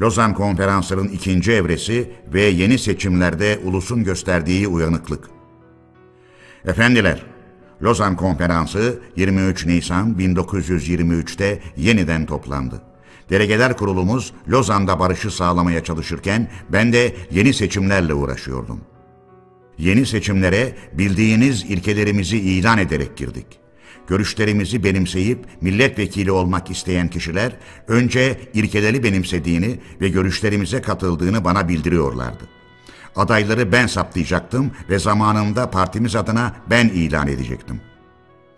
Lozan Konferansı'nın ikinci evresi ve yeni seçimlerde ulusun gösterdiği uyanıklık. Efendiler, Lozan Konferansı 23 Nisan 1923'te yeniden toplandı. Delegeler kurulumuz Lozan'da barışı sağlamaya çalışırken ben de yeni seçimlerle uğraşıyordum. Yeni seçimlere bildiğiniz ilkelerimizi ilan ederek girdik. Görüşlerimizi benimseyip milletvekili olmak isteyen kişiler önce ilkeleri benimsediğini ve görüşlerimize katıldığını bana bildiriyorlardı. Adayları ben saptayacaktım ve zamanında partimiz adına ben ilan edecektim.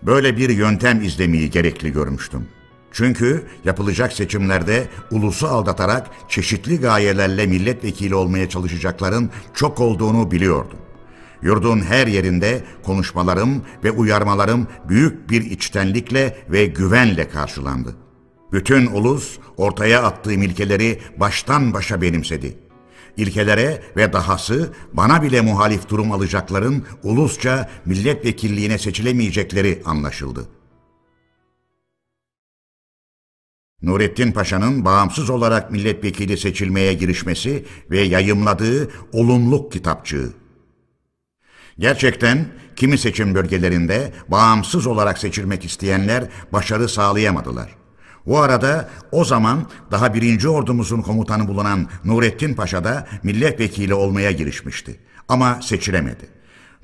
Böyle bir yöntem izlemeyi gerekli görmüştüm. Çünkü yapılacak seçimlerde ulusu aldatarak çeşitli gayelerle milletvekili olmaya çalışacakların çok olduğunu biliyordum. Yurdun her yerinde konuşmalarım ve uyarmalarım büyük bir içtenlikle ve güvenle karşılandı. Bütün ulus ortaya attığım ilkeleri baştan başa benimsedi. İlkelere ve dahası bana bile muhalif durum alacakların ulusça milletvekilliğine seçilemeyecekleri anlaşıldı. Nurettin Paşa'nın bağımsız olarak milletvekili seçilmeye girişmesi ve yayımladığı Olumluk kitapçığı. Gerçekten kimi seçim bölgelerinde bağımsız olarak seçilmek isteyenler başarı sağlayamadılar. Bu arada o zaman daha birinci ordumuzun komutanı bulunan Nurettin Paşa da milletvekili olmaya girişmişti. Ama seçilemedi.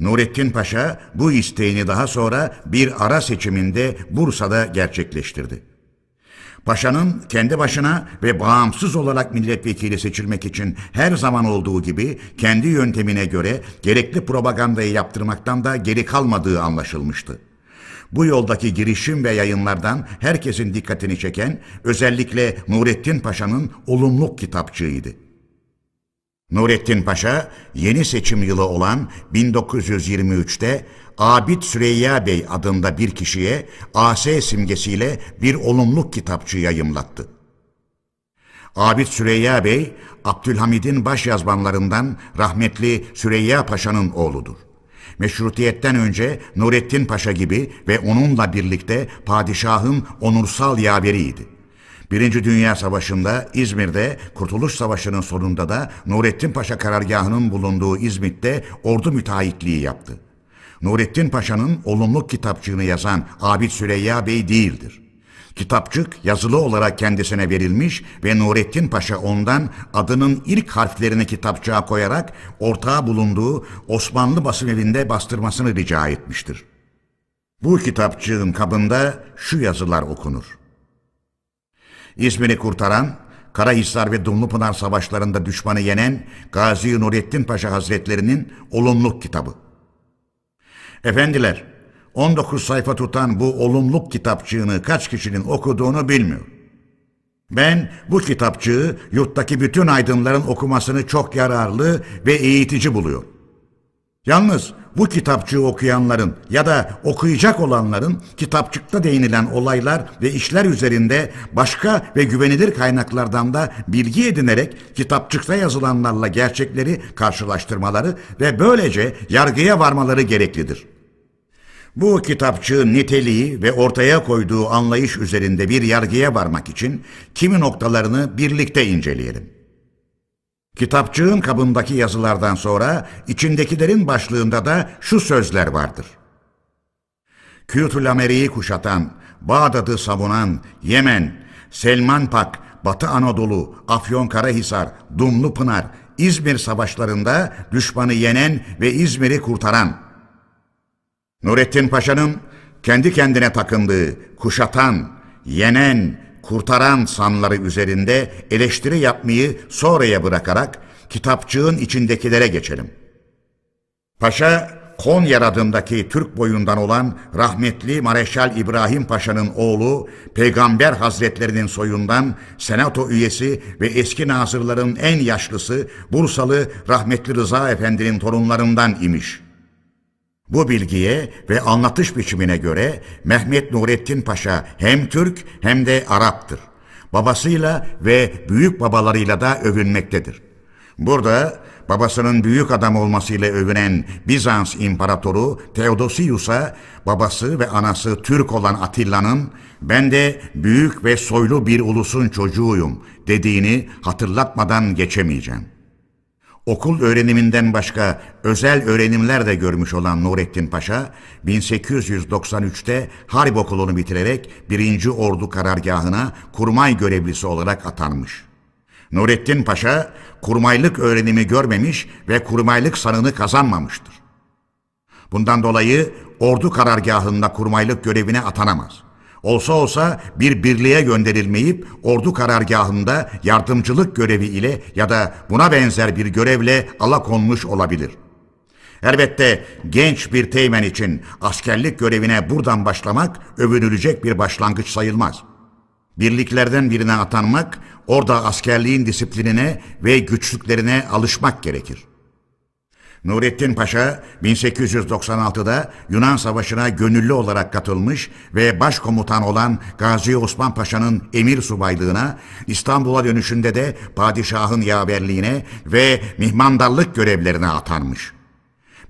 Nurettin Paşa bu isteğini daha sonra bir ara seçiminde Bursa'da gerçekleştirdi. Paşa'nın kendi başına ve bağımsız olarak milletvekili seçilmek için her zaman olduğu gibi kendi yöntemine göre gerekli propagandayı yaptırmaktan da geri kalmadığı anlaşılmıştı. Bu yoldaki girişim ve yayınlardan herkesin dikkatini çeken özellikle Nurettin Paşa'nın olumluk kitapçığıydı. Nurettin Paşa yeni seçim yılı olan 1923'te Abid Süreyya Bey adında bir kişiye AS simgesiyle bir olumluk kitapçı yayımlattı. Abid Süreyya Bey, Abdülhamid'in başyazmanlarından rahmetli Süreyya Paşa'nın oğludur. Meşrutiyetten önce Nurettin Paşa gibi ve onunla birlikte padişahın onursal yaveriydi. Birinci Dünya Savaşı'nda İzmir'de, Kurtuluş Savaşı'nın sonunda da Nurettin Paşa karargahının bulunduğu İzmit'te ordu müteahhitliği yaptı. Nurettin Paşa'nın olumlu kitapçığını yazan Abid Süreyya Bey değildir. Kitapçık yazılı olarak kendisine verilmiş ve Nurettin Paşa ondan adının ilk harflerini kitapçığa koyarak ortağı bulunduğu Osmanlı basım evinde bastırmasını rica etmiştir. Bu kitapçığın kabında şu yazılar okunur. İzmir'i kurtaran, Karahisar ve Dumlupınar savaşlarında düşmanı yenen Gazi Nurettin Paşa Hazretlerinin olumluk kitabı. Efendiler, 19 sayfa tutan bu olumluk kitapçığını kaç kişinin okuduğunu bilmiyor. Ben bu kitapçığı yurttaki bütün aydınların okumasını çok yararlı ve eğitici buluyor. Yalnız bu kitapçığı okuyanların ya da okuyacak olanların kitapçıkta değinilen olaylar ve işler üzerinde başka ve güvenilir kaynaklardan da bilgi edinerek kitapçıkta yazılanlarla gerçekleri karşılaştırmaları ve böylece yargıya varmaları gereklidir. Bu kitapçığın niteliği ve ortaya koyduğu anlayış üzerinde bir yargıya varmak için kimi noktalarını birlikte inceleyelim. Kitapçığın kabındaki yazılardan sonra içindekilerin başlığında da şu sözler vardır. Kütül Ameri'yi kuşatan, Bağdat'ı savunan, Yemen, Selmanpak, Batı Anadolu, Afyonkarahisar, Dumlupınar, İzmir savaşlarında düşmanı yenen ve İzmir'i kurtaran, Nurettin Paşa'nın kendi kendine takındığı, kuşatan, yenen, kurtaran sanları üzerinde eleştiri yapmayı sonraya bırakarak kitapçığın içindekilere geçelim. Paşa, Konya adındaki Türk boyundan olan rahmetli Mareşal İbrahim Paşa'nın oğlu, Peygamber Hazretlerinin soyundan senato üyesi ve eski nazırların en yaşlısı Bursalı rahmetli Rıza Efendi'nin torunlarından imiş.'' Bu bilgiye ve anlatış biçimine göre Mehmet Nurettin Paşa hem Türk hem de Arap'tır. Babasıyla ve büyük babalarıyla da övünmektedir. Burada babasının büyük adam olmasıyla övünen Bizans İmparatoru Theodosius'a babası ve anası Türk olan Atilla'nın ben de büyük ve soylu bir ulusun çocuğuyum dediğini hatırlatmadan geçemeyeceğim. Okul öğreniminden başka özel öğrenimler de görmüş olan Nurettin Paşa, 1893'te Harp Okulu'nu bitirerek 1. Ordu Karargahı'na kurmay görevlisi olarak atanmış. Nurettin Paşa, kurmaylık öğrenimi görmemiş ve kurmaylık sanını kazanmamıştır. Bundan dolayı ordu karargahında kurmaylık görevine atanamaz. Olsa olsa bir birliğe gönderilmeyip ordu karargahında yardımcılık görevi ile ya da buna benzer bir görevle alakonmuş olabilir. Elbette genç bir teğmen için askerlik görevine buradan başlamak övünülecek bir başlangıç sayılmaz. Birliklerden birine atanmak, orada askerliğin disiplinine ve güçlüklerine alışmak gerekir. Nurettin Paşa 1896'da Yunan Savaşı'na gönüllü olarak katılmış ve başkomutan olan Gazi Osman Paşa'nın emir subaylığına, İstanbul'a dönüşünde de padişahın yaverliğine ve mihmandarlık görevlerine atanmış.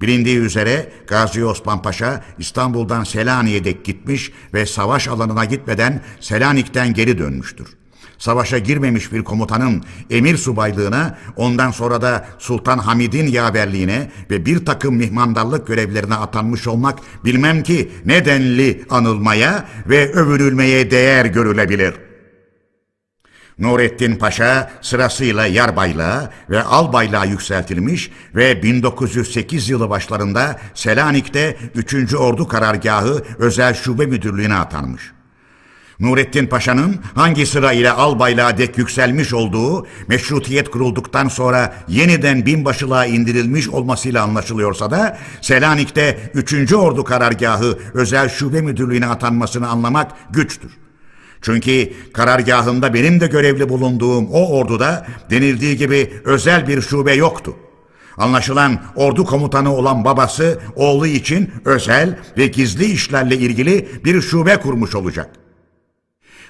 Bilindiği üzere Gazi Osman Paşa İstanbul'dan Selanik'e dek gitmiş ve savaş alanına gitmeden Selanik'ten geri dönmüştür savaşa girmemiş bir komutanın emir subaylığına, ondan sonra da Sultan Hamid'in yaverliğine ve bir takım mihmandarlık görevlerine atanmış olmak bilmem ki nedenli anılmaya ve övünülmeye değer görülebilir. Nurettin Paşa sırasıyla yarbaylığa ve albaylığa yükseltilmiş ve 1908 yılı başlarında Selanik'te 3. Ordu Karargahı Özel Şube Müdürlüğü'ne atanmış. Nurettin Paşa'nın hangi sıra ile albaylığa dek yükselmiş olduğu meşrutiyet kurulduktan sonra yeniden binbaşılığa indirilmiş olmasıyla anlaşılıyorsa da Selanik'te 3. Ordu Karargahı Özel Şube Müdürlüğü'ne atanmasını anlamak güçtür. Çünkü karargahında benim de görevli bulunduğum o orduda denildiği gibi özel bir şube yoktu. Anlaşılan ordu komutanı olan babası oğlu için özel ve gizli işlerle ilgili bir şube kurmuş olacak.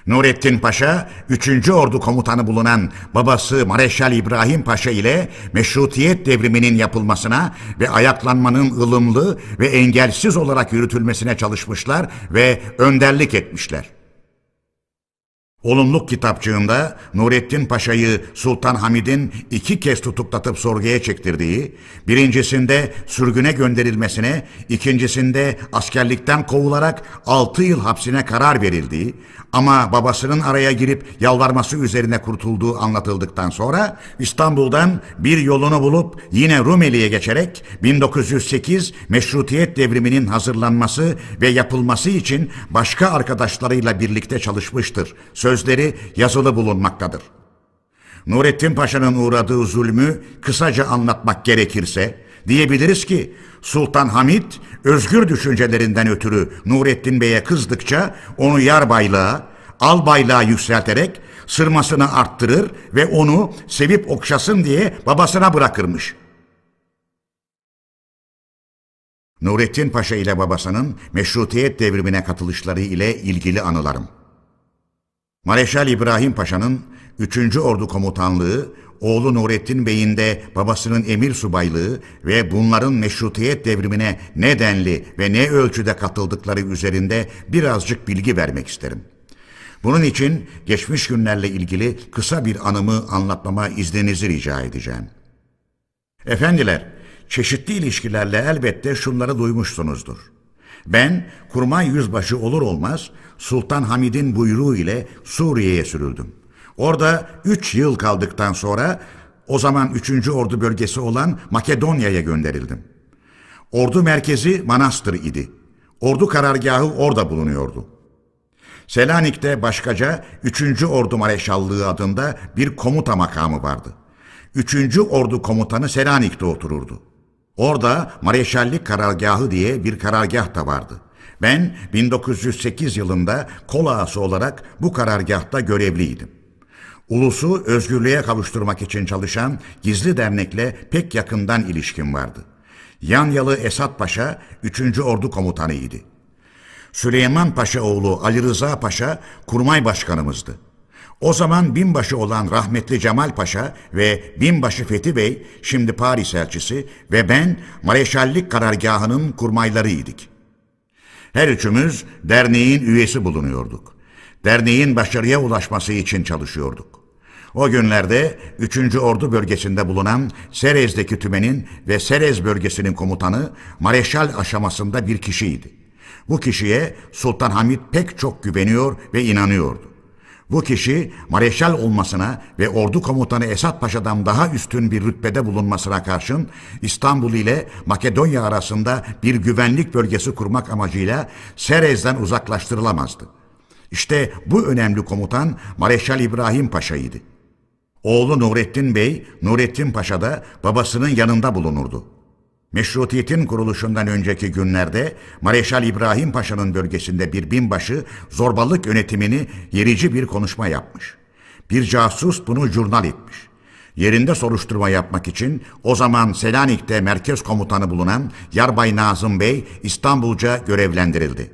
Nurettin Paşa, 3. Ordu komutanı bulunan babası Mareşal İbrahim Paşa ile meşrutiyet devriminin yapılmasına ve ayaklanmanın ılımlı ve engelsiz olarak yürütülmesine çalışmışlar ve önderlik etmişler. Olumluk kitapçığında Nurettin Paşa'yı Sultan Hamid'in iki kez tutuklatıp sorguya çektirdiği, birincisinde sürgüne gönderilmesine, ikincisinde askerlikten kovularak altı yıl hapsine karar verildiği ama babasının araya girip yalvarması üzerine kurtulduğu anlatıldıktan sonra İstanbul'dan bir yolunu bulup yine Rumeli'ye geçerek 1908 meşrutiyet devriminin hazırlanması ve yapılması için başka arkadaşlarıyla birlikte çalışmıştır. Söz sözleri yazılı bulunmaktadır. Nurettin Paşa'nın uğradığı zulmü kısaca anlatmak gerekirse diyebiliriz ki Sultan Hamid özgür düşüncelerinden ötürü Nurettin Bey'e kızdıkça onu yar baylığa, al baylığa yükselterek sırmasını arttırır ve onu sevip okşasın diye babasına bırakırmış. Nurettin Paşa ile babasının meşrutiyet devrimine katılışları ile ilgili anılarım. Mareşal İbrahim Paşa'nın 3. Ordu Komutanlığı, oğlu Nurettin Bey'in de babasının emir subaylığı ve bunların meşrutiyet devrimine ne denli ve ne ölçüde katıldıkları üzerinde birazcık bilgi vermek isterim. Bunun için geçmiş günlerle ilgili kısa bir anımı anlatmama izninizi rica edeceğim. Efendiler, çeşitli ilişkilerle elbette şunları duymuşsunuzdur. Ben kurmay yüzbaşı olur olmaz Sultan Hamid'in buyruğu ile Suriye'ye sürüldüm. Orada üç yıl kaldıktan sonra o zaman 3. Ordu bölgesi olan Makedonya'ya gönderildim. Ordu merkezi Manastır idi. Ordu karargahı orada bulunuyordu. Selanik'te başkaca 3. Ordu Mareşallığı adında bir komuta makamı vardı. 3. Ordu komutanı Selanik'te otururdu. Orada Mareşallik Karargahı diye bir karargah da vardı. Ben 1908 yılında kol ağası olarak bu karargahta görevliydim. Ulusu özgürlüğe kavuşturmak için çalışan gizli dernekle pek yakından ilişkim vardı. Yanyalı Esat Paşa 3. Ordu komutanıydı. Süleyman Paşa oğlu Ali Rıza Paşa kurmay başkanımızdı. O zaman binbaşı olan rahmetli Cemal Paşa ve binbaşı Fethi Bey, şimdi Paris elçisi ve ben Mareşallik karargahının kurmaylarıydık. Her üçümüz derneğin üyesi bulunuyorduk. Derneğin başarıya ulaşması için çalışıyorduk. O günlerde 3. Ordu bölgesinde bulunan Serez'deki tümenin ve Serez bölgesinin komutanı Mareşal aşamasında bir kişiydi. Bu kişiye Sultan Hamid pek çok güveniyor ve inanıyordu. Bu kişi Mareşal olmasına ve ordu komutanı Esat Paşa'dan daha üstün bir rütbede bulunmasına karşın İstanbul ile Makedonya arasında bir güvenlik bölgesi kurmak amacıyla Serez'den uzaklaştırılamazdı. İşte bu önemli komutan Mareşal İbrahim Paşa'ydı. Oğlu Nurettin Bey, Nurettin Paşa da babasının yanında bulunurdu. Meşrutiyetin kuruluşundan önceki günlerde Mareşal İbrahim Paşa'nın bölgesinde bir binbaşı zorbalık yönetimini yerici bir konuşma yapmış. Bir casus bunu jurnal etmiş. Yerinde soruşturma yapmak için o zaman Selanik'te merkez komutanı bulunan Yarbay Nazım Bey İstanbulca görevlendirildi.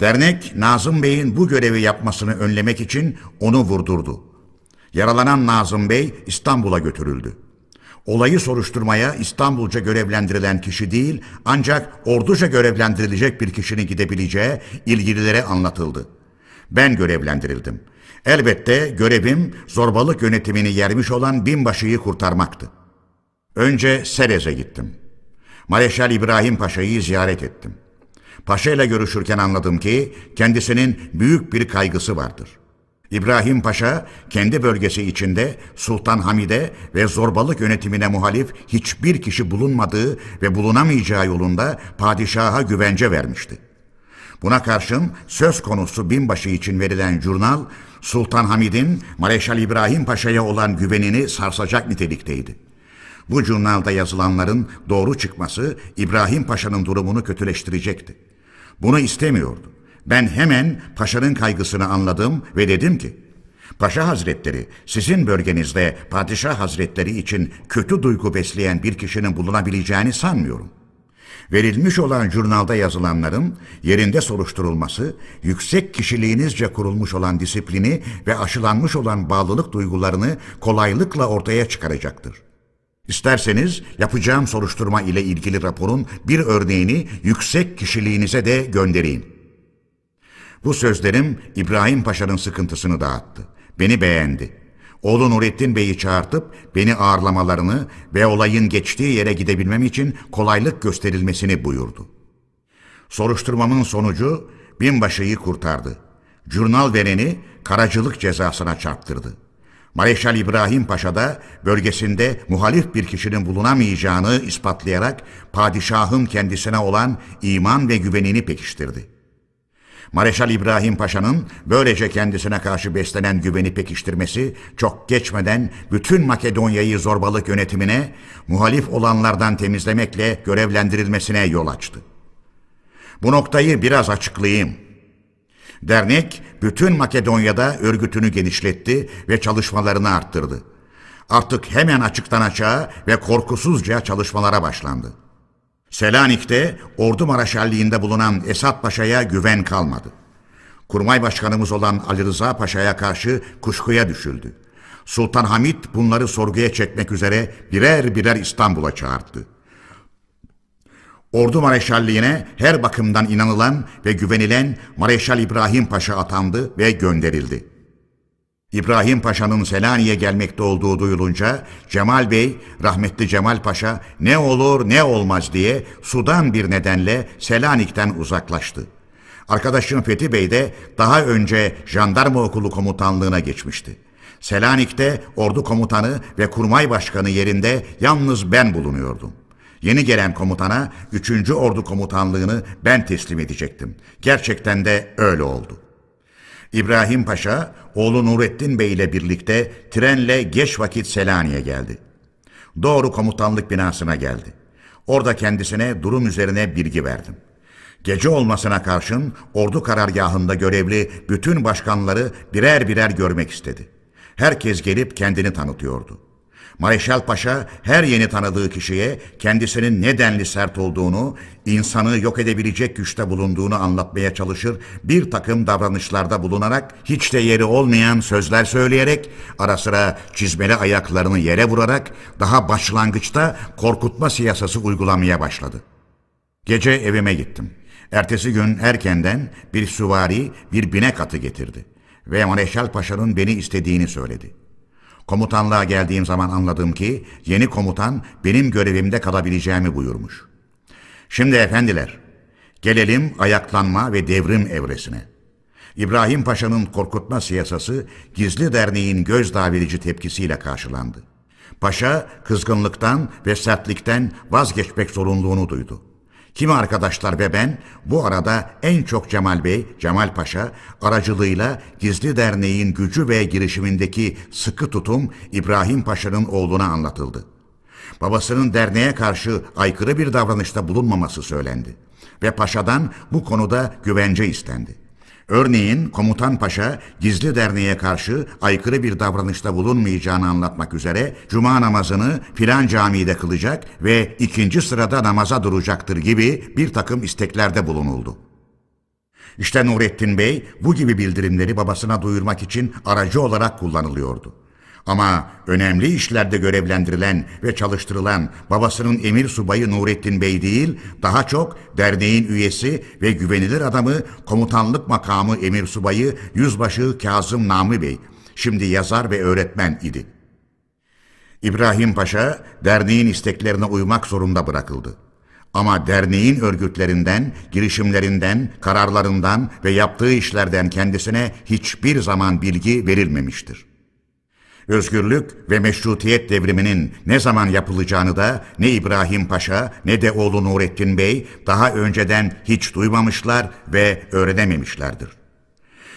Dernek Nazım Bey'in bu görevi yapmasını önlemek için onu vurdurdu. Yaralanan Nazım Bey İstanbul'a götürüldü. Olayı soruşturmaya İstanbulca görevlendirilen kişi değil ancak orduca görevlendirilecek bir kişinin gidebileceği ilgililere anlatıldı. Ben görevlendirildim. Elbette görevim zorbalık yönetimini yermiş olan binbaşıyı kurtarmaktı. Önce Serez'e gittim. Mareşal İbrahim Paşa'yı ziyaret ettim. Paşa ile görüşürken anladım ki kendisinin büyük bir kaygısı vardır. İbrahim Paşa kendi bölgesi içinde Sultan Hamid'e ve zorbalık yönetimine muhalif hiçbir kişi bulunmadığı ve bulunamayacağı yolunda padişaha güvence vermişti. Buna karşın söz konusu binbaşı için verilen jurnal Sultan Hamid'in Mareşal İbrahim Paşa'ya olan güvenini sarsacak nitelikteydi. Bu jurnalda yazılanların doğru çıkması İbrahim Paşa'nın durumunu kötüleştirecekti. Bunu istemiyordu. Ben hemen paşanın kaygısını anladım ve dedim ki, Paşa Hazretleri, sizin bölgenizde Padişah Hazretleri için kötü duygu besleyen bir kişinin bulunabileceğini sanmıyorum. Verilmiş olan jurnalda yazılanların yerinde soruşturulması, yüksek kişiliğinizce kurulmuş olan disiplini ve aşılanmış olan bağlılık duygularını kolaylıkla ortaya çıkaracaktır. İsterseniz yapacağım soruşturma ile ilgili raporun bir örneğini yüksek kişiliğinize de göndereyim.'' Bu sözlerim İbrahim Paşa'nın sıkıntısını dağıttı. Beni beğendi. Oğlu Nurettin Bey'i çağırtıp beni ağırlamalarını ve olayın geçtiği yere gidebilmem için kolaylık gösterilmesini buyurdu. Soruşturmamın sonucu binbaşıyı kurtardı. Jurnal vereni karacılık cezasına çarptırdı. Mareşal İbrahim Paşa da bölgesinde muhalif bir kişinin bulunamayacağını ispatlayarak padişahın kendisine olan iman ve güvenini pekiştirdi.'' Mareşal İbrahim Paşa'nın böylece kendisine karşı beslenen güveni pekiştirmesi çok geçmeden bütün Makedonya'yı zorbalık yönetimine, muhalif olanlardan temizlemekle görevlendirilmesine yol açtı. Bu noktayı biraz açıklayayım. Dernek bütün Makedonya'da örgütünü genişletti ve çalışmalarını arttırdı. Artık hemen açıktan açığa ve korkusuzca çalışmalara başlandı. Selanik'te ordu maraşalliğinde bulunan Esat Paşa'ya güven kalmadı. Kurmay başkanımız olan Ali Rıza Paşa'ya karşı kuşkuya düşüldü. Sultan Hamid bunları sorguya çekmek üzere birer birer İstanbul'a çağırdı. Ordu Mareşalliğine her bakımdan inanılan ve güvenilen Mareşal İbrahim Paşa atandı ve gönderildi. İbrahim Paşa'nın Selanik'e gelmekte olduğu duyulunca Cemal Bey, rahmetli Cemal Paşa ne olur ne olmaz diye sudan bir nedenle Selanik'ten uzaklaştı. Arkadaşım Fethi Bey de daha önce jandarma okulu komutanlığına geçmişti. Selanik'te ordu komutanı ve kurmay başkanı yerinde yalnız ben bulunuyordum. Yeni gelen komutana 3. Ordu komutanlığını ben teslim edecektim. Gerçekten de öyle oldu. İbrahim Paşa, oğlu Nurettin Bey ile birlikte trenle geç vakit Selanik'e geldi. Doğru komutanlık binasına geldi. Orada kendisine durum üzerine bilgi verdim. Gece olmasına karşın ordu karargahında görevli bütün başkanları birer birer görmek istedi. Herkes gelip kendini tanıtıyordu. Mareşal Paşa her yeni tanıdığı kişiye kendisinin nedenli sert olduğunu, insanı yok edebilecek güçte bulunduğunu anlatmaya çalışır, bir takım davranışlarda bulunarak, hiç de yeri olmayan sözler söyleyerek, ara sıra çizmeli ayaklarını yere vurarak, daha başlangıçta korkutma siyasası uygulamaya başladı. Gece evime gittim. Ertesi gün erkenden bir süvari bir binek atı getirdi ve Mareşal Paşa'nın beni istediğini söyledi. Komutanlığa geldiğim zaman anladım ki yeni komutan benim görevimde kalabileceğimi buyurmuş. Şimdi efendiler, gelelim ayaklanma ve devrim evresine. İbrahim Paşa'nın korkutma siyasası Gizli Derneği'nin gözdağı verici tepkisiyle karşılandı. Paşa kızgınlıktan ve sertlikten vazgeçmek zorunluluğunu duydu. Kimi arkadaşlar ve ben bu arada en çok Cemal Bey, Cemal Paşa aracılığıyla Gizli Derneğin gücü ve girişimindeki sıkı tutum İbrahim Paşa'nın oğluna anlatıldı. Babasının derneğe karşı aykırı bir davranışta bulunmaması söylendi ve paşadan bu konuda güvence istendi. Örneğin Komutan Paşa gizli derneğe karşı aykırı bir davranışta bulunmayacağını anlatmak üzere cuma namazını filan camide kılacak ve ikinci sırada namaza duracaktır gibi bir takım isteklerde bulunuldu. İşte Nurettin Bey bu gibi bildirimleri babasına duyurmak için aracı olarak kullanılıyordu. Ama önemli işlerde görevlendirilen ve çalıştırılan babasının emir subayı Nurettin Bey değil, daha çok derneğin üyesi ve güvenilir adamı komutanlık makamı emir subayı Yüzbaşı Kazım Nami Bey, şimdi yazar ve öğretmen idi. İbrahim Paşa derneğin isteklerine uymak zorunda bırakıldı. Ama derneğin örgütlerinden, girişimlerinden, kararlarından ve yaptığı işlerden kendisine hiçbir zaman bilgi verilmemiştir. Özgürlük ve meşrutiyet devriminin ne zaman yapılacağını da ne İbrahim Paşa ne de oğlu Nurettin Bey daha önceden hiç duymamışlar ve öğrenememişlerdir.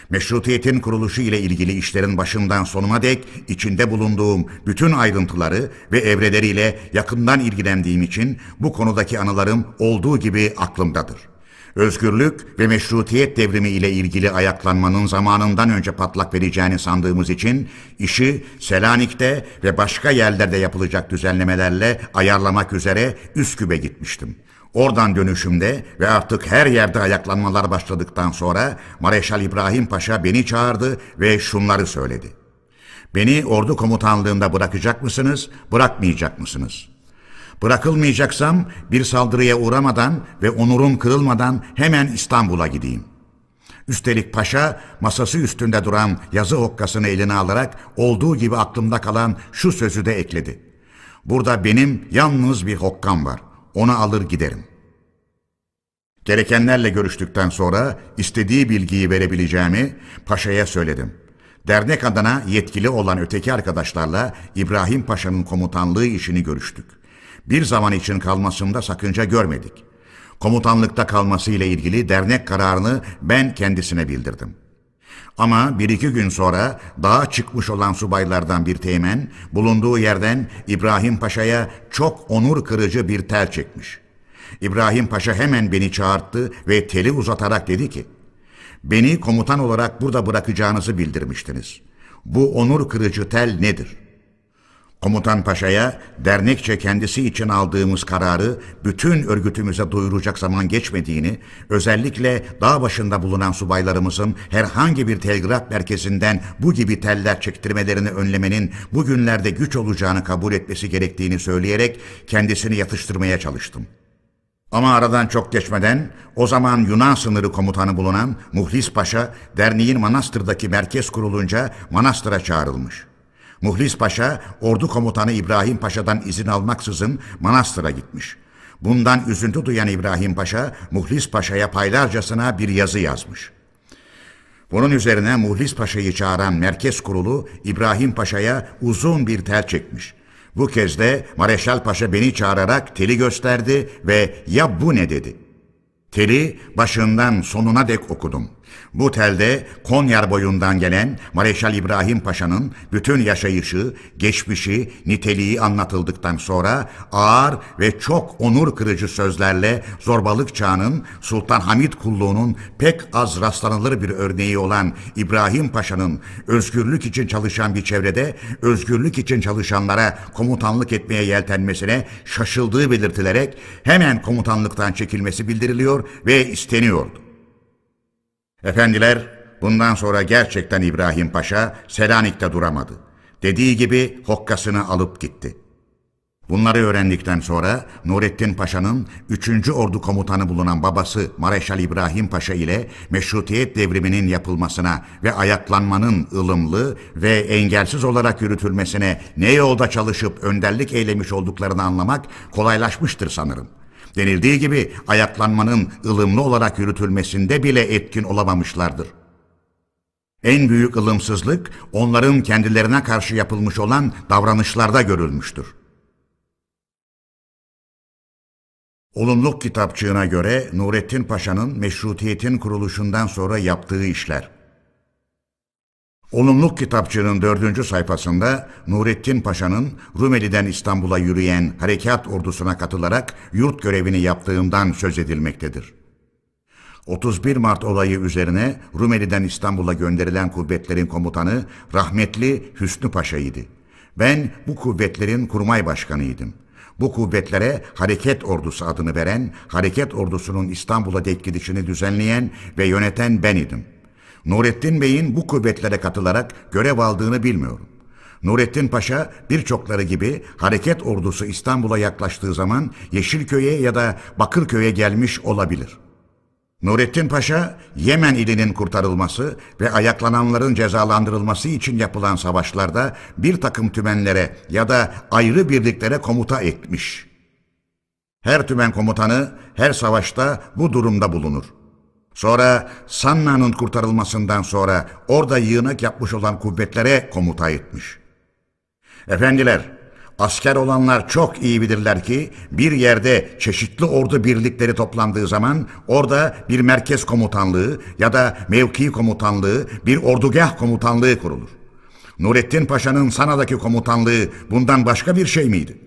Meşrutiyetin kuruluşu ile ilgili işlerin başından sonuna dek içinde bulunduğum bütün ayrıntıları ve evreleriyle yakından ilgilendiğim için bu konudaki anılarım olduğu gibi aklımdadır.'' Özgürlük ve meşrutiyet devrimi ile ilgili ayaklanmanın zamanından önce patlak vereceğini sandığımız için işi Selanik'te ve başka yerlerde yapılacak düzenlemelerle ayarlamak üzere Üsküp'e gitmiştim. Oradan dönüşümde ve artık her yerde ayaklanmalar başladıktan sonra Mareşal İbrahim Paşa beni çağırdı ve şunları söyledi. Beni ordu komutanlığında bırakacak mısınız, bırakmayacak mısınız?'' Bırakılmayacaksam bir saldırıya uğramadan ve onurum kırılmadan hemen İstanbul'a gideyim. Üstelik paşa masası üstünde duran yazı hokkasını eline alarak olduğu gibi aklımda kalan şu sözü de ekledi. Burada benim yalnız bir hokkam var. Onu alır giderim. Gerekenlerle görüştükten sonra istediği bilgiyi verebileceğimi paşaya söyledim. Dernek adına yetkili olan öteki arkadaşlarla İbrahim Paşa'nın komutanlığı işini görüştük bir zaman için kalmasında sakınca görmedik. Komutanlıkta kalması ile ilgili dernek kararını ben kendisine bildirdim. Ama bir iki gün sonra dağa çıkmış olan subaylardan bir teğmen bulunduğu yerden İbrahim Paşa'ya çok onur kırıcı bir tel çekmiş. İbrahim Paşa hemen beni çağırttı ve teli uzatarak dedi ki, Beni komutan olarak burada bırakacağınızı bildirmiştiniz. Bu onur kırıcı tel nedir? Komutan Paşa'ya dernekçe kendisi için aldığımız kararı bütün örgütümüze duyuracak zaman geçmediğini, özellikle dağ başında bulunan subaylarımızın herhangi bir telgraf merkezinden bu gibi teller çektirmelerini önlemenin bugünlerde güç olacağını kabul etmesi gerektiğini söyleyerek kendisini yatıştırmaya çalıştım. Ama aradan çok geçmeden o zaman Yunan sınırı komutanı bulunan Muhlis Paşa derneğin Manastır'daki merkez kurulunca Manastır'a çağrılmış.'' Muhlis Paşa ordu komutanı İbrahim Paşa'dan izin almaksızın Manastır'a gitmiş. Bundan üzüntü duyan İbrahim Paşa Muhlis Paşa'ya paylarcasına bir yazı yazmış. Bunun üzerine Muhlis Paşa'yı çağıran merkez kurulu İbrahim Paşa'ya uzun bir tel çekmiş. Bu kez de Mareşal Paşa beni çağırarak teli gösterdi ve ya bu ne dedi. Teli başından sonuna dek okudum Bu telde Konyar boyundan gelen Mareşal İbrahim Paşa'nın bütün yaşayışı, geçmişi, niteliği anlatıldıktan sonra ağır ve çok onur kırıcı sözlerle zorbalık çağının Sultan Hamid kulluğunun pek az rastlanılır bir örneği olan İbrahim Paşa'nın özgürlük için çalışan bir çevrede özgürlük için çalışanlara komutanlık etmeye yeltenmesine şaşıldığı belirtilerek hemen komutanlıktan çekilmesi bildiriliyor ve isteniyordu. Efendiler, bundan sonra gerçekten İbrahim Paşa Selanik'te duramadı. Dediği gibi hokkasını alıp gitti. Bunları öğrendikten sonra Nurettin Paşa'nın 3. Ordu komutanı bulunan babası Mareşal İbrahim Paşa ile meşrutiyet devriminin yapılmasına ve ayaklanmanın ılımlı ve engelsiz olarak yürütülmesine ne yolda çalışıp önderlik eylemiş olduklarını anlamak kolaylaşmıştır sanırım denildiği gibi ayaklanmanın ılımlı olarak yürütülmesinde bile etkin olamamışlardır. En büyük ılımsızlık onların kendilerine karşı yapılmış olan davranışlarda görülmüştür. Olumluk kitapçığına göre Nurettin Paşa'nın meşrutiyetin kuruluşundan sonra yaptığı işler. Olumluk kitapçığının dördüncü sayfasında Nurettin Paşa'nın Rumeli'den İstanbul'a yürüyen harekat ordusuna katılarak yurt görevini yaptığından söz edilmektedir. 31 Mart olayı üzerine Rumeli'den İstanbul'a gönderilen kuvvetlerin komutanı rahmetli Hüsnü Paşa'ydı. Ben bu kuvvetlerin kurmay başkanıydım. Bu kuvvetlere hareket ordusu adını veren, hareket ordusunun İstanbul'a dek gidişini düzenleyen ve yöneten ben idim. Nurettin Bey'in bu kuvvetlere katılarak görev aldığını bilmiyorum. Nurettin Paşa birçokları gibi hareket ordusu İstanbul'a yaklaştığı zaman Yeşilköy'e ya da Bakırköy'e gelmiş olabilir. Nurettin Paşa, Yemen ilinin kurtarılması ve ayaklananların cezalandırılması için yapılan savaşlarda bir takım tümenlere ya da ayrı birliklere komuta etmiş. Her tümen komutanı her savaşta bu durumda bulunur. Sonra Sanna'nın kurtarılmasından sonra orada yığınak yapmış olan kuvvetlere komuta etmiş. Efendiler, asker olanlar çok iyi bilirler ki bir yerde çeşitli ordu birlikleri toplandığı zaman orada bir merkez komutanlığı ya da mevki komutanlığı, bir ordugah komutanlığı kurulur. Nurettin Paşa'nın Sana'daki komutanlığı bundan başka bir şey miydi?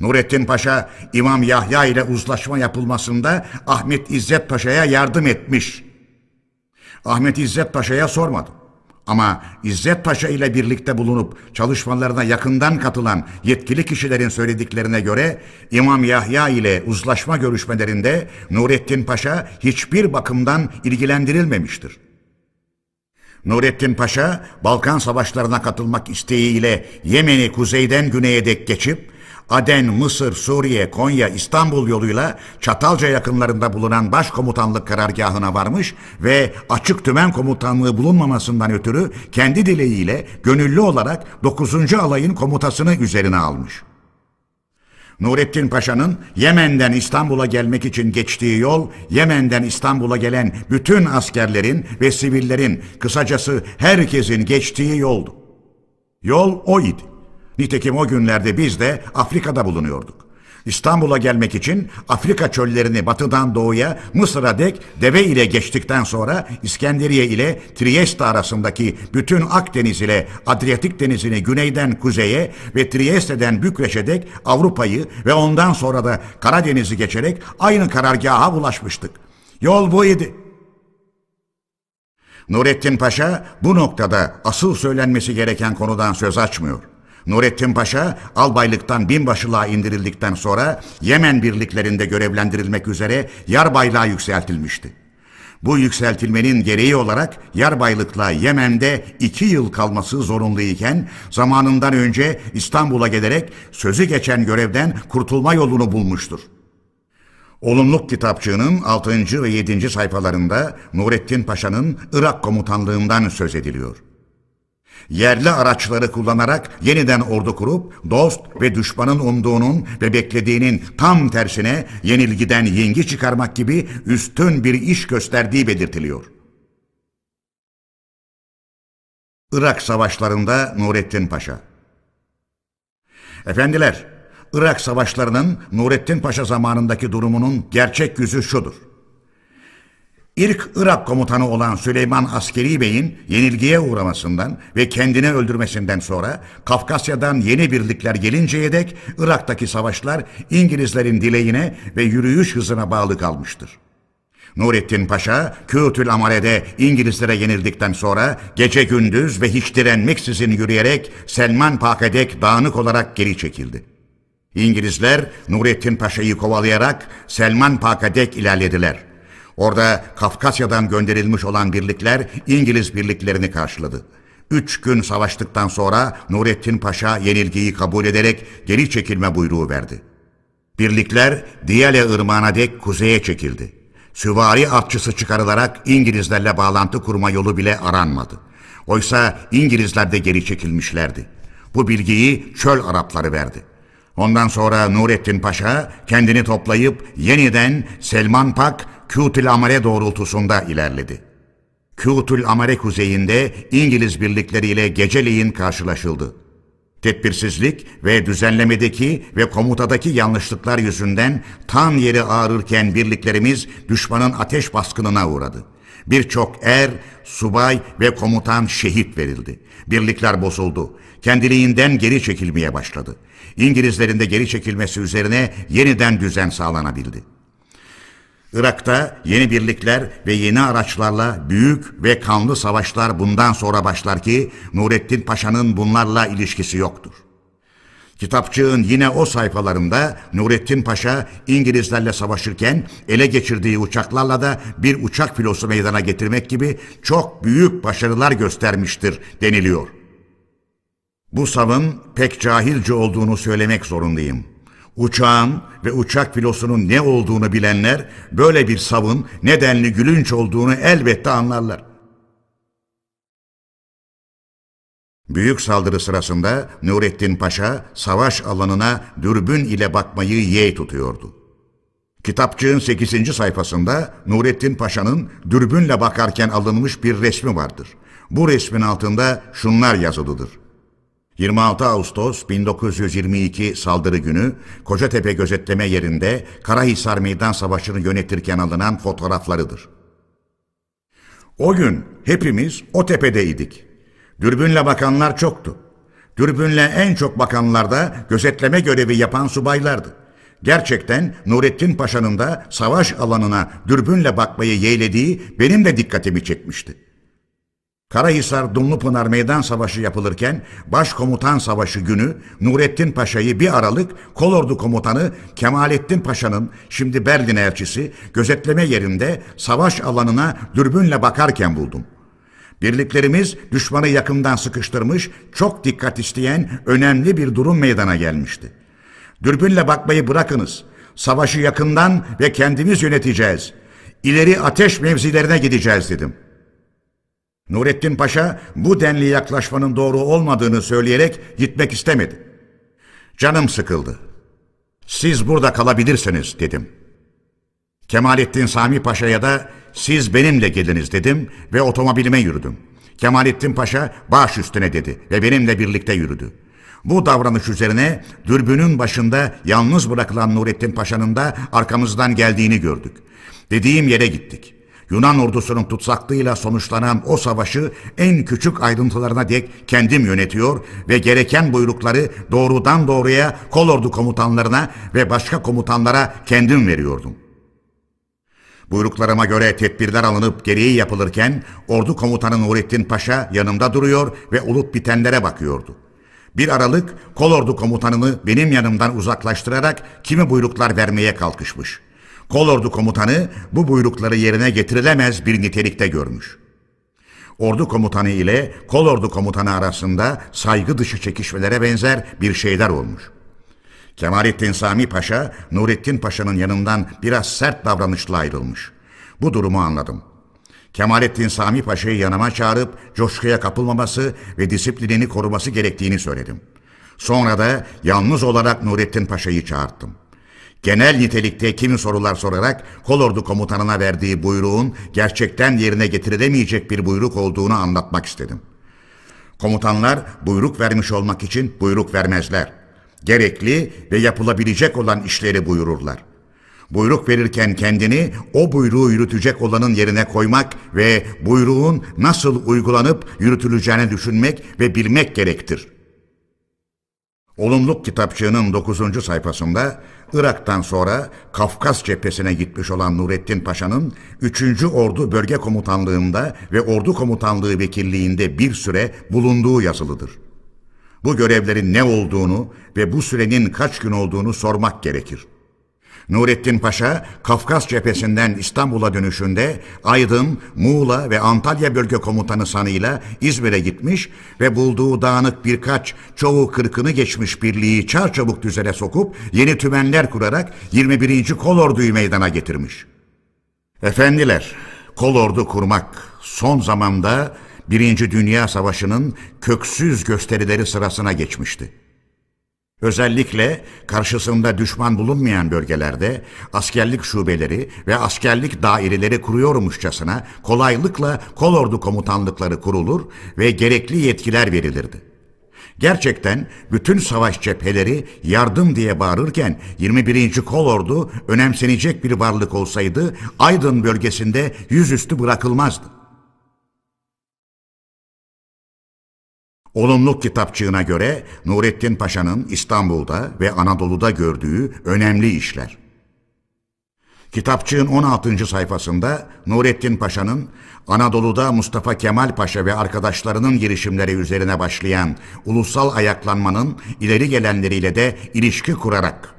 Nurettin Paşa İmam Yahya ile uzlaşma yapılmasında Ahmet İzzet Paşa'ya yardım etmiş. Ahmet İzzet Paşa'ya sormadım. Ama İzzet Paşa ile birlikte bulunup çalışmalarına yakından katılan yetkili kişilerin söylediklerine göre İmam Yahya ile uzlaşma görüşmelerinde Nurettin Paşa hiçbir bakımdan ilgilendirilmemiştir. Nurettin Paşa Balkan savaşlarına katılmak isteğiyle Yemen'i kuzeyden güneye dek geçip Aden, Mısır, Suriye, Konya, İstanbul yoluyla Çatalca yakınlarında bulunan başkomutanlık karargahına varmış ve açık tümen komutanlığı bulunmamasından ötürü kendi dileğiyle gönüllü olarak 9. alayın komutasını üzerine almış. Nurettin Paşa'nın Yemen'den İstanbul'a gelmek için geçtiği yol, Yemen'den İstanbul'a gelen bütün askerlerin ve sivillerin, kısacası herkesin geçtiği yoldu. Yol o idi. Nitekim o günlerde biz de Afrika'da bulunuyorduk. İstanbul'a gelmek için Afrika çöllerini batıdan doğuya Mısır'a dek deve ile geçtikten sonra İskenderiye ile Trieste arasındaki bütün Akdeniz ile Adriyatik denizini güneyden kuzeye ve Trieste'den Bükreş'e dek Avrupa'yı ve ondan sonra da Karadeniz'i geçerek aynı karargaha ulaşmıştık. Yol bu idi. Nurettin Paşa bu noktada asıl söylenmesi gereken konudan söz açmıyor. Nurettin Paşa albaylıktan binbaşılığa indirildikten sonra Yemen birliklerinde görevlendirilmek üzere yarbaylığa yükseltilmişti. Bu yükseltilmenin gereği olarak yarbaylıkla Yemen'de iki yıl kalması zorunluyken zamanından önce İstanbul'a gelerek sözü geçen görevden kurtulma yolunu bulmuştur. Olumluk kitapçığının 6. ve 7. sayfalarında Nurettin Paşa'nın Irak komutanlığından söz ediliyor yerli araçları kullanarak yeniden ordu kurup dost ve düşmanın umduğunun ve beklediğinin tam tersine yenilgiden yengi çıkarmak gibi üstün bir iş gösterdiği belirtiliyor. Irak savaşlarında Nurettin Paşa Efendiler, Irak savaşlarının Nurettin Paşa zamanındaki durumunun gerçek yüzü şudur. İlk Irak komutanı olan Süleyman Askeri Bey'in yenilgiye uğramasından ve kendini öldürmesinden sonra Kafkasya'dan yeni birlikler gelinceye dek Irak'taki savaşlar İngilizlerin dileğine ve yürüyüş hızına bağlı kalmıştır. Nurettin Paşa, Kütül Amare'de İngilizlere yenildikten sonra gece gündüz ve hiç direnmeksizin yürüyerek Selman Pakedek dağınık olarak geri çekildi. İngilizler Nurettin Paşa'yı kovalayarak Selman Pakedek ilerlediler. Orada Kafkasya'dan gönderilmiş olan birlikler İngiliz birliklerini karşıladı. Üç gün savaştıktan sonra Nurettin Paşa yenilgiyi kabul ederek geri çekilme buyruğu verdi. Birlikler Diyale Irmağı'na dek kuzeye çekildi. Süvari atçısı çıkarılarak İngilizlerle bağlantı kurma yolu bile aranmadı. Oysa İngilizler de geri çekilmişlerdi. Bu bilgiyi çöl Arapları verdi. Ondan sonra Nurettin Paşa kendini toplayıp yeniden Selman Pak, Kütül Amare doğrultusunda ilerledi. Kütül Amare kuzeyinde İngiliz birlikleriyle geceleyin karşılaşıldı. Tedbirsizlik ve düzenlemedeki ve komutadaki yanlışlıklar yüzünden tan yeri ağrırken birliklerimiz düşmanın ateş baskınına uğradı. Birçok er, subay ve komutan şehit verildi. Birlikler bozuldu. Kendiliğinden geri çekilmeye başladı. İngilizlerin de geri çekilmesi üzerine yeniden düzen sağlanabildi. Irak'ta yeni birlikler ve yeni araçlarla büyük ve kanlı savaşlar bundan sonra başlar ki Nurettin Paşa'nın bunlarla ilişkisi yoktur. Kitapçığın yine o sayfalarında Nurettin Paşa İngilizlerle savaşırken ele geçirdiği uçaklarla da bir uçak filosu meydana getirmek gibi çok büyük başarılar göstermiştir deniliyor. Bu savın pek cahilce olduğunu söylemek zorundayım. Uçağın ve uçak filosunun ne olduğunu bilenler böyle bir savın nedenli gülünç olduğunu elbette anlarlar. Büyük saldırı sırasında Nurettin Paşa savaş alanına dürbün ile bakmayı yeğ tutuyordu. Kitapçığın 8. sayfasında Nurettin Paşa'nın dürbünle bakarken alınmış bir resmi vardır. Bu resmin altında şunlar yazılıdır. 26 Ağustos 1922 saldırı günü Kocatepe gözetleme yerinde Karahisar Meydan Savaşı'nı yönetirken alınan fotoğraflarıdır. O gün hepimiz o tepedeydik. Dürbünle bakanlar çoktu. Dürbünle en çok bakanlar da gözetleme görevi yapan subaylardı. Gerçekten Nurettin Paşa'nın da savaş alanına dürbünle bakmayı yeğlediği benim de dikkatimi çekmişti. Karahisar Dumlupınar Meydan Savaşı yapılırken Başkomutan Savaşı günü Nurettin Paşa'yı bir Aralık Kolordu Komutanı Kemalettin Paşa'nın şimdi Berlin elçisi gözetleme yerinde savaş alanına dürbünle bakarken buldum. Birliklerimiz düşmanı yakından sıkıştırmış, çok dikkat isteyen önemli bir durum meydana gelmişti. Dürbünle bakmayı bırakınız. Savaşı yakından ve kendimiz yöneteceğiz. İleri ateş mevzilerine gideceğiz dedim.'' Nurettin Paşa bu denli yaklaşmanın doğru olmadığını söyleyerek gitmek istemedi. Canım sıkıldı. Siz burada kalabilirsiniz dedim. Kemalettin Sami Paşa'ya da siz benimle geliniz dedim ve otomobilime yürüdüm. Kemalettin Paşa baş üstüne dedi ve benimle birlikte yürüdü. Bu davranış üzerine dürbünün başında yalnız bırakılan Nurettin Paşa'nın da arkamızdan geldiğini gördük. Dediğim yere gittik. Yunan ordusunun tutsaklığıyla sonuçlanan o savaşı en küçük ayrıntılarına dek kendim yönetiyor ve gereken buyrukları doğrudan doğruya kolordu komutanlarına ve başka komutanlara kendim veriyordum. Buyruklarıma göre tedbirler alınıp gereği yapılırken ordu komutanı Nurettin Paşa yanımda duruyor ve olup bitenlere bakıyordu. Bir aralık kolordu komutanını benim yanımdan uzaklaştırarak kimi buyruklar vermeye kalkışmış.'' Kolordu komutanı bu buyrukları yerine getirilemez bir nitelikte görmüş. Ordu komutanı ile kolordu komutanı arasında saygı dışı çekişmelere benzer bir şeyler olmuş. Kemalettin Sami Paşa, Nurettin Paşa'nın yanından biraz sert davranışla ayrılmış. Bu durumu anladım. Kemalettin Sami Paşa'yı yanıma çağırıp coşkuya kapılmaması ve disiplinini koruması gerektiğini söyledim. Sonra da yalnız olarak Nurettin Paşa'yı çağırttım genel nitelikte kimi sorular sorarak kolordu komutanına verdiği buyruğun gerçekten yerine getirilemeyecek bir buyruk olduğunu anlatmak istedim. Komutanlar buyruk vermiş olmak için buyruk vermezler. Gerekli ve yapılabilecek olan işleri buyururlar. Buyruk verirken kendini o buyruğu yürütecek olanın yerine koymak ve buyruğun nasıl uygulanıp yürütüleceğini düşünmek ve bilmek gerektir. Olumluk kitapçığının 9. sayfasında Irak'tan sonra Kafkas cephesine gitmiş olan Nurettin Paşa'nın 3. Ordu Bölge Komutanlığında ve Ordu Komutanlığı Vekilliğinde bir süre bulunduğu yazılıdır. Bu görevlerin ne olduğunu ve bu sürenin kaç gün olduğunu sormak gerekir. Nurettin Paşa, Kafkas cephesinden İstanbul'a dönüşünde Aydın, Muğla ve Antalya bölge komutanı sanıyla İzmir'e gitmiş ve bulduğu dağınık birkaç, çoğu kırkını geçmiş birliği çarçabuk düzene sokup yeni tümenler kurarak 21. Kolordu'yu meydana getirmiş. Efendiler, kolordu kurmak son zamanda Birinci Dünya Savaşı'nın köksüz gösterileri sırasına geçmişti. Özellikle karşısında düşman bulunmayan bölgelerde askerlik şubeleri ve askerlik daireleri kuruyormuşçasına kolaylıkla kolordu komutanlıkları kurulur ve gerekli yetkiler verilirdi. Gerçekten bütün savaş cepheleri yardım diye bağırırken 21. Kolordu önemsenecek bir varlık olsaydı Aydın bölgesinde yüzüstü bırakılmazdı. Olumluk kitapçığına göre Nurettin Paşa'nın İstanbul'da ve Anadolu'da gördüğü önemli işler. Kitapçığın 16. sayfasında Nurettin Paşa'nın Anadolu'da Mustafa Kemal Paşa ve arkadaşlarının girişimleri üzerine başlayan ulusal ayaklanmanın ileri gelenleriyle de ilişki kurarak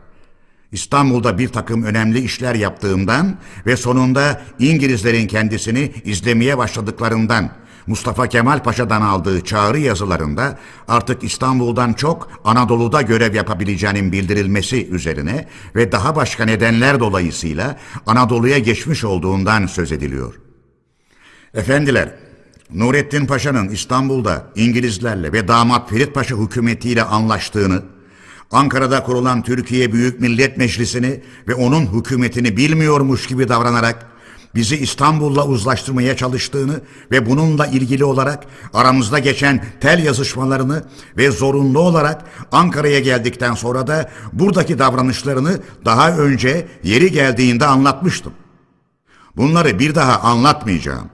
İstanbul'da bir takım önemli işler yaptığından ve sonunda İngilizlerin kendisini izlemeye başladıklarından Mustafa Kemal Paşa'dan aldığı çağrı yazılarında artık İstanbul'dan çok Anadolu'da görev yapabileceğinin bildirilmesi üzerine ve daha başka nedenler dolayısıyla Anadolu'ya geçmiş olduğundan söz ediliyor. Efendiler, Nurettin Paşa'nın İstanbul'da İngilizlerle ve damat Ferit Paşa hükümetiyle anlaştığını, Ankara'da kurulan Türkiye Büyük Millet Meclisi'ni ve onun hükümetini bilmiyormuş gibi davranarak bizi İstanbul'la uzlaştırmaya çalıştığını ve bununla ilgili olarak aramızda geçen tel yazışmalarını ve zorunlu olarak Ankara'ya geldikten sonra da buradaki davranışlarını daha önce yeri geldiğinde anlatmıştım. Bunları bir daha anlatmayacağım.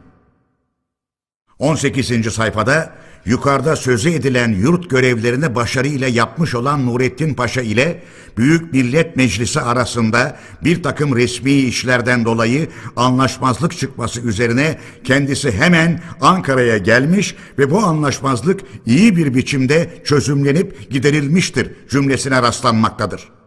18. sayfada yukarıda sözü edilen yurt görevlerini başarıyla yapmış olan Nurettin Paşa ile Büyük Millet Meclisi arasında bir takım resmi işlerden dolayı anlaşmazlık çıkması üzerine kendisi hemen Ankara'ya gelmiş ve bu anlaşmazlık iyi bir biçimde çözümlenip giderilmiştir cümlesine rastlanmaktadır.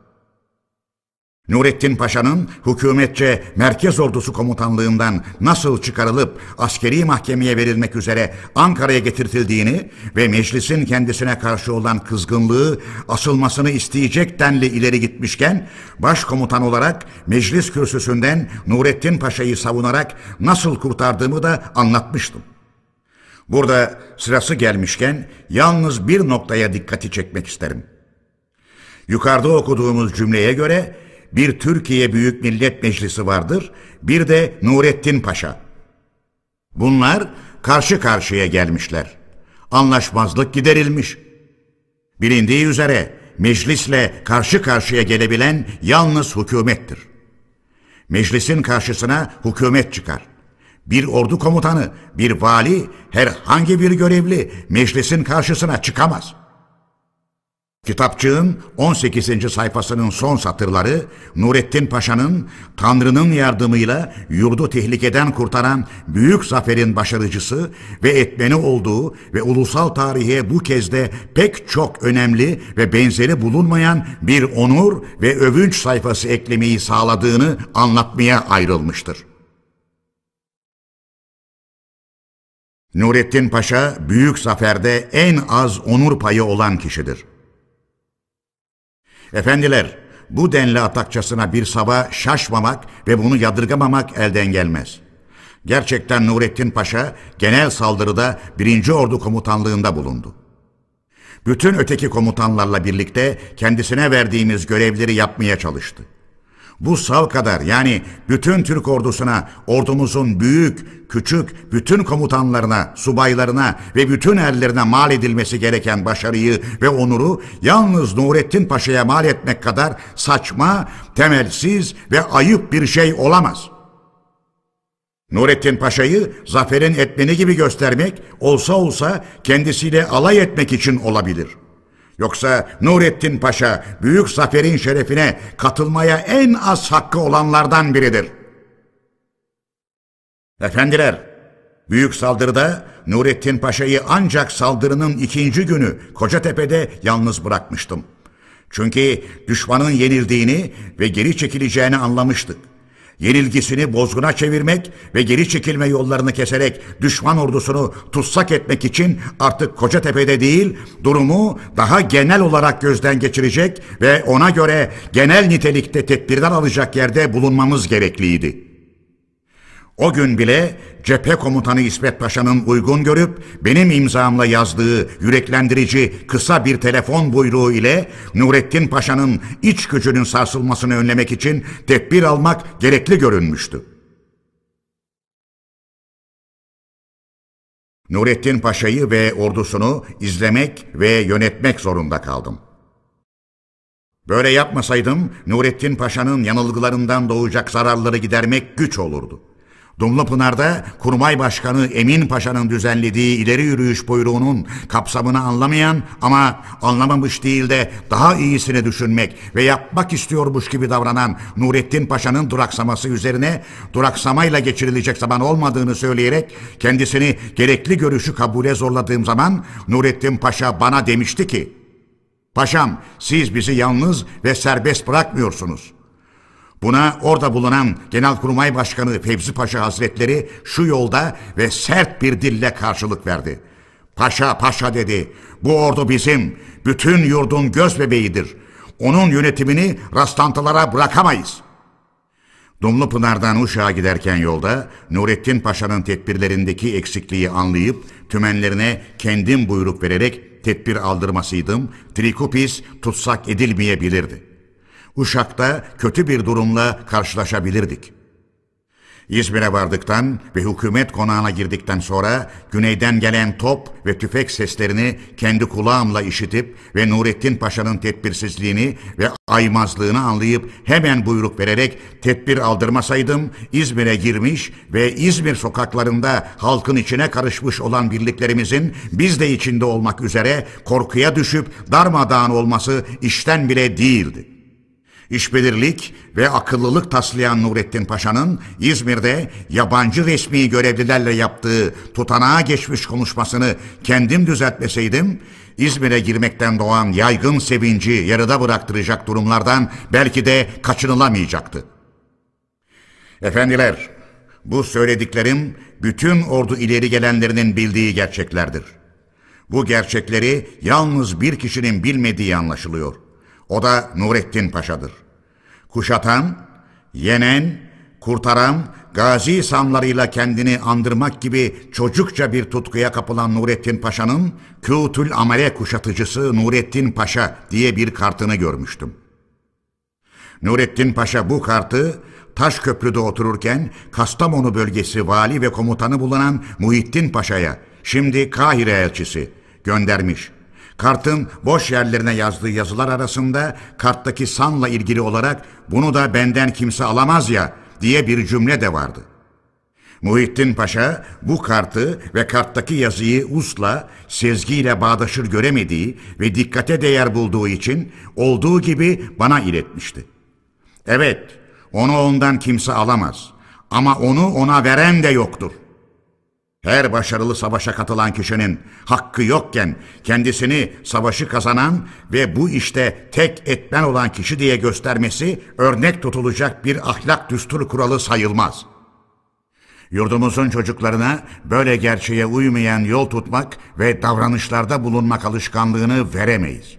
Nurettin Paşa'nın hükümetçe Merkez Ordusu Komutanlığından nasıl çıkarılıp askeri mahkemeye verilmek üzere Ankara'ya getirtildiğini ve meclisin kendisine karşı olan kızgınlığı asılmasını isteyecek denli ileri gitmişken başkomutan olarak meclis kürsüsünden Nurettin Paşa'yı savunarak nasıl kurtardığımı da anlatmıştım. Burada sırası gelmişken yalnız bir noktaya dikkati çekmek isterim. Yukarıda okuduğumuz cümleye göre bir Türkiye Büyük Millet Meclisi vardır, bir de Nurettin Paşa. Bunlar karşı karşıya gelmişler. Anlaşmazlık giderilmiş. Bilindiği üzere meclisle karşı karşıya gelebilen yalnız hükümettir. Meclisin karşısına hükümet çıkar. Bir ordu komutanı, bir vali, herhangi bir görevli meclisin karşısına çıkamaz.'' Kitapçığın 18. sayfasının son satırları Nurettin Paşa'nın Tanrı'nın yardımıyla yurdu tehlikeden kurtaran büyük zaferin başarıcısı ve etmeni olduğu ve ulusal tarihe bu kez de pek çok önemli ve benzeri bulunmayan bir onur ve övünç sayfası eklemeyi sağladığını anlatmaya ayrılmıştır. Nurettin Paşa büyük zaferde en az onur payı olan kişidir. Efendiler, bu denli atakçasına bir sabah şaşmamak ve bunu yadırgamamak elden gelmez. Gerçekten Nurettin Paşa genel saldırıda 1. Ordu komutanlığında bulundu. Bütün öteki komutanlarla birlikte kendisine verdiğimiz görevleri yapmaya çalıştı. Bu sav kadar yani bütün Türk ordusuna, ordumuzun büyük, küçük, bütün komutanlarına, subaylarına ve bütün erlerine mal edilmesi gereken başarıyı ve onuru yalnız Nurettin Paşa'ya mal etmek kadar saçma, temelsiz ve ayıp bir şey olamaz. Nurettin Paşa'yı zaferin etmeni gibi göstermek olsa olsa kendisiyle alay etmek için olabilir.'' Yoksa Nurettin Paşa büyük zaferin şerefine katılmaya en az hakkı olanlardan biridir. Efendiler, büyük saldırıda Nurettin Paşa'yı ancak saldırının ikinci günü Kocatepe'de yalnız bırakmıştım. Çünkü düşmanın yenildiğini ve geri çekileceğini anlamıştık yenilgisini bozguna çevirmek ve geri çekilme yollarını keserek düşman ordusunu tutsak etmek için artık Kocatepe'de değil, durumu daha genel olarak gözden geçirecek ve ona göre genel nitelikte tedbirler alacak yerde bulunmamız gerekliydi. O gün bile cephe komutanı İsmet Paşa'nın uygun görüp benim imzamla yazdığı yüreklendirici kısa bir telefon buyruğu ile Nurettin Paşa'nın iç gücünün sarsılmasını önlemek için tedbir almak gerekli görünmüştü. Nurettin Paşa'yı ve ordusunu izlemek ve yönetmek zorunda kaldım. Böyle yapmasaydım Nurettin Paşa'nın yanılgılarından doğacak zararları gidermek güç olurdu. Dumlupınar'da Kurmay Başkanı Emin Paşa'nın düzenlediği ileri yürüyüş buyruğunun kapsamını anlamayan ama anlamamış değil de daha iyisini düşünmek ve yapmak istiyormuş gibi davranan Nurettin Paşa'nın duraksaması üzerine duraksamayla geçirilecek zaman olmadığını söyleyerek kendisini gerekli görüşü kabule zorladığım zaman Nurettin Paşa bana demişti ki Paşam siz bizi yalnız ve serbest bırakmıyorsunuz. Buna orada bulunan Genelkurmay Başkanı Fevzi Paşa Hazretleri şu yolda ve sert bir dille karşılık verdi. Paşa paşa dedi, bu ordu bizim, bütün yurdun göz bebeğidir. Onun yönetimini rastlantılara bırakamayız. Dumlu Pınar'dan Uşak'a giderken yolda Nurettin Paşa'nın tedbirlerindeki eksikliği anlayıp tümenlerine kendim buyruk vererek tedbir aldırmasıydım, Trikupis tutsak edilmeyebilirdi.'' Uşak'ta kötü bir durumla karşılaşabilirdik. İzmir'e vardıktan ve hükümet konağına girdikten sonra güneyden gelen top ve tüfek seslerini kendi kulağımla işitip ve Nurettin Paşa'nın tedbirsizliğini ve aymazlığını anlayıp hemen buyruk vererek tedbir aldırmasaydım İzmir'e girmiş ve İzmir sokaklarında halkın içine karışmış olan birliklerimizin biz de içinde olmak üzere korkuya düşüp darmadağın olması işten bile değildi. İşbirlik ve akıllılık taslayan Nurettin Paşa'nın İzmir'de yabancı resmi görevlilerle yaptığı tutanağa geçmiş konuşmasını kendim düzeltmeseydim, İzmir'e girmekten doğan yaygın sevinci yarıda bıraktıracak durumlardan belki de kaçınılamayacaktı. Efendiler, bu söylediklerim bütün ordu ileri gelenlerinin bildiği gerçeklerdir. Bu gerçekleri yalnız bir kişinin bilmediği anlaşılıyor. O da Nurettin Paşa'dır. Kuşatan, yenen, kurtaran, gazi samlarıyla kendini andırmak gibi çocukça bir tutkuya kapılan Nurettin Paşa'nın Kütül Amele kuşatıcısı Nurettin Paşa diye bir kartını görmüştüm. Nurettin Paşa bu kartı Taşköprü'de otururken Kastamonu bölgesi vali ve komutanı bulunan Muhittin Paşa'ya, şimdi Kahire elçisi, göndermiş. Kartın boş yerlerine yazdığı yazılar arasında karttaki sanla ilgili olarak bunu da benden kimse alamaz ya diye bir cümle de vardı. Muhittin Paşa bu kartı ve karttaki yazıyı usla, sezgiyle bağdaşır göremediği ve dikkate değer bulduğu için olduğu gibi bana iletmişti. Evet, onu ondan kimse alamaz ama onu ona veren de yoktur. Her başarılı savaşa katılan kişinin hakkı yokken kendisini savaşı kazanan ve bu işte tek etmen olan kişi diye göstermesi örnek tutulacak bir ahlak düstur kuralı sayılmaz. Yurdumuzun çocuklarına böyle gerçeğe uymayan yol tutmak ve davranışlarda bulunmak alışkanlığını veremeyiz.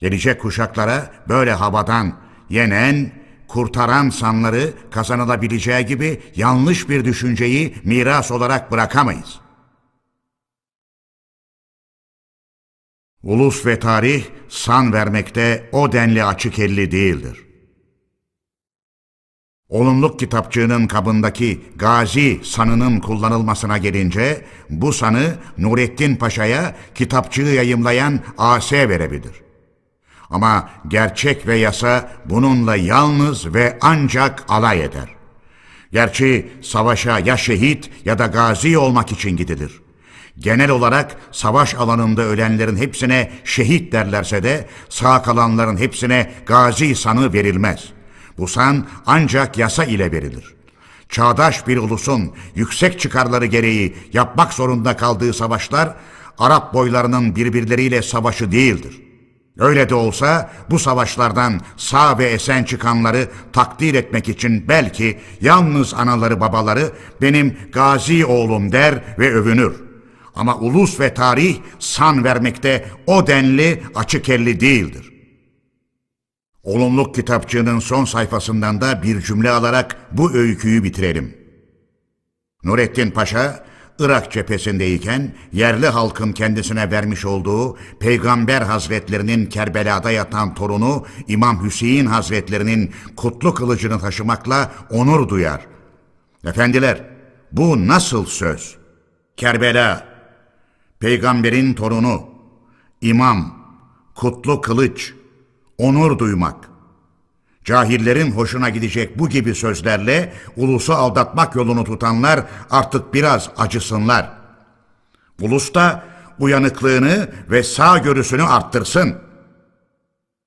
Gelecek kuşaklara böyle havadan yenen kurtaran sanları kazanılabileceği gibi yanlış bir düşünceyi miras olarak bırakamayız. Ulus ve tarih san vermekte o denli açık elli değildir. Olumluk kitapçığının kabındaki gazi sanının kullanılmasına gelince bu sanı Nurettin Paşa'ya kitapçığı yayımlayan AS verebilir. Ama gerçek ve yasa bununla yalnız ve ancak alay eder. Gerçi savaşa ya şehit ya da gazi olmak için gidilir. Genel olarak savaş alanında ölenlerin hepsine şehit derlerse de sağ kalanların hepsine gazi sanı verilmez. Bu san ancak yasa ile verilir. Çağdaş bir ulusun yüksek çıkarları gereği yapmak zorunda kaldığı savaşlar Arap boylarının birbirleriyle savaşı değildir. Öyle de olsa bu savaşlardan sağ ve esen çıkanları takdir etmek için belki yalnız anaları babaları benim gazi oğlum der ve övünür. Ama ulus ve tarih san vermekte o denli açık elli değildir. Olumluk kitapçığının son sayfasından da bir cümle alarak bu öyküyü bitirelim. Nurettin Paşa, Irak cephesindeyken yerli halkın kendisine vermiş olduğu Peygamber Hazretlerinin Kerbela'da yatan torunu İmam Hüseyin Hazretlerinin kutlu kılıcını taşımakla onur duyar. Efendiler, bu nasıl söz? Kerbela, Peygamberin torunu, İmam, kutlu kılıç, onur duymak. Cahillerin hoşuna gidecek bu gibi sözlerle ulusu aldatmak yolunu tutanlar artık biraz acısınlar. Ulus da uyanıklığını ve sağ görüsünü arttırsın.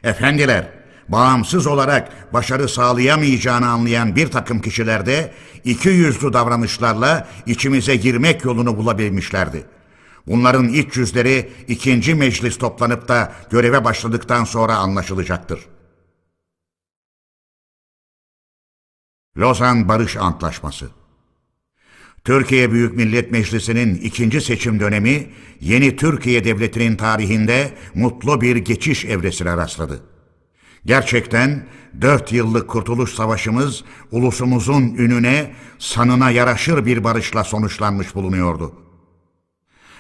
Efendiler, bağımsız olarak başarı sağlayamayacağını anlayan bir takım kişilerde iki yüzlü davranışlarla içimize girmek yolunu bulabilmişlerdi. Bunların iç yüzleri ikinci meclis toplanıp da göreve başladıktan sonra anlaşılacaktır. Lozan Barış Antlaşması Türkiye Büyük Millet Meclisi'nin ikinci seçim dönemi yeni Türkiye Devleti'nin tarihinde mutlu bir geçiş evresine rastladı. Gerçekten dört yıllık Kurtuluş Savaşımız ulusumuzun ününe, sanına yaraşır bir barışla sonuçlanmış bulunuyordu.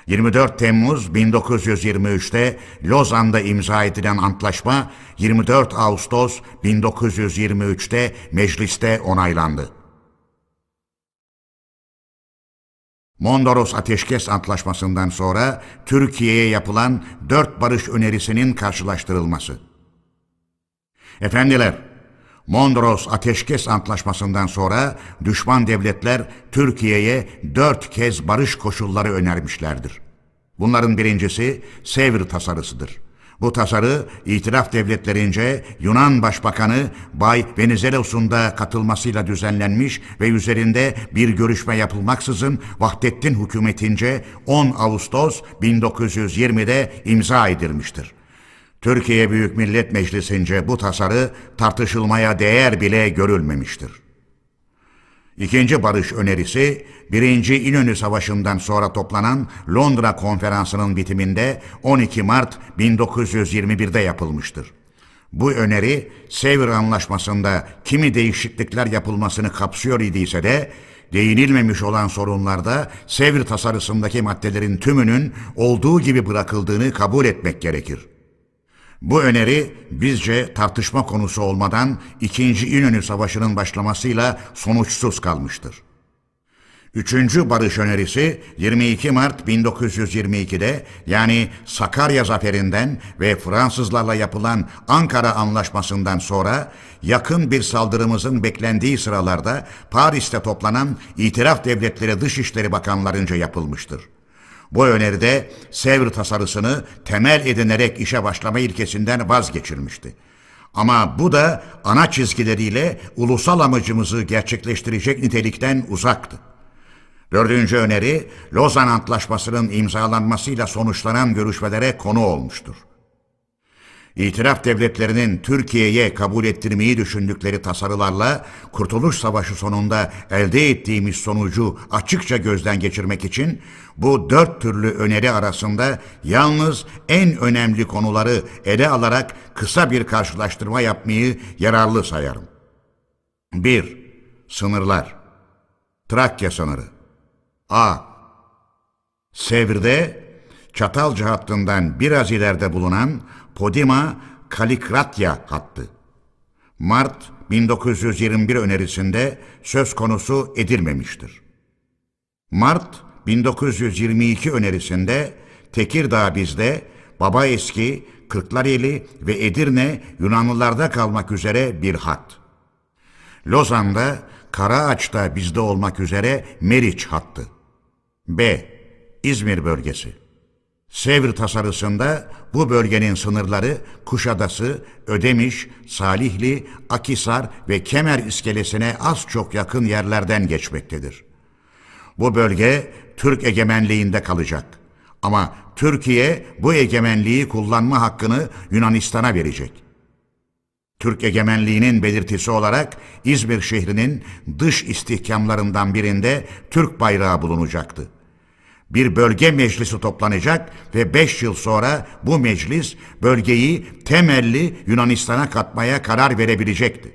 24 Temmuz 1923'te Lozan'da imza edilen antlaşma 24 Ağustos 1923'te mecliste onaylandı. Mondros Ateşkes Antlaşması'ndan sonra Türkiye'ye yapılan dört barış önerisinin karşılaştırılması. Efendiler, Mondros Ateşkes Antlaşması'ndan sonra düşman devletler Türkiye'ye dört kez barış koşulları önermişlerdir. Bunların birincisi Sevr tasarısıdır. Bu tasarı itiraf devletlerince Yunan Başbakanı Bay Venizelos'un da katılmasıyla düzenlenmiş ve üzerinde bir görüşme yapılmaksızın Vahdettin hükümetince 10 Ağustos 1920'de imza edilmiştir. Türkiye Büyük Millet Meclisi'nce bu tasarı tartışılmaya değer bile görülmemiştir. İkinci barış önerisi, birinci İnönü Savaşı'ndan sonra toplanan Londra Konferansı'nın bitiminde 12 Mart 1921'de yapılmıştır. Bu öneri, Sevr Anlaşması'nda kimi değişiklikler yapılmasını kapsıyor idiyse de, değinilmemiş olan sorunlarda Sevr tasarısındaki maddelerin tümünün olduğu gibi bırakıldığını kabul etmek gerekir.'' Bu öneri bizce tartışma konusu olmadan 2. İnönü Savaşı'nın başlamasıyla sonuçsuz kalmıştır. Üçüncü barış önerisi 22 Mart 1922'de yani Sakarya zaferinden ve Fransızlarla yapılan Ankara Anlaşması'ndan sonra yakın bir saldırımızın beklendiği sıralarda Paris'te toplanan İtiraf Devletleri Dışişleri Bakanlarınca yapılmıştır. Bu öneride Sevr tasarısını temel edinerek işe başlama ilkesinden vazgeçilmişti. Ama bu da ana çizgileriyle ulusal amacımızı gerçekleştirecek nitelikten uzaktı. Dördüncü öneri, Lozan Antlaşması'nın imzalanmasıyla sonuçlanan görüşmelere konu olmuştur. İtiraf devletlerinin Türkiye'ye kabul ettirmeyi düşündükleri tasarılarla Kurtuluş Savaşı sonunda elde ettiğimiz sonucu açıkça gözden geçirmek için bu dört türlü öneri arasında yalnız en önemli konuları ele alarak kısa bir karşılaştırma yapmayı yararlı sayarım. 1. Sınırlar Trakya sınırı A. Sevr'de Çatalca hattından biraz ileride bulunan Podima Kalikratya hattı. Mart 1921 önerisinde söz konusu edilmemiştir. Mart 1922 önerisinde Tekirdağ bizde, Baba Eski, Kırklareli ve Edirne Yunanlılarda kalmak üzere bir hat. Lozan'da, Karaağaç'ta bizde olmak üzere Meriç hattı. B. İzmir bölgesi. Sevr tasarısında bu bölgenin sınırları Kuşadası, Ödemiş, Salihli, Akisar ve Kemer iskelesine az çok yakın yerlerden geçmektedir. Bu bölge Türk egemenliğinde kalacak. Ama Türkiye bu egemenliği kullanma hakkını Yunanistan'a verecek. Türk egemenliğinin belirtisi olarak İzmir şehrinin dış istihkamlarından birinde Türk bayrağı bulunacaktı. Bir bölge meclisi toplanacak ve beş yıl sonra bu meclis bölgeyi temelli Yunanistan'a katmaya karar verebilecekti.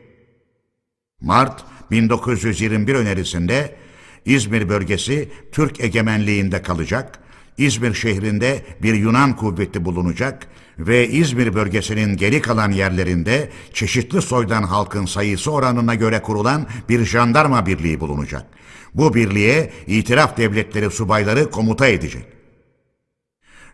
Mart 1921 önerisinde İzmir bölgesi Türk egemenliğinde kalacak, İzmir şehrinde bir Yunan kuvveti bulunacak ve İzmir bölgesinin geri kalan yerlerinde çeşitli soydan halkın sayısı oranına göre kurulan bir jandarma birliği bulunacak. Bu birliğe itiraf devletleri subayları komuta edecek.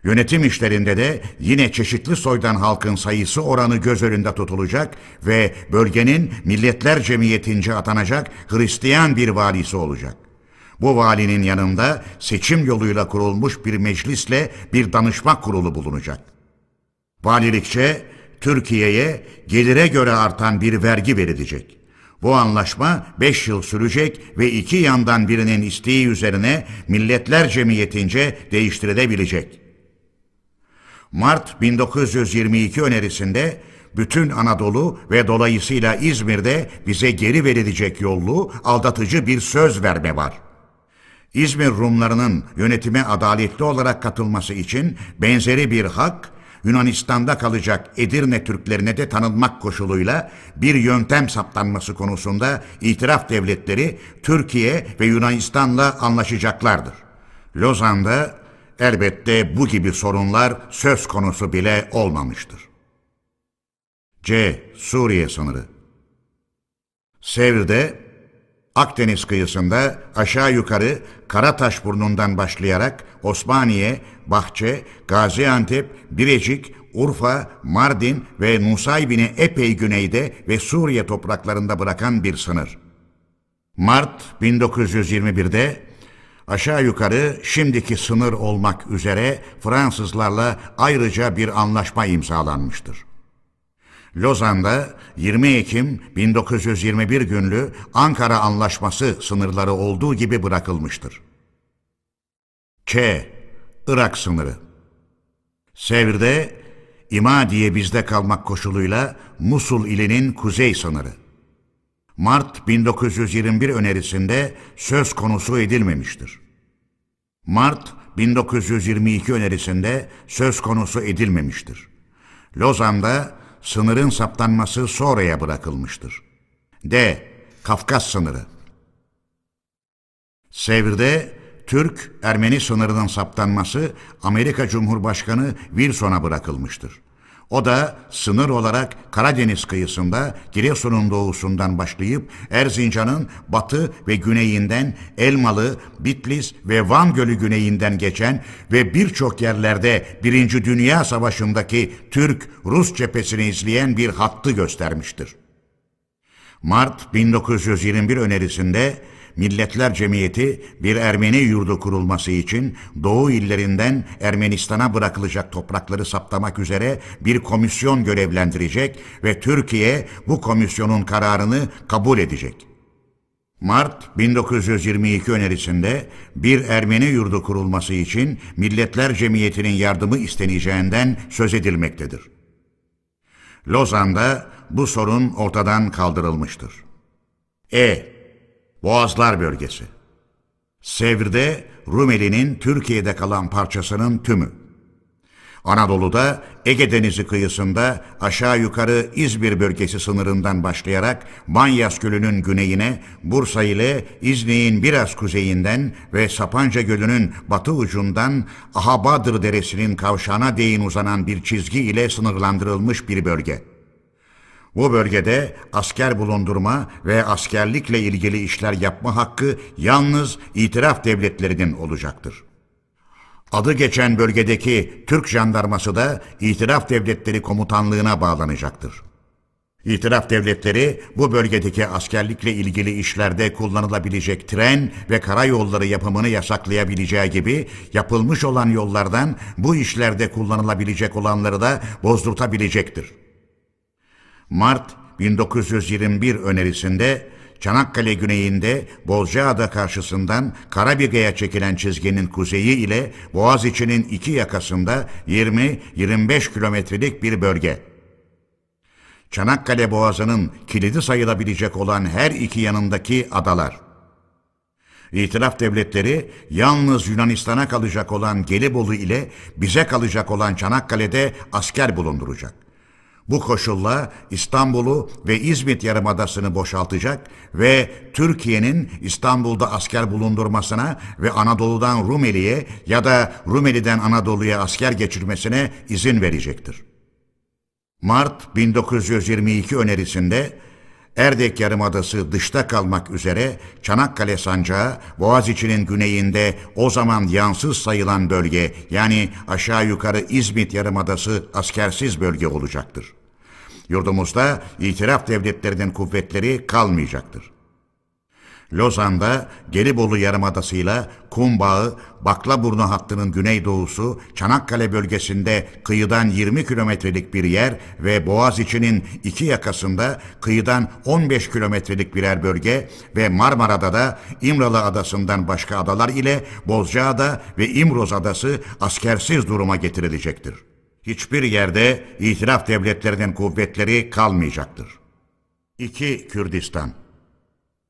Yönetim işlerinde de yine çeşitli soydan halkın sayısı oranı göz önünde tutulacak ve bölgenin Milletler Cemiyetince atanacak Hristiyan bir valisi olacak. Bu valinin yanında seçim yoluyla kurulmuş bir meclisle bir danışma kurulu bulunacak. Valilikçe Türkiye'ye gelire göre artan bir vergi verilecek. Bu anlaşma 5 yıl sürecek ve iki yandan birinin isteği üzerine Milletler Cemiyetince değiştirilebilecek. Mart 1922 önerisinde bütün Anadolu ve dolayısıyla İzmir'de bize geri verilecek yollu aldatıcı bir söz verme var. İzmir Rumlarının yönetime adaletli olarak katılması için benzeri bir hak Yunanistan'da kalacak Edirne Türklerine de tanınmak koşuluyla bir yöntem saptanması konusunda itiraf devletleri Türkiye ve Yunanistan'la anlaşacaklardır. Lozan'da elbette bu gibi sorunlar söz konusu bile olmamıştır. C. Suriye sınırı Sevr'de Akdeniz kıyısında aşağı yukarı Karataş burnundan başlayarak Osmaniye, Bahçe, Gaziantep, Birecik, Urfa, Mardin ve Nusaybin'i epey güneyde ve Suriye topraklarında bırakan bir sınır. Mart 1921'de aşağı yukarı şimdiki sınır olmak üzere Fransızlarla ayrıca bir anlaşma imzalanmıştır. Lozan'da 20 Ekim 1921 günlü Ankara Anlaşması sınırları olduğu gibi bırakılmıştır. Ç. Irak sınırı Sevr'de İma diye bizde kalmak koşuluyla Musul ilinin kuzey sınırı. Mart 1921 önerisinde söz konusu edilmemiştir. Mart 1922 önerisinde söz konusu edilmemiştir. Lozan'da sınırın saptanması sonraya bırakılmıştır. D. Kafkas sınırı Sevr'de Türk-Ermeni sınırının saptanması Amerika Cumhurbaşkanı Wilson'a bırakılmıştır. O da sınır olarak Karadeniz kıyısında Giresun'un doğusundan başlayıp Erzincan'ın batı ve güneyinden Elmalı, Bitlis ve Van Gölü güneyinden geçen ve birçok yerlerde Birinci Dünya Savaşı'ndaki Türk-Rus cephesini izleyen bir hattı göstermiştir. Mart 1921 önerisinde Milletler Cemiyeti bir Ermeni yurdu kurulması için Doğu illerinden Ermenistan'a bırakılacak toprakları saptamak üzere bir komisyon görevlendirecek ve Türkiye bu komisyonun kararını kabul edecek. Mart 1922 önerisinde bir Ermeni yurdu kurulması için Milletler Cemiyeti'nin yardımı isteneceğinden söz edilmektedir. Lozan'da bu sorun ortadan kaldırılmıştır. E. Boğazlar Bölgesi Sevr'de Rumeli'nin Türkiye'de kalan parçasının tümü. Anadolu'da Ege Denizi kıyısında aşağı yukarı İzmir bölgesi sınırından başlayarak Banyas Gölü'nün güneyine, Bursa ile İznik'in biraz kuzeyinden ve Sapanca Gölü'nün batı ucundan Ahabadır Deresi'nin kavşağına değin uzanan bir çizgi ile sınırlandırılmış bir bölge. Bu bölgede asker bulundurma ve askerlikle ilgili işler yapma hakkı yalnız itiraf devletlerinin olacaktır. Adı geçen bölgedeki Türk jandarması da itiraf devletleri komutanlığına bağlanacaktır. İtiraf devletleri bu bölgedeki askerlikle ilgili işlerde kullanılabilecek tren ve karayolları yapımını yasaklayabileceği gibi yapılmış olan yollardan bu işlerde kullanılabilecek olanları da bozdurtabilecektir. Mart 1921 önerisinde Çanakkale güneyinde Bozcaada karşısından Karabiga'ya çekilen çizginin kuzeyi ile Boğaziçi'nin iki yakasında 20-25 kilometrelik bir bölge. Çanakkale Boğazı'nın kilidi sayılabilecek olan her iki yanındaki adalar. İtilaf devletleri yalnız Yunanistan'a kalacak olan Gelibolu ile bize kalacak olan Çanakkale'de asker bulunduracak. Bu koşulla İstanbul'u ve İzmit Yarımadası'nı boşaltacak ve Türkiye'nin İstanbul'da asker bulundurmasına ve Anadolu'dan Rumeli'ye ya da Rumeli'den Anadolu'ya asker geçirmesine izin verecektir. Mart 1922 önerisinde Erdek Yarımadası dışta kalmak üzere Çanakkale Sancağı, Boğaziçi'nin güneyinde o zaman yansız sayılan bölge yani aşağı yukarı İzmit Yarımadası askersiz bölge olacaktır. Yurdumuzda itiraf devletlerinin kuvvetleri kalmayacaktır. Lozan'da Gelibolu Yarımadası'yla Kumbağı, Baklaburnu hattının güneydoğusu, Çanakkale bölgesinde kıyıdan 20 kilometrelik bir yer ve Boğaziçi'nin iki yakasında kıyıdan 15 kilometrelik birer bölge ve Marmara'da da İmralı Adası'ndan başka adalar ile Bozcaada ve İmroz Adası askersiz duruma getirilecektir. Hiçbir yerde itiraf devletlerinin kuvvetleri kalmayacaktır. 2. Kürdistan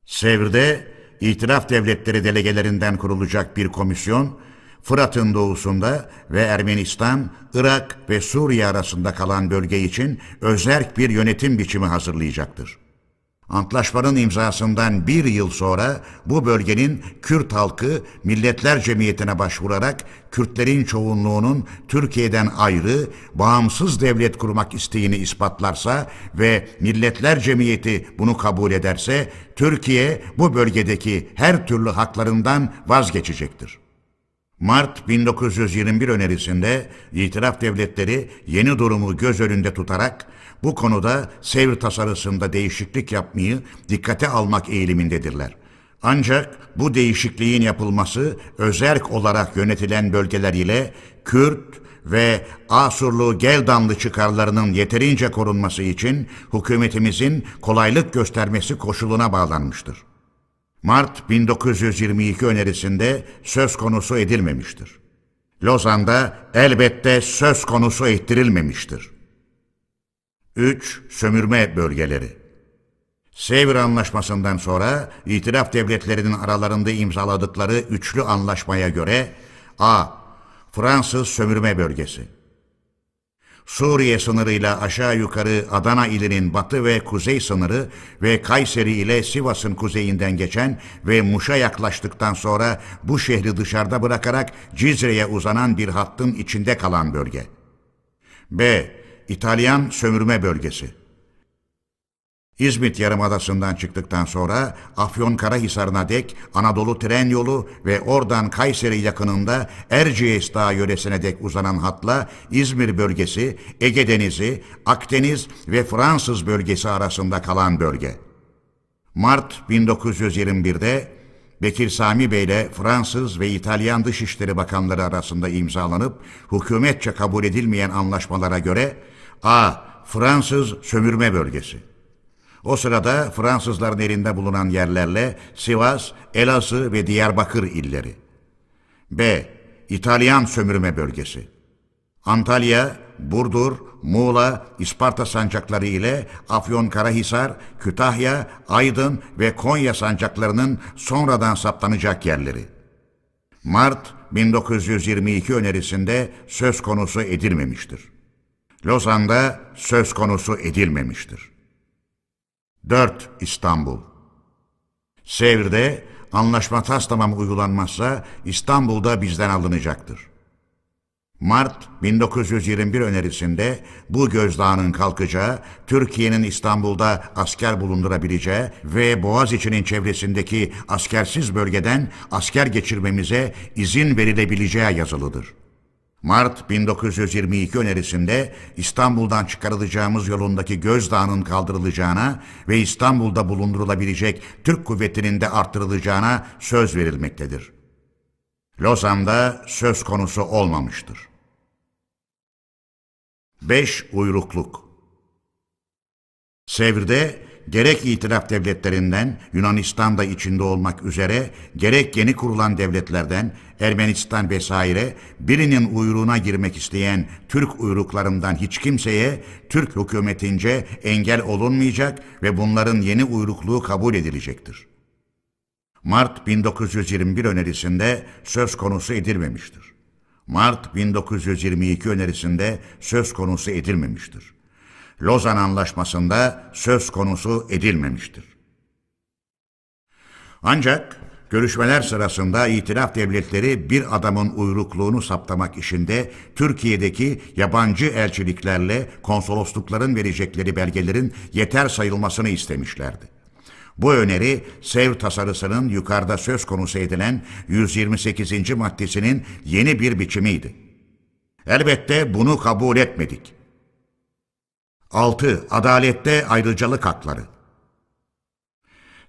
Sevr'de itiraf devletleri delegelerinden kurulacak bir komisyon, Fırat'ın doğusunda ve Ermenistan, Irak ve Suriye arasında kalan bölge için özerk bir yönetim biçimi hazırlayacaktır. Antlaşmanın imzasından bir yıl sonra bu bölgenin Kürt halkı Milletler Cemiyeti'ne başvurarak Kürtlerin çoğunluğunun Türkiye'den ayrı, bağımsız devlet kurmak isteğini ispatlarsa ve Milletler Cemiyeti bunu kabul ederse Türkiye bu bölgedeki her türlü haklarından vazgeçecektir. Mart 1921 önerisinde itiraf devletleri yeni durumu göz önünde tutarak bu konuda Sevr tasarısında değişiklik yapmayı dikkate almak eğilimindedirler. Ancak bu değişikliğin yapılması özerk olarak yönetilen bölgeler ile Kürt ve Asurlu Geldanlı çıkarlarının yeterince korunması için hükümetimizin kolaylık göstermesi koşuluna bağlanmıştır. Mart 1922 önerisinde söz konusu edilmemiştir. Lozan'da elbette söz konusu ettirilmemiştir. 3. Sömürme bölgeleri Sevr Anlaşması'ndan sonra itiraf devletlerinin aralarında imzaladıkları üçlü anlaşmaya göre A. Fransız sömürme bölgesi Suriye sınırıyla aşağı yukarı Adana ilinin batı ve kuzey sınırı ve Kayseri ile Sivas'ın kuzeyinden geçen ve Muş'a yaklaştıktan sonra bu şehri dışarıda bırakarak Cizre'ye uzanan bir hattın içinde kalan bölge. B. İtalyan sömürme bölgesi. İzmit Yarımadası'ndan çıktıktan sonra Afyonkarahisar'ına dek Anadolu tren yolu ve oradan Kayseri yakınında Erciyes Dağı yöresine dek uzanan hatla İzmir bölgesi, Ege Denizi, Akdeniz ve Fransız bölgesi arasında kalan bölge. Mart 1921'de Bekir Sami Bey ile Fransız ve İtalyan Dışişleri Bakanları arasında imzalanıp hükümetçe kabul edilmeyen anlaşmalara göre A. Fransız sömürme bölgesi. O sırada Fransızların elinde bulunan yerlerle Sivas, Elazığ ve Diyarbakır illeri. B. İtalyan sömürme bölgesi. Antalya, Burdur, Muğla, İsparta sancakları ile Afyonkarahisar, Kütahya, Aydın ve Konya sancaklarının sonradan saptanacak yerleri. Mart 1922 önerisinde söz konusu edilmemiştir. Lozan'da söz konusu edilmemiştir. 4. İstanbul Sevr'de anlaşma tas tamam uygulanmazsa İstanbul'da bizden alınacaktır. Mart 1921 önerisinde bu gözdağının kalkacağı, Türkiye'nin İstanbul'da asker bulundurabileceği ve Boğaziçi'nin çevresindeki askersiz bölgeden asker geçirmemize izin verilebileceği yazılıdır. Mart 1922 önerisinde İstanbul'dan çıkarılacağımız yolundaki gözdağının kaldırılacağına ve İstanbul'da bulundurulabilecek Türk kuvvetinin de arttırılacağına söz verilmektedir. Lozan'da söz konusu olmamıştır. 5. Uyrukluk Sevr'de gerek itilaf devletlerinden Yunanistan'da içinde olmak üzere gerek yeni kurulan devletlerden Ermenistan vesaire birinin uyruğuna girmek isteyen Türk uyruklarından hiç kimseye Türk hükümetince engel olunmayacak ve bunların yeni uyrukluğu kabul edilecektir. Mart 1921 önerisinde söz konusu edilmemiştir. Mart 1922 önerisinde söz konusu edilmemiştir. Lozan Anlaşması'nda söz konusu edilmemiştir. Ancak görüşmeler sırasında itilaf devletleri bir adamın uyrukluğunu saptamak işinde Türkiye'deki yabancı elçiliklerle konsoloslukların verecekleri belgelerin yeter sayılmasını istemişlerdi. Bu öneri Sev tasarısının yukarıda söz konusu edilen 128. maddesinin yeni bir biçimiydi. Elbette bunu kabul etmedik. 6. Adalette ayrıcalık hakları.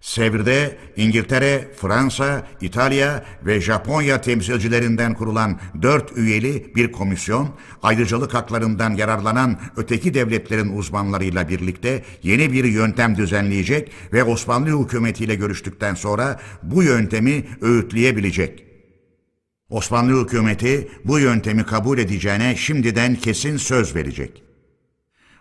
Sevr'de İngiltere, Fransa, İtalya ve Japonya temsilcilerinden kurulan dört üyeli bir komisyon, ayrıcalık haklarından yararlanan öteki devletlerin uzmanlarıyla birlikte yeni bir yöntem düzenleyecek ve Osmanlı hükümetiyle görüştükten sonra bu yöntemi öğütleyebilecek. Osmanlı hükümeti bu yöntemi kabul edeceğine şimdiden kesin söz verecek.''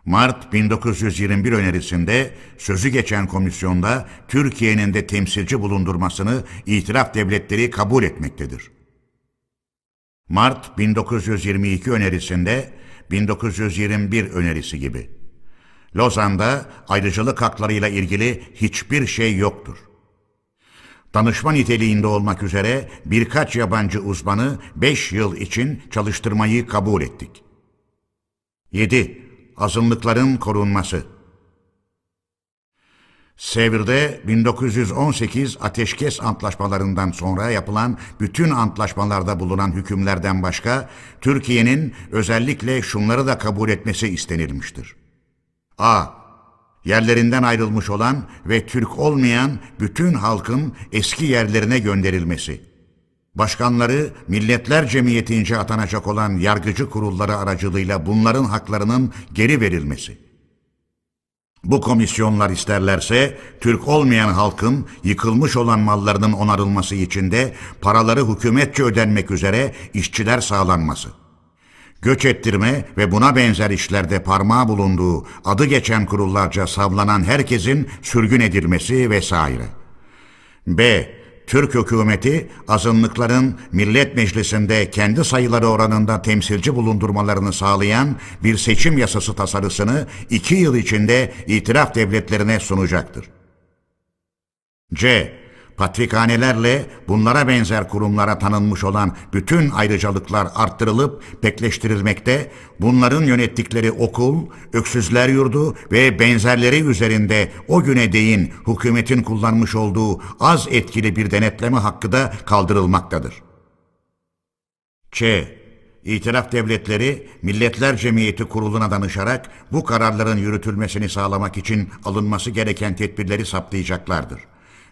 Mart 1921 önerisinde sözü geçen komisyonda Türkiye'nin de temsilci bulundurmasını itiraf devletleri kabul etmektedir. Mart 1922 önerisinde 1921 önerisi gibi. Lozan'da ayrıcalık haklarıyla ilgili hiçbir şey yoktur. Danışma niteliğinde olmak üzere birkaç yabancı uzmanı 5 yıl için çalıştırmayı kabul ettik. 7 azınlıkların korunması. Sevr'de 1918 ateşkes antlaşmalarından sonra yapılan bütün antlaşmalarda bulunan hükümlerden başka Türkiye'nin özellikle şunları da kabul etmesi istenilmiştir. A. Yerlerinden ayrılmış olan ve Türk olmayan bütün halkın eski yerlerine gönderilmesi başkanları Milletler Cemiyetince atanacak olan yargıcı kurulları aracılığıyla bunların haklarının geri verilmesi. Bu komisyonlar isterlerse Türk olmayan halkın yıkılmış olan mallarının onarılması için de paraları hükümetçe ödenmek üzere işçiler sağlanması. Göç ettirme ve buna benzer işlerde parmağı bulunduğu adı geçen kurullarca savlanan herkesin sürgün edilmesi vesaire. B. Türk hükümeti azınlıkların Millet Meclisi'nde kendi sayıları oranında temsilci bulundurmalarını sağlayan bir seçim yasası tasarısını iki yıl içinde itiraf devletlerine sunacaktır. C. Patrikhanelerle bunlara benzer kurumlara tanınmış olan bütün ayrıcalıklar arttırılıp pekleştirilmekte, bunların yönettikleri okul, öksüzler yurdu ve benzerleri üzerinde o güne değin hükümetin kullanmış olduğu az etkili bir denetleme hakkı da kaldırılmaktadır. Ç. İtiraf devletleri Milletler Cemiyeti Kurulu'na danışarak bu kararların yürütülmesini sağlamak için alınması gereken tedbirleri saptayacaklardır.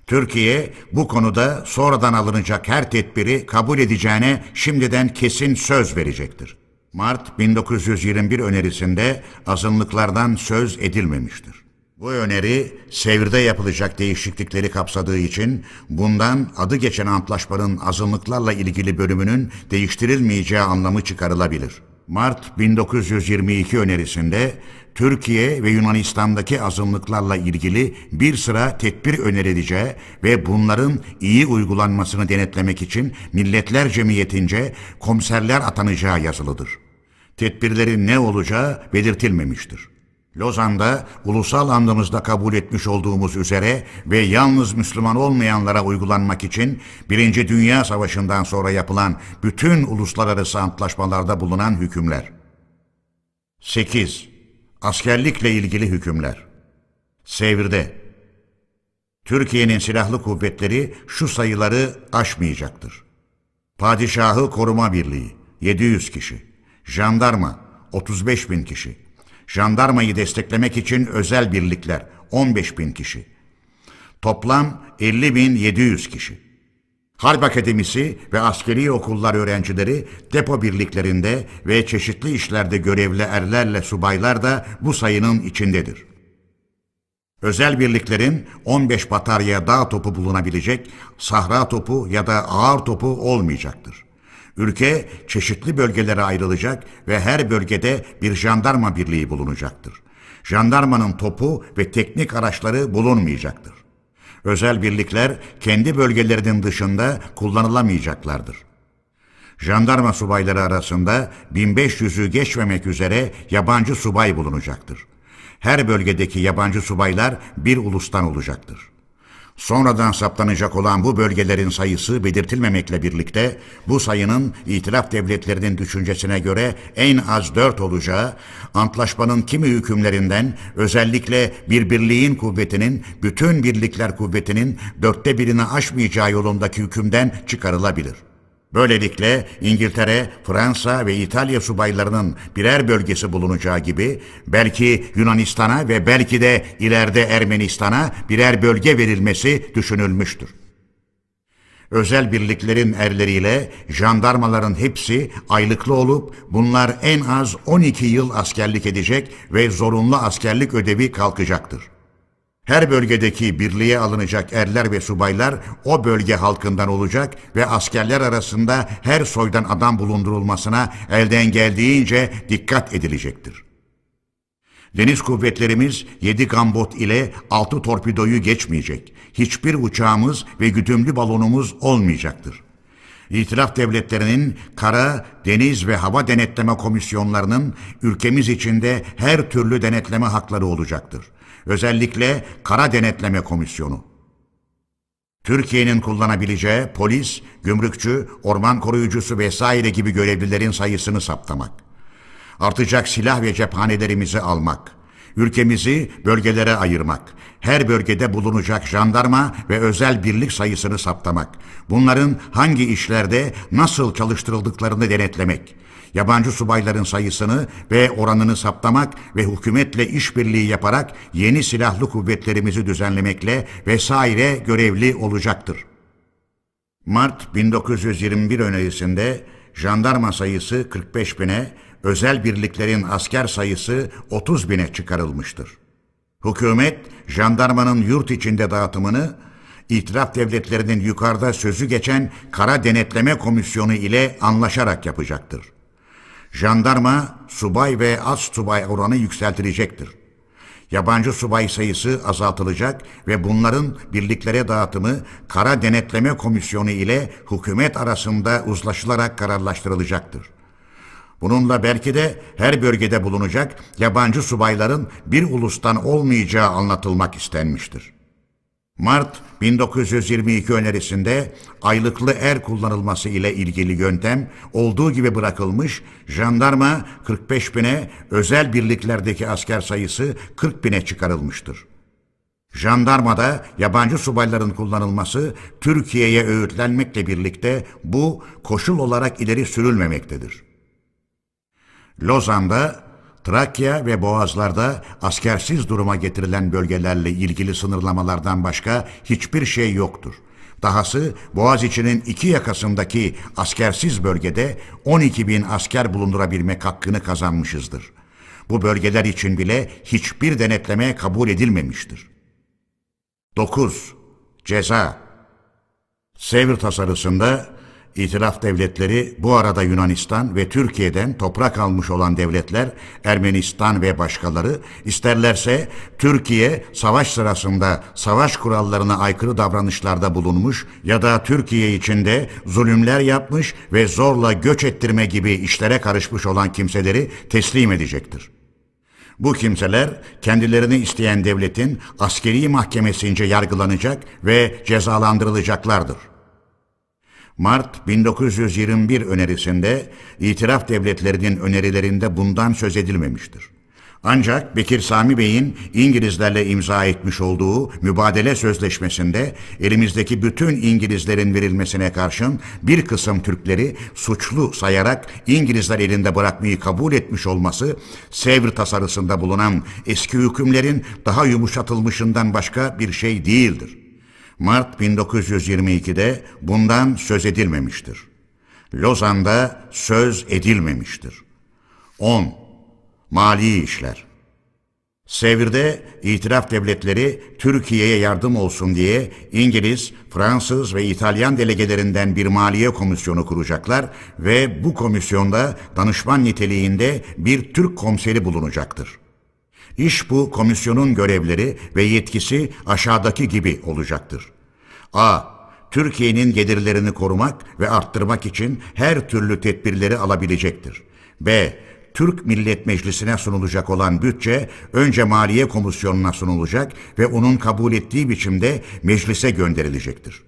Türkiye bu konuda sonradan alınacak her tedbiri kabul edeceğine şimdiden kesin söz verecektir. Mart 1921 önerisinde azınlıklardan söz edilmemiştir. Bu öneri Sevr'de yapılacak değişiklikleri kapsadığı için bundan adı geçen antlaşmanın azınlıklarla ilgili bölümünün değiştirilmeyeceği anlamı çıkarılabilir. Mart 1922 önerisinde Türkiye ve Yunanistan'daki azınlıklarla ilgili bir sıra tedbir önerileceği ve bunların iyi uygulanmasını denetlemek için Milletler Cemiyetince komiserler atanacağı yazılıdır. Tedbirlerin ne olacağı belirtilmemiştir. Lozan'da ulusal andımızda kabul etmiş olduğumuz üzere ve yalnız Müslüman olmayanlara uygulanmak için Birinci Dünya Savaşı'ndan sonra yapılan bütün uluslararası antlaşmalarda bulunan hükümler. 8. Askerlikle ilgili hükümler. Sevirde. Türkiye'nin silahlı kuvvetleri şu sayıları aşmayacaktır. Padişahı Koruma Birliği 700 kişi. Jandarma 35 bin kişi. Jandarmayı desteklemek için özel birlikler 15 bin kişi. Toplam 50 bin 700 kişi. Harp Akademisi ve askeri okullar öğrencileri depo birliklerinde ve çeşitli işlerde görevli erlerle subaylar da bu sayının içindedir. Özel birliklerin 15 batarya dağ topu bulunabilecek, sahra topu ya da ağır topu olmayacaktır. Ülke çeşitli bölgelere ayrılacak ve her bölgede bir jandarma birliği bulunacaktır. Jandarmanın topu ve teknik araçları bulunmayacaktır. Özel birlikler kendi bölgelerinin dışında kullanılamayacaklardır. Jandarma subayları arasında 1500'ü geçmemek üzere yabancı subay bulunacaktır. Her bölgedeki yabancı subaylar bir ulustan olacaktır. Sonradan saptanacak olan bu bölgelerin sayısı belirtilmemekle birlikte bu sayının itilaf devletlerinin düşüncesine göre en az dört olacağı, antlaşmanın kimi hükümlerinden özellikle bir birliğin kuvvetinin bütün birlikler kuvvetinin dörtte birini aşmayacağı yolundaki hükümden çıkarılabilir. Böylelikle İngiltere, Fransa ve İtalya subaylarının birer bölgesi bulunacağı gibi belki Yunanistan'a ve belki de ileride Ermenistan'a birer bölge verilmesi düşünülmüştür. Özel birliklerin erleriyle jandarmaların hepsi aylıklı olup bunlar en az 12 yıl askerlik edecek ve zorunlu askerlik ödevi kalkacaktır. Her bölgedeki birliğe alınacak erler ve subaylar o bölge halkından olacak ve askerler arasında her soydan adam bulundurulmasına elden geldiğince dikkat edilecektir. Deniz kuvvetlerimiz 7 gambot ile 6 torpidoyu geçmeyecek. Hiçbir uçağımız ve güdümlü balonumuz olmayacaktır. İtilaf devletlerinin kara, deniz ve hava denetleme komisyonlarının ülkemiz içinde her türlü denetleme hakları olacaktır. Özellikle Kara Denetleme Komisyonu. Türkiye'nin kullanabileceği polis, gümrükçü, orman koruyucusu vesaire gibi görevlilerin sayısını saptamak. Artacak silah ve cephanelerimizi almak. Ülkemizi bölgelere ayırmak. Her bölgede bulunacak jandarma ve özel birlik sayısını saptamak. Bunların hangi işlerde nasıl çalıştırıldıklarını denetlemek yabancı subayların sayısını ve oranını saptamak ve hükümetle işbirliği yaparak yeni silahlı kuvvetlerimizi düzenlemekle vesaire görevli olacaktır. Mart 1921 önerisinde jandarma sayısı 45 bine, özel birliklerin asker sayısı 30 bine çıkarılmıştır. Hükümet, jandarmanın yurt içinde dağıtımını, itiraf devletlerinin yukarıda sözü geçen Kara Denetleme Komisyonu ile anlaşarak yapacaktır jandarma, subay ve az subay oranı yükseltilecektir. Yabancı subay sayısı azaltılacak ve bunların birliklere dağıtımı Kara Denetleme Komisyonu ile hükümet arasında uzlaşılarak kararlaştırılacaktır. Bununla belki de her bölgede bulunacak yabancı subayların bir ulustan olmayacağı anlatılmak istenmiştir. Mart 1922 önerisinde aylıklı er kullanılması ile ilgili yöntem olduğu gibi bırakılmış, jandarma 45 bine, özel birliklerdeki asker sayısı 40 bine çıkarılmıştır. Jandarmada yabancı subayların kullanılması Türkiye'ye öğütlenmekle birlikte bu koşul olarak ileri sürülmemektedir. Lozan'da Trakya ve Boğazlar'da askersiz duruma getirilen bölgelerle ilgili sınırlamalardan başka hiçbir şey yoktur. Dahası Boğaz içinin iki yakasındaki askersiz bölgede 12 bin asker bulundurabilmek hakkını kazanmışızdır. Bu bölgeler için bile hiçbir denetleme kabul edilmemiştir. 9. Ceza Sevr tasarısında İtilaf devletleri bu arada Yunanistan ve Türkiye'den toprak almış olan devletler Ermenistan ve başkaları isterlerse Türkiye savaş sırasında savaş kurallarına aykırı davranışlarda bulunmuş ya da Türkiye içinde zulümler yapmış ve zorla göç ettirme gibi işlere karışmış olan kimseleri teslim edecektir. Bu kimseler kendilerini isteyen devletin askeri mahkemesince yargılanacak ve cezalandırılacaklardır. Mart 1921 önerisinde itiraf devletlerinin önerilerinde bundan söz edilmemiştir. Ancak Bekir Sami Bey'in İngilizlerle imza etmiş olduğu mübadele sözleşmesinde elimizdeki bütün İngilizlerin verilmesine karşın bir kısım Türkleri suçlu sayarak İngilizler elinde bırakmayı kabul etmiş olması Sevr tasarısında bulunan eski hükümlerin daha yumuşatılmışından başka bir şey değildir. Mart 1922'de bundan söz edilmemiştir. Lozan'da söz edilmemiştir. 10. Mali işler. Sevir'de itiraf devletleri Türkiye'ye yardım olsun diye İngiliz, Fransız ve İtalyan delegelerinden bir maliye komisyonu kuracaklar ve bu komisyonda danışman niteliğinde bir Türk komiseri bulunacaktır. İş bu komisyonun görevleri ve yetkisi aşağıdaki gibi olacaktır. A. Türkiye'nin gelirlerini korumak ve arttırmak için her türlü tedbirleri alabilecektir. B. Türk Millet Meclisi'ne sunulacak olan bütçe önce Maliye Komisyonu'na sunulacak ve onun kabul ettiği biçimde meclise gönderilecektir.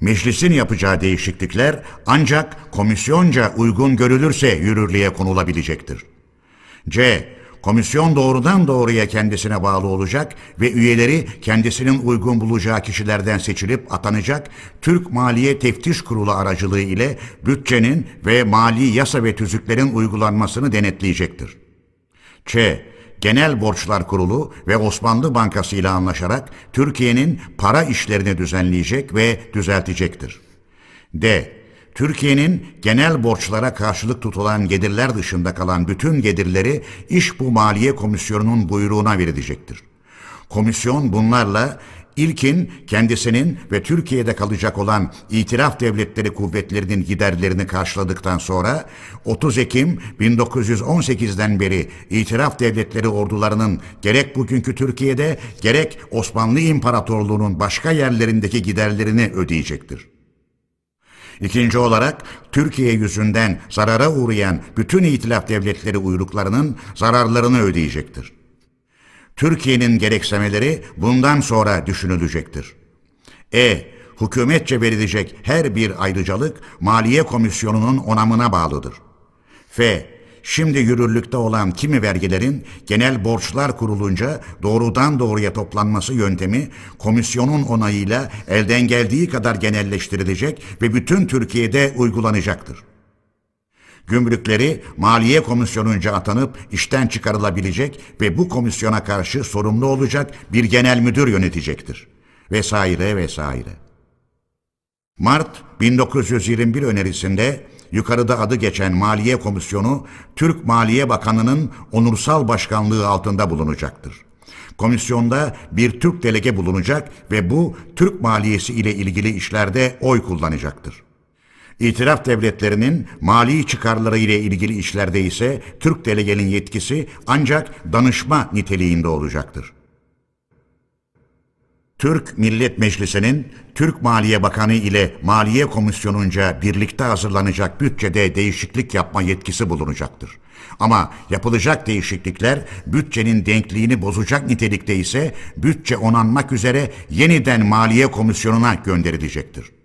Meclisin yapacağı değişiklikler ancak komisyonca uygun görülürse yürürlüğe konulabilecektir. C. Komisyon doğrudan doğruya kendisine bağlı olacak ve üyeleri kendisinin uygun bulacağı kişilerden seçilip atanacak Türk Maliye Teftiş Kurulu aracılığı ile bütçenin ve mali yasa ve tüzüklerin uygulanmasını denetleyecektir. Ç. Genel Borçlar Kurulu ve Osmanlı Bankası ile anlaşarak Türkiye'nin para işlerini düzenleyecek ve düzeltecektir. D. Türkiye'nin genel borçlara karşılık tutulan gelirler dışında kalan bütün gelirleri İş bu Maliye Komisyonu'nun buyruğuna verilecektir. Komisyon bunlarla ilkin kendisinin ve Türkiye'de kalacak olan itiraf devletleri kuvvetlerinin giderlerini karşıladıktan sonra 30 Ekim 1918'den beri itiraf devletleri ordularının gerek bugünkü Türkiye'de gerek Osmanlı İmparatorluğu'nun başka yerlerindeki giderlerini ödeyecektir. İkinci olarak Türkiye yüzünden zarara uğrayan bütün itilaf devletleri uyruklarının zararlarını ödeyecektir. Türkiye'nin gereksemeleri bundan sonra düşünülecektir. E. Hükümetçe verilecek her bir ayrıcalık Maliye Komisyonu'nun onamına bağlıdır. F şimdi yürürlükte olan kimi vergilerin genel borçlar kurulunca doğrudan doğruya toplanması yöntemi komisyonun onayıyla elden geldiği kadar genelleştirilecek ve bütün Türkiye'de uygulanacaktır. Gümrükleri Maliye Komisyonunca atanıp işten çıkarılabilecek ve bu komisyona karşı sorumlu olacak bir genel müdür yönetecektir. Vesaire vesaire. Mart 1921 önerisinde yukarıda adı geçen Maliye Komisyonu Türk Maliye Bakanı'nın onursal başkanlığı altında bulunacaktır. Komisyonda bir Türk delege bulunacak ve bu Türk maliyesi ile ilgili işlerde oy kullanacaktır. İtiraf devletlerinin mali çıkarları ile ilgili işlerde ise Türk delegenin yetkisi ancak danışma niteliğinde olacaktır. Türk Millet Meclisi'nin Türk Maliye Bakanı ile Maliye Komisyonunca birlikte hazırlanacak bütçede değişiklik yapma yetkisi bulunacaktır. Ama yapılacak değişiklikler bütçenin denkliğini bozacak nitelikte ise bütçe onanmak üzere yeniden Maliye Komisyonu'na gönderilecektir.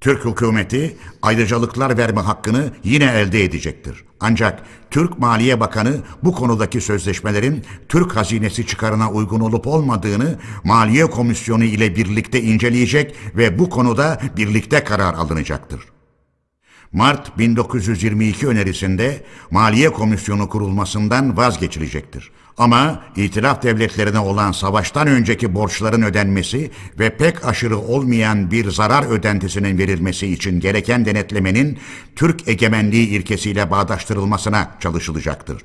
Türk hükümeti ayrıcalıklar verme hakkını yine elde edecektir. Ancak Türk Maliye Bakanı bu konudaki sözleşmelerin Türk hazinesi çıkarına uygun olup olmadığını Maliye Komisyonu ile birlikte inceleyecek ve bu konuda birlikte karar alınacaktır. Mart 1922 önerisinde Maliye Komisyonu kurulmasından vazgeçilecektir. Ama itilaf devletlerine olan savaştan önceki borçların ödenmesi ve pek aşırı olmayan bir zarar ödentisinin verilmesi için gereken denetlemenin Türk egemenliği ilkesiyle bağdaştırılmasına çalışılacaktır.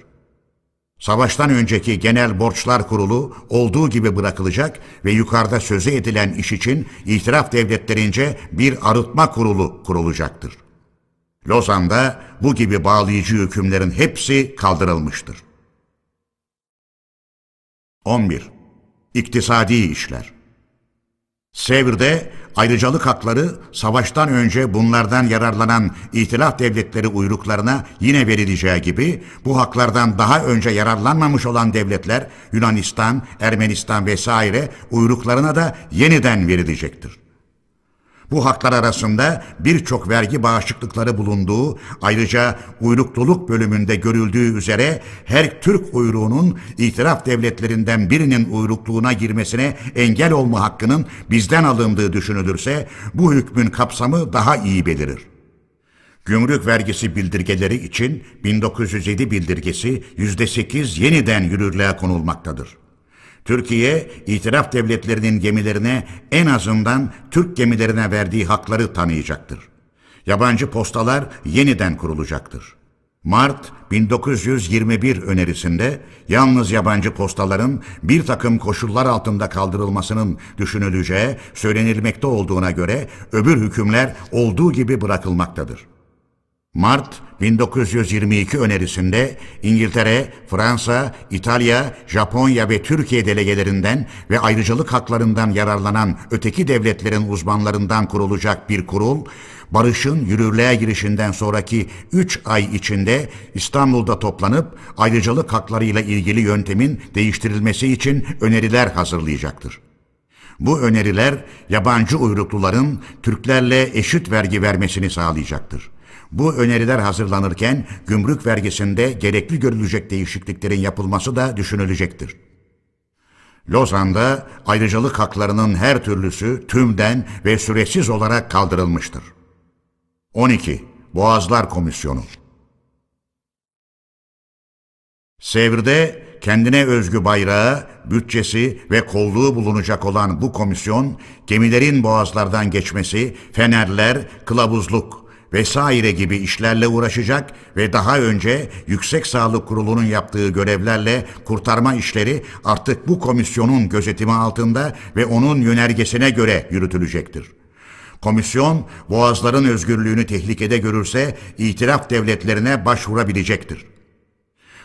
Savaştan önceki genel borçlar kurulu olduğu gibi bırakılacak ve yukarıda sözü edilen iş için itiraf devletlerince bir arıtma kurulu kurulacaktır. Lozan'da bu gibi bağlayıcı hükümlerin hepsi kaldırılmıştır. 11. İktisadi işler Sevr'de ayrıcalık hakları savaştan önce bunlardan yararlanan itilaf devletleri uyruklarına yine verileceği gibi bu haklardan daha önce yararlanmamış olan devletler Yunanistan, Ermenistan vesaire uyruklarına da yeniden verilecektir. Bu haklar arasında birçok vergi bağışıklıkları bulunduğu, ayrıca uyrukluluk bölümünde görüldüğü üzere her Türk uyruğunun itiraf devletlerinden birinin uyrukluğuna girmesine engel olma hakkının bizden alındığı düşünülürse bu hükmün kapsamı daha iyi belirir. Gümrük vergisi bildirgeleri için 1907 bildirgesi %8 yeniden yürürlüğe konulmaktadır. Türkiye, itiraf devletlerinin gemilerine en azından Türk gemilerine verdiği hakları tanıyacaktır. Yabancı postalar yeniden kurulacaktır. Mart 1921 önerisinde yalnız yabancı postaların bir takım koşullar altında kaldırılmasının düşünüleceği söylenilmekte olduğuna göre öbür hükümler olduğu gibi bırakılmaktadır. Mart 1922 önerisinde İngiltere, Fransa, İtalya, Japonya ve Türkiye delegelerinden ve ayrıcalık haklarından yararlanan öteki devletlerin uzmanlarından kurulacak bir kurul, barışın yürürlüğe girişinden sonraki 3 ay içinde İstanbul'da toplanıp ayrıcalık haklarıyla ilgili yöntemin değiştirilmesi için öneriler hazırlayacaktır. Bu öneriler yabancı uyrukluların Türklerle eşit vergi vermesini sağlayacaktır. Bu öneriler hazırlanırken gümrük vergisinde gerekli görülecek değişikliklerin yapılması da düşünülecektir. Lozan'da ayrıcalık haklarının her türlüsü tümden ve süresiz olarak kaldırılmıştır. 12. Boğazlar Komisyonu Sevr'de kendine özgü bayrağı, bütçesi ve kolluğu bulunacak olan bu komisyon, gemilerin boğazlardan geçmesi, fenerler, kılavuzluk, vesaire gibi işlerle uğraşacak ve daha önce Yüksek Sağlık Kurulu'nun yaptığı görevlerle kurtarma işleri artık bu komisyonun gözetimi altında ve onun yönergesine göre yürütülecektir. Komisyon, boğazların özgürlüğünü tehlikede görürse itiraf devletlerine başvurabilecektir.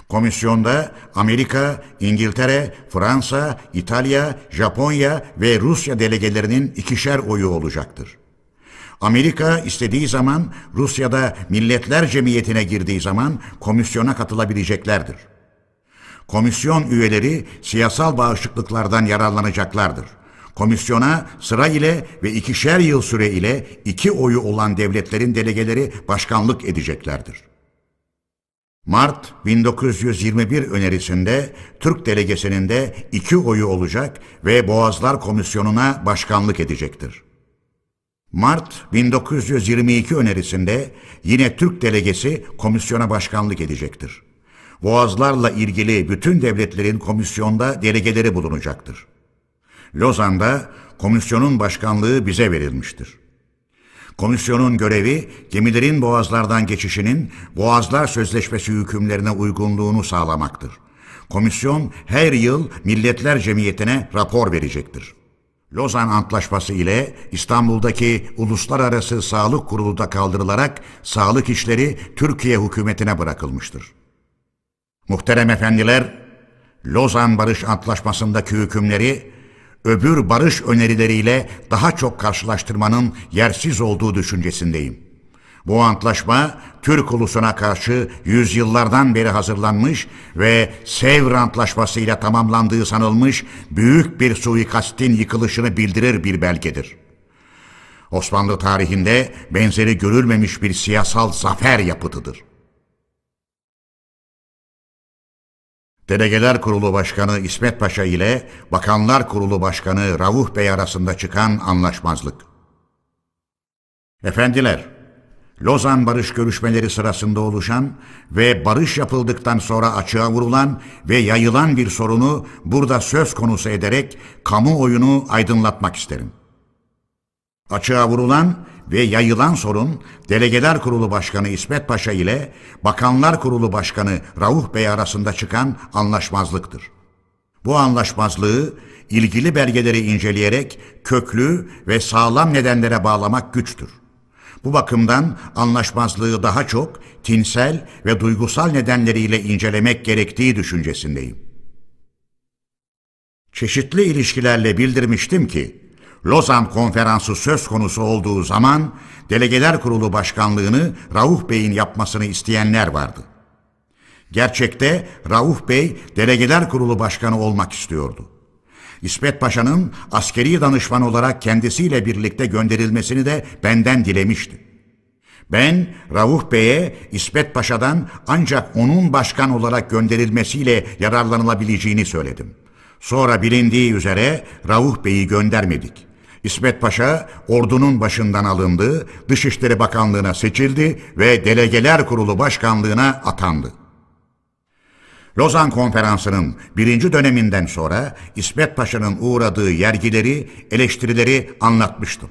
Komisyonda Amerika, İngiltere, Fransa, İtalya, Japonya ve Rusya delegelerinin ikişer oyu olacaktır. Amerika istediği zaman Rusya'da Milletler Cemiyeti'ne girdiği zaman komisyona katılabileceklerdir. Komisyon üyeleri siyasal bağışıklıklardan yararlanacaklardır. Komisyona sıra ile ve ikişer yıl süre ile iki oyu olan devletlerin delegeleri başkanlık edeceklerdir. Mart 1921 önerisinde Türk delegesinin de iki oyu olacak ve Boğazlar Komisyonu'na başkanlık edecektir. Mart 1922 önerisinde yine Türk delegesi komisyona başkanlık edecektir. Boğazlarla ilgili bütün devletlerin komisyonda delegeleri bulunacaktır. Lozan'da komisyonun başkanlığı bize verilmiştir. Komisyonun görevi gemilerin boğazlardan geçişinin Boğazlar Sözleşmesi hükümlerine uygunluğunu sağlamaktır. Komisyon her yıl Milletler Cemiyeti'ne rapor verecektir. Lozan Antlaşması ile İstanbul'daki Uluslararası Sağlık Kurulu da kaldırılarak sağlık işleri Türkiye hükümetine bırakılmıştır. Muhterem efendiler, Lozan Barış Antlaşması'ndaki hükümleri öbür barış önerileriyle daha çok karşılaştırmanın yersiz olduğu düşüncesindeyim. Bu antlaşma Türk ulusuna karşı yüzyıllardan beri hazırlanmış ve Sevr Antlaşması ile tamamlandığı sanılmış büyük bir suikastin yıkılışını bildirir bir belgedir. Osmanlı tarihinde benzeri görülmemiş bir siyasal zafer yapıtıdır. Delegeler Kurulu Başkanı İsmet Paşa ile Bakanlar Kurulu Başkanı Ravuh Bey arasında çıkan anlaşmazlık. Efendiler, Lozan barış görüşmeleri sırasında oluşan ve barış yapıldıktan sonra açığa vurulan ve yayılan bir sorunu burada söz konusu ederek kamuoyunu aydınlatmak isterim. Açığa vurulan ve yayılan sorun Delegeler Kurulu Başkanı İsmet Paşa ile Bakanlar Kurulu Başkanı Rauf Bey arasında çıkan anlaşmazlıktır. Bu anlaşmazlığı ilgili belgeleri inceleyerek köklü ve sağlam nedenlere bağlamak güçtür. Bu bakımdan anlaşmazlığı daha çok tinsel ve duygusal nedenleriyle incelemek gerektiği düşüncesindeyim. Çeşitli ilişkilerle bildirmiştim ki, Lozan Konferansı söz konusu olduğu zaman Delegeler Kurulu Başkanlığını Rauf Bey'in yapmasını isteyenler vardı. Gerçekte Rauf Bey Delegeler Kurulu Başkanı olmak istiyordu. İsmet Paşa'nın askeri danışman olarak kendisiyle birlikte gönderilmesini de benden dilemişti. Ben Rauf Bey'e İsmet Paşa'dan ancak onun başkan olarak gönderilmesiyle yararlanılabileceğini söyledim. Sonra bilindiği üzere Rauf Bey'i göndermedik. İsmet Paşa ordunun başından alındı, Dışişleri Bakanlığı'na seçildi ve Delegeler Kurulu Başkanlığı'na atandı. Lozan Konferansı'nın birinci döneminden sonra İsmet Paşa'nın uğradığı yergileri, eleştirileri anlatmıştım.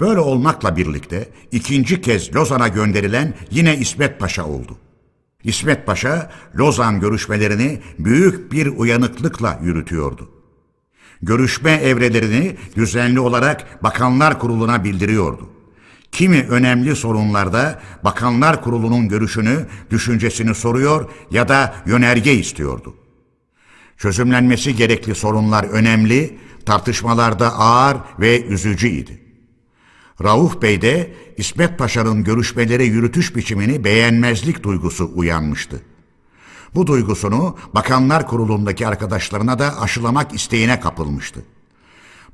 Böyle olmakla birlikte ikinci kez Lozan'a gönderilen yine İsmet Paşa oldu. İsmet Paşa Lozan görüşmelerini büyük bir uyanıklıkla yürütüyordu. Görüşme evrelerini düzenli olarak Bakanlar Kurulu'na bildiriyordu. Kimi önemli sorunlarda Bakanlar Kurulu'nun görüşünü, düşüncesini soruyor ya da yönerge istiyordu. Çözümlenmesi gerekli sorunlar önemli, tartışmalarda ağır ve üzücüydi. Rauf Bey de İsmet Paşa'nın görüşmeleri yürütüş biçimini beğenmezlik duygusu uyanmıştı. Bu duygusunu Bakanlar Kurulu'ndaki arkadaşlarına da aşılamak isteğine kapılmıştı.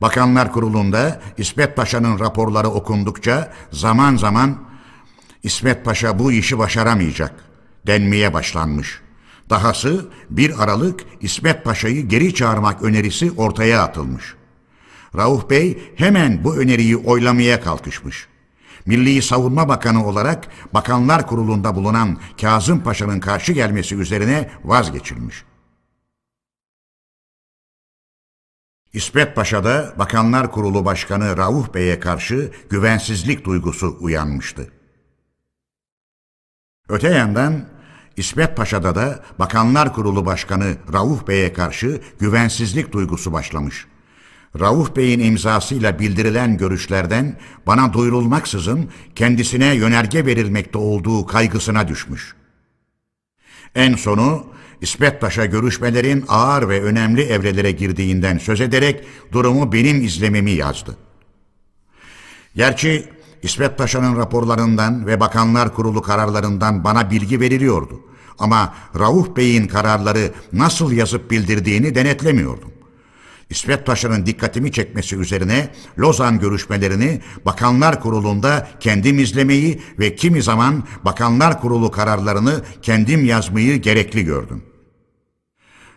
Bakanlar Kurulu'nda İsmet Paşa'nın raporları okundukça zaman zaman İsmet Paşa bu işi başaramayacak denmeye başlanmış. Dahası bir Aralık İsmet Paşa'yı geri çağırmak önerisi ortaya atılmış. Rauf Bey hemen bu öneriyi oylamaya kalkışmış. Milli Savunma Bakanı olarak Bakanlar Kurulu'nda bulunan Kazım Paşa'nın karşı gelmesi üzerine vazgeçilmiş. İsmet Paşa'da Bakanlar Kurulu Başkanı Rauf Bey'e karşı güvensizlik duygusu uyanmıştı. Öte yandan İsmet Paşa'da da Bakanlar Kurulu Başkanı Rauf Bey'e karşı güvensizlik duygusu başlamış. Rauf Bey'in imzasıyla bildirilen görüşlerden bana duyurulmaksızın kendisine yönerge verilmekte olduğu kaygısına düşmüş. En sonu İsmet Paşa görüşmelerin ağır ve önemli evrelere girdiğinden söz ederek durumu benim izlememi yazdı. Gerçi İsmet Paşa'nın raporlarından ve Bakanlar Kurulu kararlarından bana bilgi veriliyordu. Ama Rauf Bey'in kararları nasıl yazıp bildirdiğini denetlemiyordum. İsmet Paşa'nın dikkatimi çekmesi üzerine Lozan görüşmelerini Bakanlar Kurulu'nda kendim izlemeyi ve kimi zaman Bakanlar Kurulu kararlarını kendim yazmayı gerekli gördüm.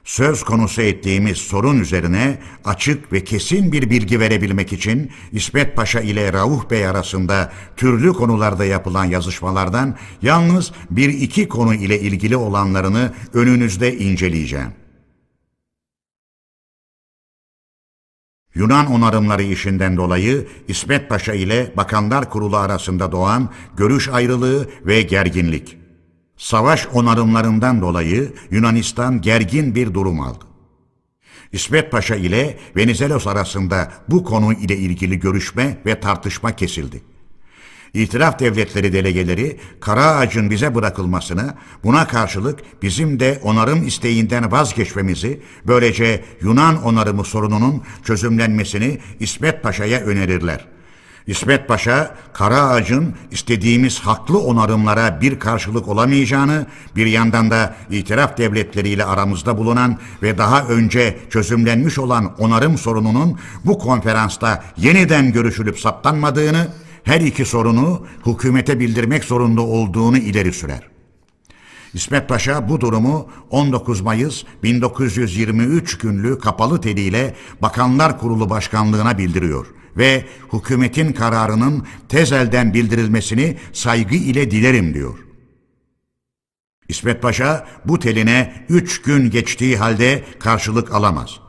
Söz konusu ettiğimiz sorun üzerine açık ve kesin bir bilgi verebilmek için İsmet Paşa ile Rauf Bey arasında türlü konularda yapılan yazışmalardan yalnız bir iki konu ile ilgili olanlarını önünüzde inceleyeceğim. Yunan onarımları işinden dolayı İsmet Paşa ile Bakanlar Kurulu arasında doğan görüş ayrılığı ve gerginlik. Savaş onarımlarından dolayı Yunanistan gergin bir durum aldı. İsmet Paşa ile Venizelos arasında bu konu ile ilgili görüşme ve tartışma kesildi. İtiraf devletleri delegeleri kara ağacın bize bırakılmasını, buna karşılık bizim de onarım isteğinden vazgeçmemizi, böylece Yunan onarımı sorununun çözümlenmesini İsmet Paşa'ya önerirler. İsmet Paşa, kara ağacın istediğimiz haklı onarımlara bir karşılık olamayacağını, bir yandan da itiraf devletleriyle aramızda bulunan ve daha önce çözümlenmiş olan onarım sorununun bu konferansta yeniden görüşülüp saptanmadığını, her iki sorunu hükümete bildirmek zorunda olduğunu ileri sürer. İsmet Paşa bu durumu 19 Mayıs 1923 günlü kapalı teliyle Bakanlar Kurulu Başkanlığına bildiriyor ve hükümetin kararının tez elden bildirilmesini saygı ile dilerim diyor. İsmet Paşa bu teline üç gün geçtiği halde karşılık alamaz.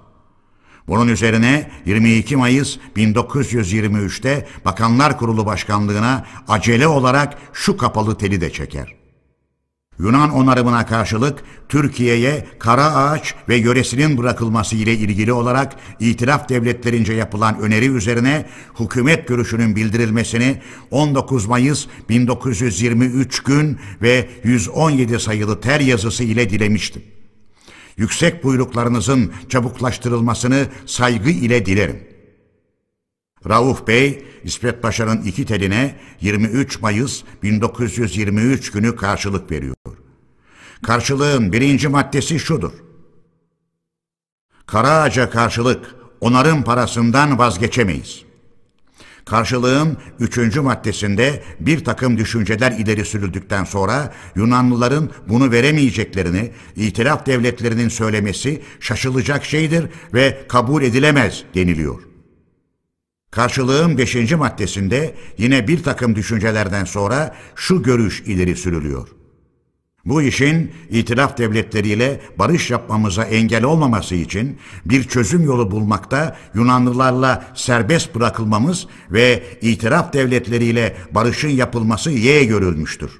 Bunun üzerine 22 Mayıs 1923'te Bakanlar Kurulu Başkanlığına acele olarak şu kapalı teli de çeker. Yunan onarımına karşılık Türkiye'ye kara ağaç ve yöresinin bırakılması ile ilgili olarak itiraf devletlerince yapılan öneri üzerine hükümet görüşünün bildirilmesini 19 Mayıs 1923 gün ve 117 sayılı ter yazısı ile dilemiştim yüksek buyruklarınızın çabuklaştırılmasını saygı ile dilerim. Rauf Bey, İsmet Paşa'nın iki teline 23 Mayıs 1923 günü karşılık veriyor. Karşılığın birinci maddesi şudur. Karaağaç'a karşılık onarım parasından vazgeçemeyiz. Karşılığın üçüncü maddesinde bir takım düşünceler ileri sürüldükten sonra Yunanlıların bunu veremeyeceklerini itilaf devletlerinin söylemesi şaşılacak şeydir ve kabul edilemez deniliyor. Karşılığın beşinci maddesinde yine bir takım düşüncelerden sonra şu görüş ileri sürülüyor. Bu işin itilaf devletleriyle barış yapmamıza engel olmaması için bir çözüm yolu bulmakta Yunanlılarla serbest bırakılmamız ve itiraf devletleriyle barışın yapılması yeğe görülmüştür.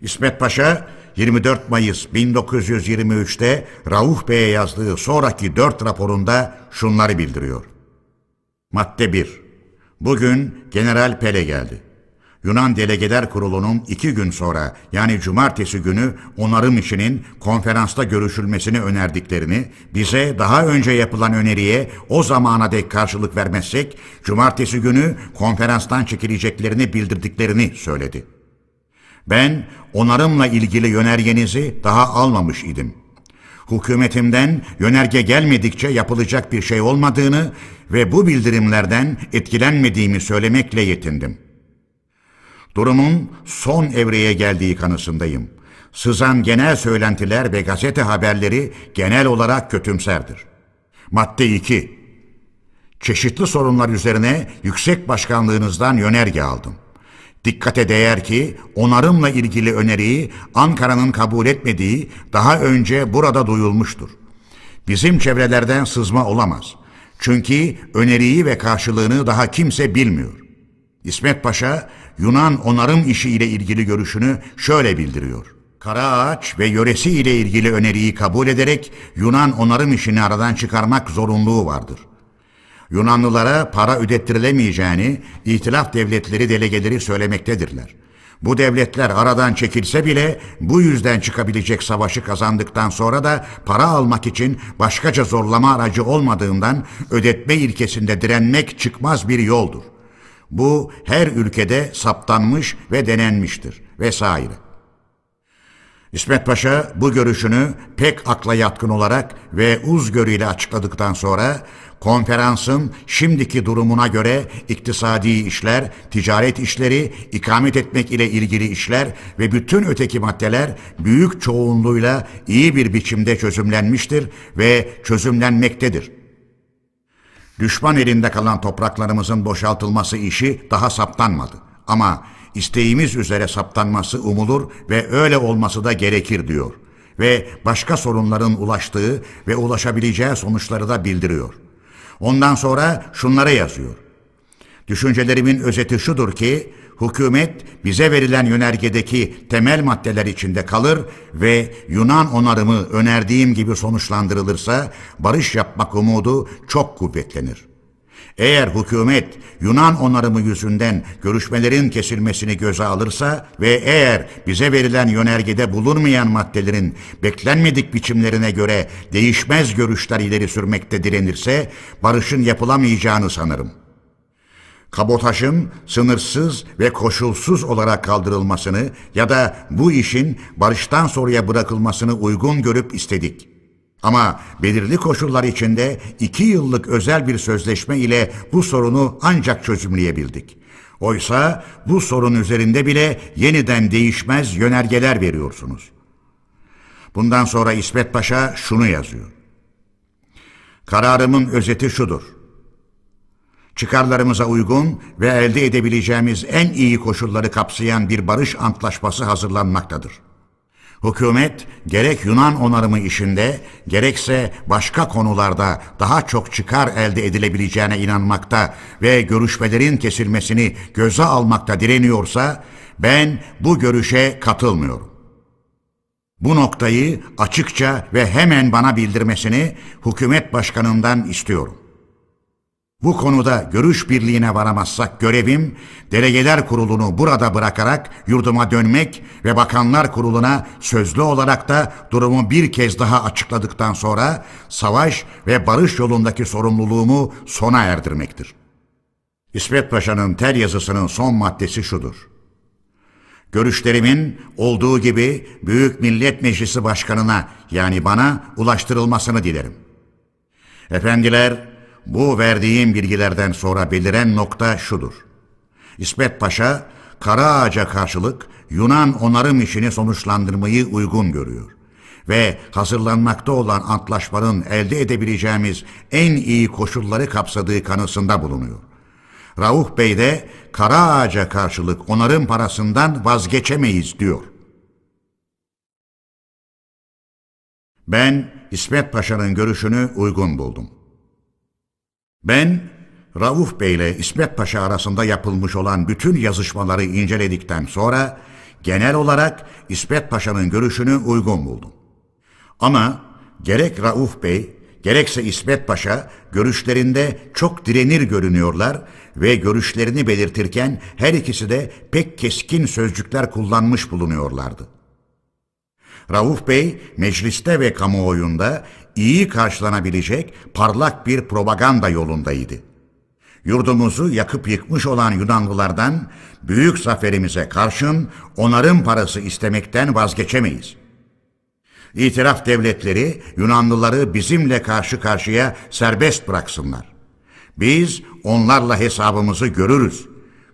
İsmet Paşa 24 Mayıs 1923'te Rauf Bey'e yazdığı sonraki dört raporunda şunları bildiriyor. Madde 1. Bugün General Pele geldi. Yunan Delegeler Kurulu'nun iki gün sonra yani cumartesi günü onarım işinin konferansta görüşülmesini önerdiklerini, bize daha önce yapılan öneriye o zamana dek karşılık vermezsek, cumartesi günü konferanstan çekileceklerini bildirdiklerini söyledi. Ben onarımla ilgili yönergenizi daha almamış idim. Hükümetimden yönerge gelmedikçe yapılacak bir şey olmadığını ve bu bildirimlerden etkilenmediğimi söylemekle yetindim.'' Durumun son evreye geldiği kanısındayım. Sızan genel söylentiler ve gazete haberleri genel olarak kötümserdir. Madde 2. Çeşitli sorunlar üzerine yüksek başkanlığınızdan yönerge aldım. Dikkate değer ki onarımla ilgili öneriyi Ankara'nın kabul etmediği daha önce burada duyulmuştur. Bizim çevrelerden sızma olamaz. Çünkü öneriyi ve karşılığını daha kimse bilmiyor. İsmet Paşa Yunan onarım işi ile ilgili görüşünü şöyle bildiriyor. Karaağaç ve yöresi ile ilgili öneriyi kabul ederek Yunan onarım işini aradan çıkarmak zorunluluğu vardır. Yunanlılara para ödettirilemeyeceğini itilaf devletleri delegeleri söylemektedirler. Bu devletler aradan çekilse bile bu yüzden çıkabilecek savaşı kazandıktan sonra da para almak için başkaca zorlama aracı olmadığından ödetme ilkesinde direnmek çıkmaz bir yoldur. Bu her ülkede saptanmış ve denenmiştir vesaire. İsmet Paşa bu görüşünü pek akla yatkın olarak ve uzgörüyle açıkladıktan sonra konferansın şimdiki durumuna göre iktisadi işler, ticaret işleri, ikamet etmek ile ilgili işler ve bütün öteki maddeler büyük çoğunluğuyla iyi bir biçimde çözümlenmiştir ve çözümlenmektedir. Düşman elinde kalan topraklarımızın boşaltılması işi daha saptanmadı. Ama isteğimiz üzere saptanması umulur ve öyle olması da gerekir diyor. Ve başka sorunların ulaştığı ve ulaşabileceği sonuçları da bildiriyor. Ondan sonra şunlara yazıyor. Düşüncelerimin özeti şudur ki hükümet bize verilen yönergedeki temel maddeler içinde kalır ve Yunan onarımı önerdiğim gibi sonuçlandırılırsa barış yapmak umudu çok kuvvetlenir. Eğer hükümet Yunan onarımı yüzünden görüşmelerin kesilmesini göze alırsa ve eğer bize verilen yönergede bulunmayan maddelerin beklenmedik biçimlerine göre değişmez görüşler ileri sürmekte direnirse barışın yapılamayacağını sanırım.'' kabotajın sınırsız ve koşulsuz olarak kaldırılmasını ya da bu işin barıştan sonraya bırakılmasını uygun görüp istedik. Ama belirli koşullar içinde iki yıllık özel bir sözleşme ile bu sorunu ancak çözümleyebildik. Oysa bu sorun üzerinde bile yeniden değişmez yönergeler veriyorsunuz. Bundan sonra İsmet Paşa şunu yazıyor. Kararımın özeti şudur çıkarlarımıza uygun ve elde edebileceğimiz en iyi koşulları kapsayan bir barış antlaşması hazırlanmaktadır. Hükümet gerek Yunan onarımı işinde gerekse başka konularda daha çok çıkar elde edilebileceğine inanmakta ve görüşmelerin kesilmesini göze almakta direniyorsa ben bu görüşe katılmıyorum. Bu noktayı açıkça ve hemen bana bildirmesini hükümet başkanından istiyorum. Bu konuda görüş birliğine varamazsak görevim, delegeler kurulunu burada bırakarak yurduma dönmek ve bakanlar kuruluna sözlü olarak da durumu bir kez daha açıkladıktan sonra savaş ve barış yolundaki sorumluluğumu sona erdirmektir. İsmet Paşa'nın tel yazısının son maddesi şudur. Görüşlerimin olduğu gibi Büyük Millet Meclisi Başkanı'na yani bana ulaştırılmasını dilerim. Efendiler, bu verdiğim bilgilerden sonra beliren nokta şudur. İsmet Paşa, Karaağaç'a karşılık Yunan onarım işini sonuçlandırmayı uygun görüyor ve hazırlanmakta olan antlaşmanın elde edebileceğimiz en iyi koşulları kapsadığı kanısında bulunuyor. Rauf Bey de Karaağaç'a karşılık onarım parasından vazgeçemeyiz diyor. Ben İsmet Paşa'nın görüşünü uygun buldum. Ben Rauf Bey ile İsmet Paşa arasında yapılmış olan bütün yazışmaları inceledikten sonra genel olarak İsmet Paşa'nın görüşünü uygun buldum. Ama gerek Rauf Bey gerekse İsmet Paşa görüşlerinde çok direnir görünüyorlar ve görüşlerini belirtirken her ikisi de pek keskin sözcükler kullanmış bulunuyorlardı. Rauf Bey mecliste ve kamuoyunda iyi karşılanabilecek parlak bir propaganda yolundaydı. Yurdumuzu yakıp yıkmış olan Yunanlılardan büyük zaferimize karşın onarım parası istemekten vazgeçemeyiz. İtiraf devletleri Yunanlıları bizimle karşı karşıya serbest bıraksınlar. Biz onlarla hesabımızı görürüz.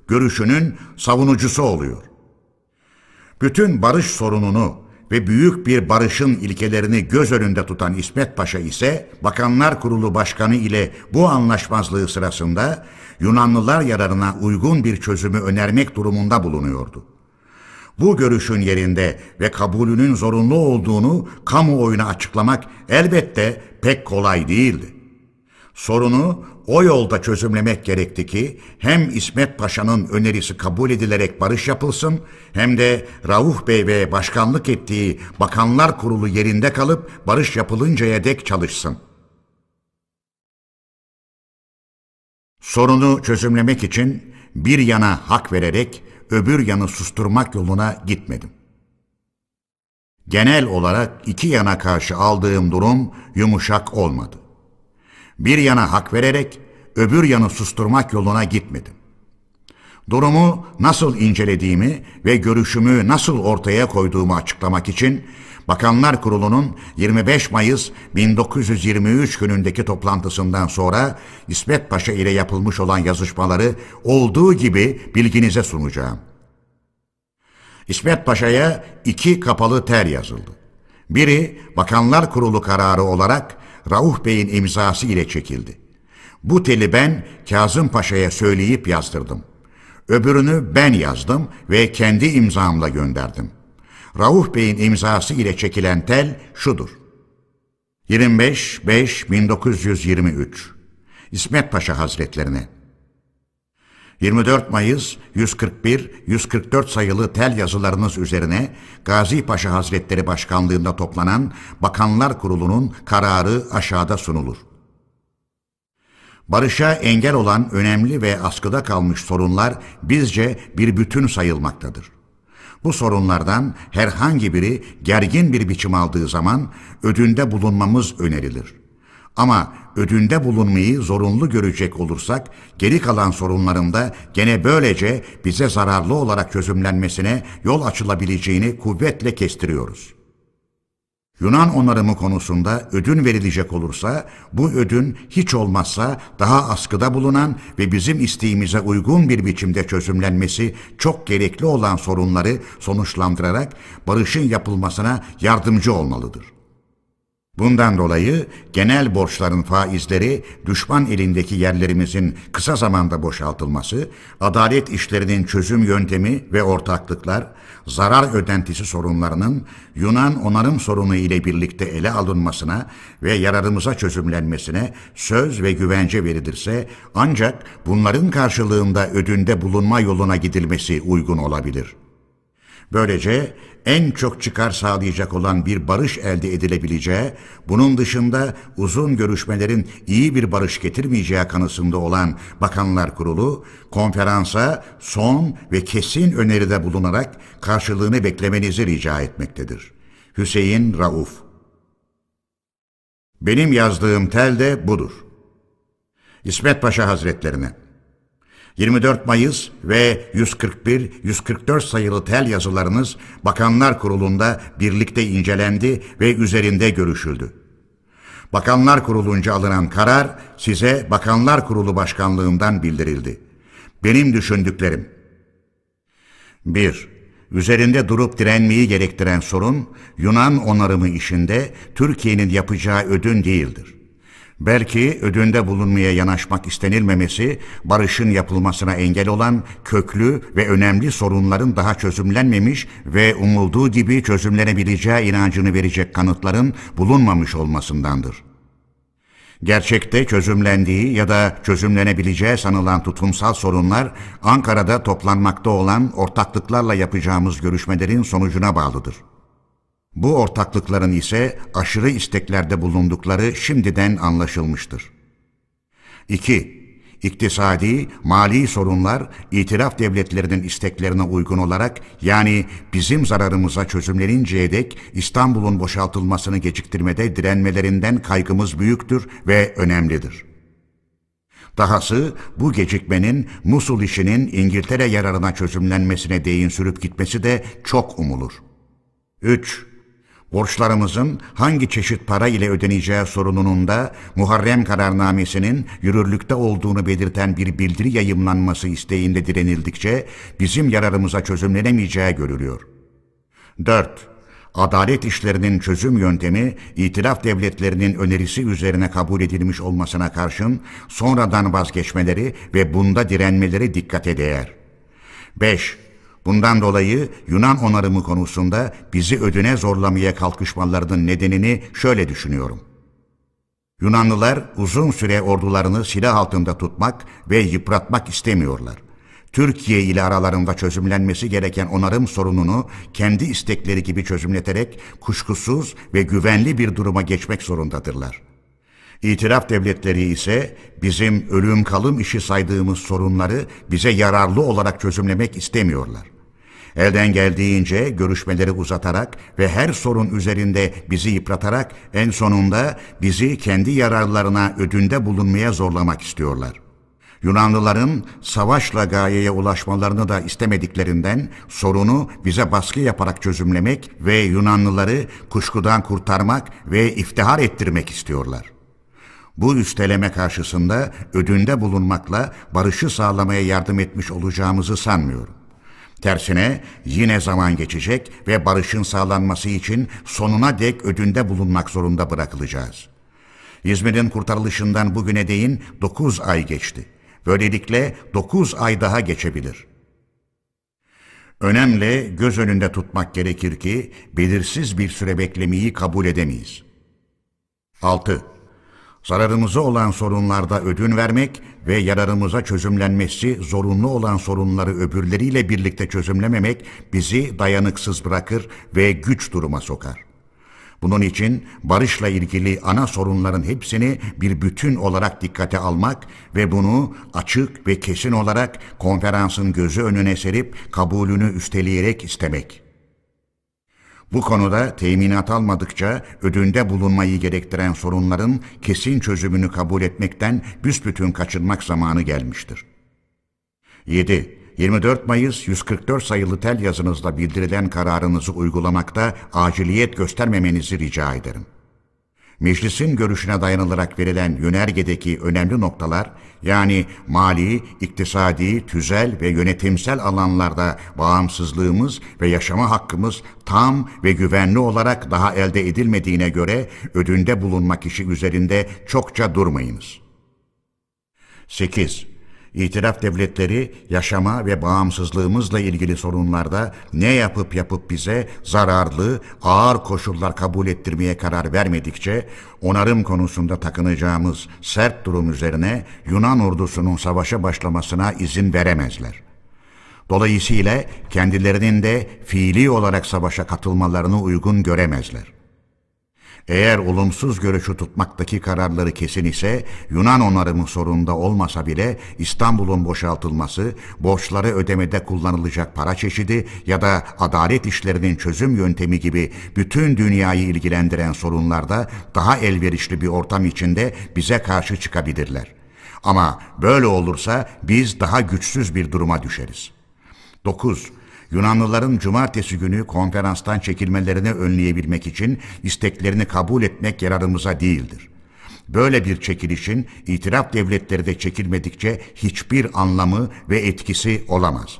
Görüşünün savunucusu oluyor. Bütün barış sorununu ve büyük bir barışın ilkelerini göz önünde tutan İsmet Paşa ise Bakanlar Kurulu Başkanı ile bu anlaşmazlığı sırasında Yunanlılar yararına uygun bir çözümü önermek durumunda bulunuyordu. Bu görüşün yerinde ve kabulünün zorunlu olduğunu kamuoyuna açıklamak elbette pek kolay değildi. Sorunu o yolda çözümlemek gerekti ki hem İsmet Paşa'nın önerisi kabul edilerek barış yapılsın hem de Rauf Bey ve başkanlık ettiği Bakanlar Kurulu yerinde kalıp barış yapılıncaya dek çalışsın. Sorunu çözümlemek için bir yana hak vererek öbür yanı susturmak yoluna gitmedim. Genel olarak iki yana karşı aldığım durum yumuşak olmadı. Bir yana hak vererek öbür yanı susturmak yoluna gitmedim. Durumu nasıl incelediğimi ve görüşümü nasıl ortaya koyduğumu açıklamak için Bakanlar Kurulu'nun 25 Mayıs 1923 günündeki toplantısından sonra İsmet Paşa ile yapılmış olan yazışmaları olduğu gibi bilginize sunacağım. İsmet Paşa'ya iki kapalı ter yazıldı. Biri Bakanlar Kurulu kararı olarak Rauf Bey'in imzası ile çekildi. Bu teli ben Kazım Paşa'ya söyleyip yazdırdım. Öbürünü ben yazdım ve kendi imzamla gönderdim. Rauf Bey'in imzası ile çekilen tel şudur. 25-5-1923 İsmet Paşa Hazretlerine 24 Mayıs 141-144 sayılı tel yazılarınız üzerine Gazi Paşa Hazretleri Başkanlığında toplanan Bakanlar Kurulu'nun kararı aşağıda sunulur. Barışa engel olan önemli ve askıda kalmış sorunlar bizce bir bütün sayılmaktadır. Bu sorunlardan herhangi biri gergin bir biçim aldığı zaman ödünde bulunmamız önerilir. Ama ödünde bulunmayı zorunlu görecek olursak geri kalan sorunlarında gene böylece bize zararlı olarak çözümlenmesine yol açılabileceğini kuvvetle kestiriyoruz.'' Yunan onarımı konusunda ödün verilecek olursa bu ödün hiç olmazsa daha askıda bulunan ve bizim isteğimize uygun bir biçimde çözümlenmesi çok gerekli olan sorunları sonuçlandırarak barışın yapılmasına yardımcı olmalıdır. Bundan dolayı genel borçların faizleri düşman elindeki yerlerimizin kısa zamanda boşaltılması, adalet işlerinin çözüm yöntemi ve ortaklıklar, zarar ödentisi sorunlarının Yunan onarım sorunu ile birlikte ele alınmasına ve yararımıza çözümlenmesine söz ve güvence verilirse ancak bunların karşılığında ödünde bulunma yoluna gidilmesi uygun olabilir.'' Böylece en çok çıkar sağlayacak olan bir barış elde edilebileceği, bunun dışında uzun görüşmelerin iyi bir barış getirmeyeceği kanısında olan Bakanlar Kurulu, konferansa son ve kesin öneride bulunarak karşılığını beklemenizi rica etmektedir. Hüseyin Rauf Benim yazdığım tel de budur. İsmet Paşa Hazretlerine 24 Mayıs ve 141-144 sayılı tel yazılarınız Bakanlar Kurulu'nda birlikte incelendi ve üzerinde görüşüldü. Bakanlar Kurulu'nca alınan karar size Bakanlar Kurulu Başkanlığından bildirildi. Benim düşündüklerim 1. Üzerinde durup direnmeyi gerektiren sorun Yunan onarımı işinde Türkiye'nin yapacağı ödün değildir. Belki ödünde bulunmaya yanaşmak istenilmemesi, barışın yapılmasına engel olan köklü ve önemli sorunların daha çözümlenmemiş ve umulduğu gibi çözümlenebileceği inancını verecek kanıtların bulunmamış olmasındandır. Gerçekte çözümlendiği ya da çözümlenebileceği sanılan tutumsal sorunlar Ankara'da toplanmakta olan ortaklıklarla yapacağımız görüşmelerin sonucuna bağlıdır. Bu ortaklıkların ise aşırı isteklerde bulundukları şimdiden anlaşılmıştır. 2. İktisadi, mali sorunlar itiraf devletlerinin isteklerine uygun olarak yani bizim zararımıza çözümleninceye dek İstanbul'un boşaltılmasını geciktirmede direnmelerinden kaygımız büyüktür ve önemlidir. Dahası bu gecikmenin Musul işinin İngiltere yararına çözümlenmesine değin sürüp gitmesi de çok umulur. 3 borçlarımızın hangi çeşit para ile ödeneceği sorununun da Muharrem kararnamesinin yürürlükte olduğunu belirten bir bildiri yayımlanması isteğinde direnildikçe bizim yararımıza çözümlenemeyeceği görülüyor. 4. Adalet işlerinin çözüm yöntemi itilaf devletlerinin önerisi üzerine kabul edilmiş olmasına karşın sonradan vazgeçmeleri ve bunda direnmeleri dikkate değer. 5. Bundan dolayı Yunan onarımı konusunda bizi ödüne zorlamaya kalkışmalarının nedenini şöyle düşünüyorum. Yunanlılar uzun süre ordularını silah altında tutmak ve yıpratmak istemiyorlar. Türkiye ile aralarında çözümlenmesi gereken onarım sorununu kendi istekleri gibi çözümleterek kuşkusuz ve güvenli bir duruma geçmek zorundadırlar. İtiraf devletleri ise bizim ölüm kalım işi saydığımız sorunları bize yararlı olarak çözümlemek istemiyorlar. Elden geldiğince görüşmeleri uzatarak ve her sorun üzerinde bizi yıpratarak en sonunda bizi kendi yararlarına ödünde bulunmaya zorlamak istiyorlar. Yunanlıların savaşla gayeye ulaşmalarını da istemediklerinden sorunu bize baskı yaparak çözümlemek ve Yunanlıları kuşkudan kurtarmak ve iftihar ettirmek istiyorlar. Bu üsteleme karşısında ödünde bulunmakla barışı sağlamaya yardım etmiş olacağımızı sanmıyorum. Tersine yine zaman geçecek ve barışın sağlanması için sonuna dek ödünde bulunmak zorunda bırakılacağız. İzmir'in kurtarılışından bugüne değin 9 ay geçti. Böylelikle 9 ay daha geçebilir. Önemli göz önünde tutmak gerekir ki belirsiz bir süre beklemeyi kabul edemeyiz. 6. Zararımıza olan sorunlarda ödün vermek ve yararımıza çözümlenmesi zorunlu olan sorunları öbürleriyle birlikte çözümlememek bizi dayanıksız bırakır ve güç duruma sokar. Bunun için barışla ilgili ana sorunların hepsini bir bütün olarak dikkate almak ve bunu açık ve kesin olarak konferansın gözü önüne serip kabulünü üsteleyerek istemek.'' Bu konuda teminat almadıkça ödünde bulunmayı gerektiren sorunların kesin çözümünü kabul etmekten büsbütün kaçınmak zamanı gelmiştir. 7. 24 Mayıs 144 sayılı tel yazınızda bildirilen kararınızı uygulamakta aciliyet göstermemenizi rica ederim. Meclisin görüşüne dayanılarak verilen yönergedeki önemli noktalar yani mali, iktisadi, tüzel ve yönetimsel alanlarda bağımsızlığımız ve yaşama hakkımız tam ve güvenli olarak daha elde edilmediğine göre ödünde bulunmak işi üzerinde çokça durmayınız. 8. İtiraf devletleri yaşama ve bağımsızlığımızla ilgili sorunlarda ne yapıp yapıp bize zararlı, ağır koşullar kabul ettirmeye karar vermedikçe onarım konusunda takınacağımız sert durum üzerine Yunan ordusunun savaşa başlamasına izin veremezler. Dolayısıyla kendilerinin de fiili olarak savaşa katılmalarını uygun göremezler. Eğer olumsuz görüşü tutmaktaki kararları kesin ise Yunan onarımı sorununda olmasa bile İstanbul'un boşaltılması, borçları ödemede kullanılacak para çeşidi ya da adalet işlerinin çözüm yöntemi gibi bütün dünyayı ilgilendiren sorunlarda daha elverişli bir ortam içinde bize karşı çıkabilirler. Ama böyle olursa biz daha güçsüz bir duruma düşeriz. 9. Yunanlıların cumartesi günü konferanstan çekilmelerini önleyebilmek için isteklerini kabul etmek yararımıza değildir. Böyle bir çekilişin itiraf devletleri de çekilmedikçe hiçbir anlamı ve etkisi olamaz.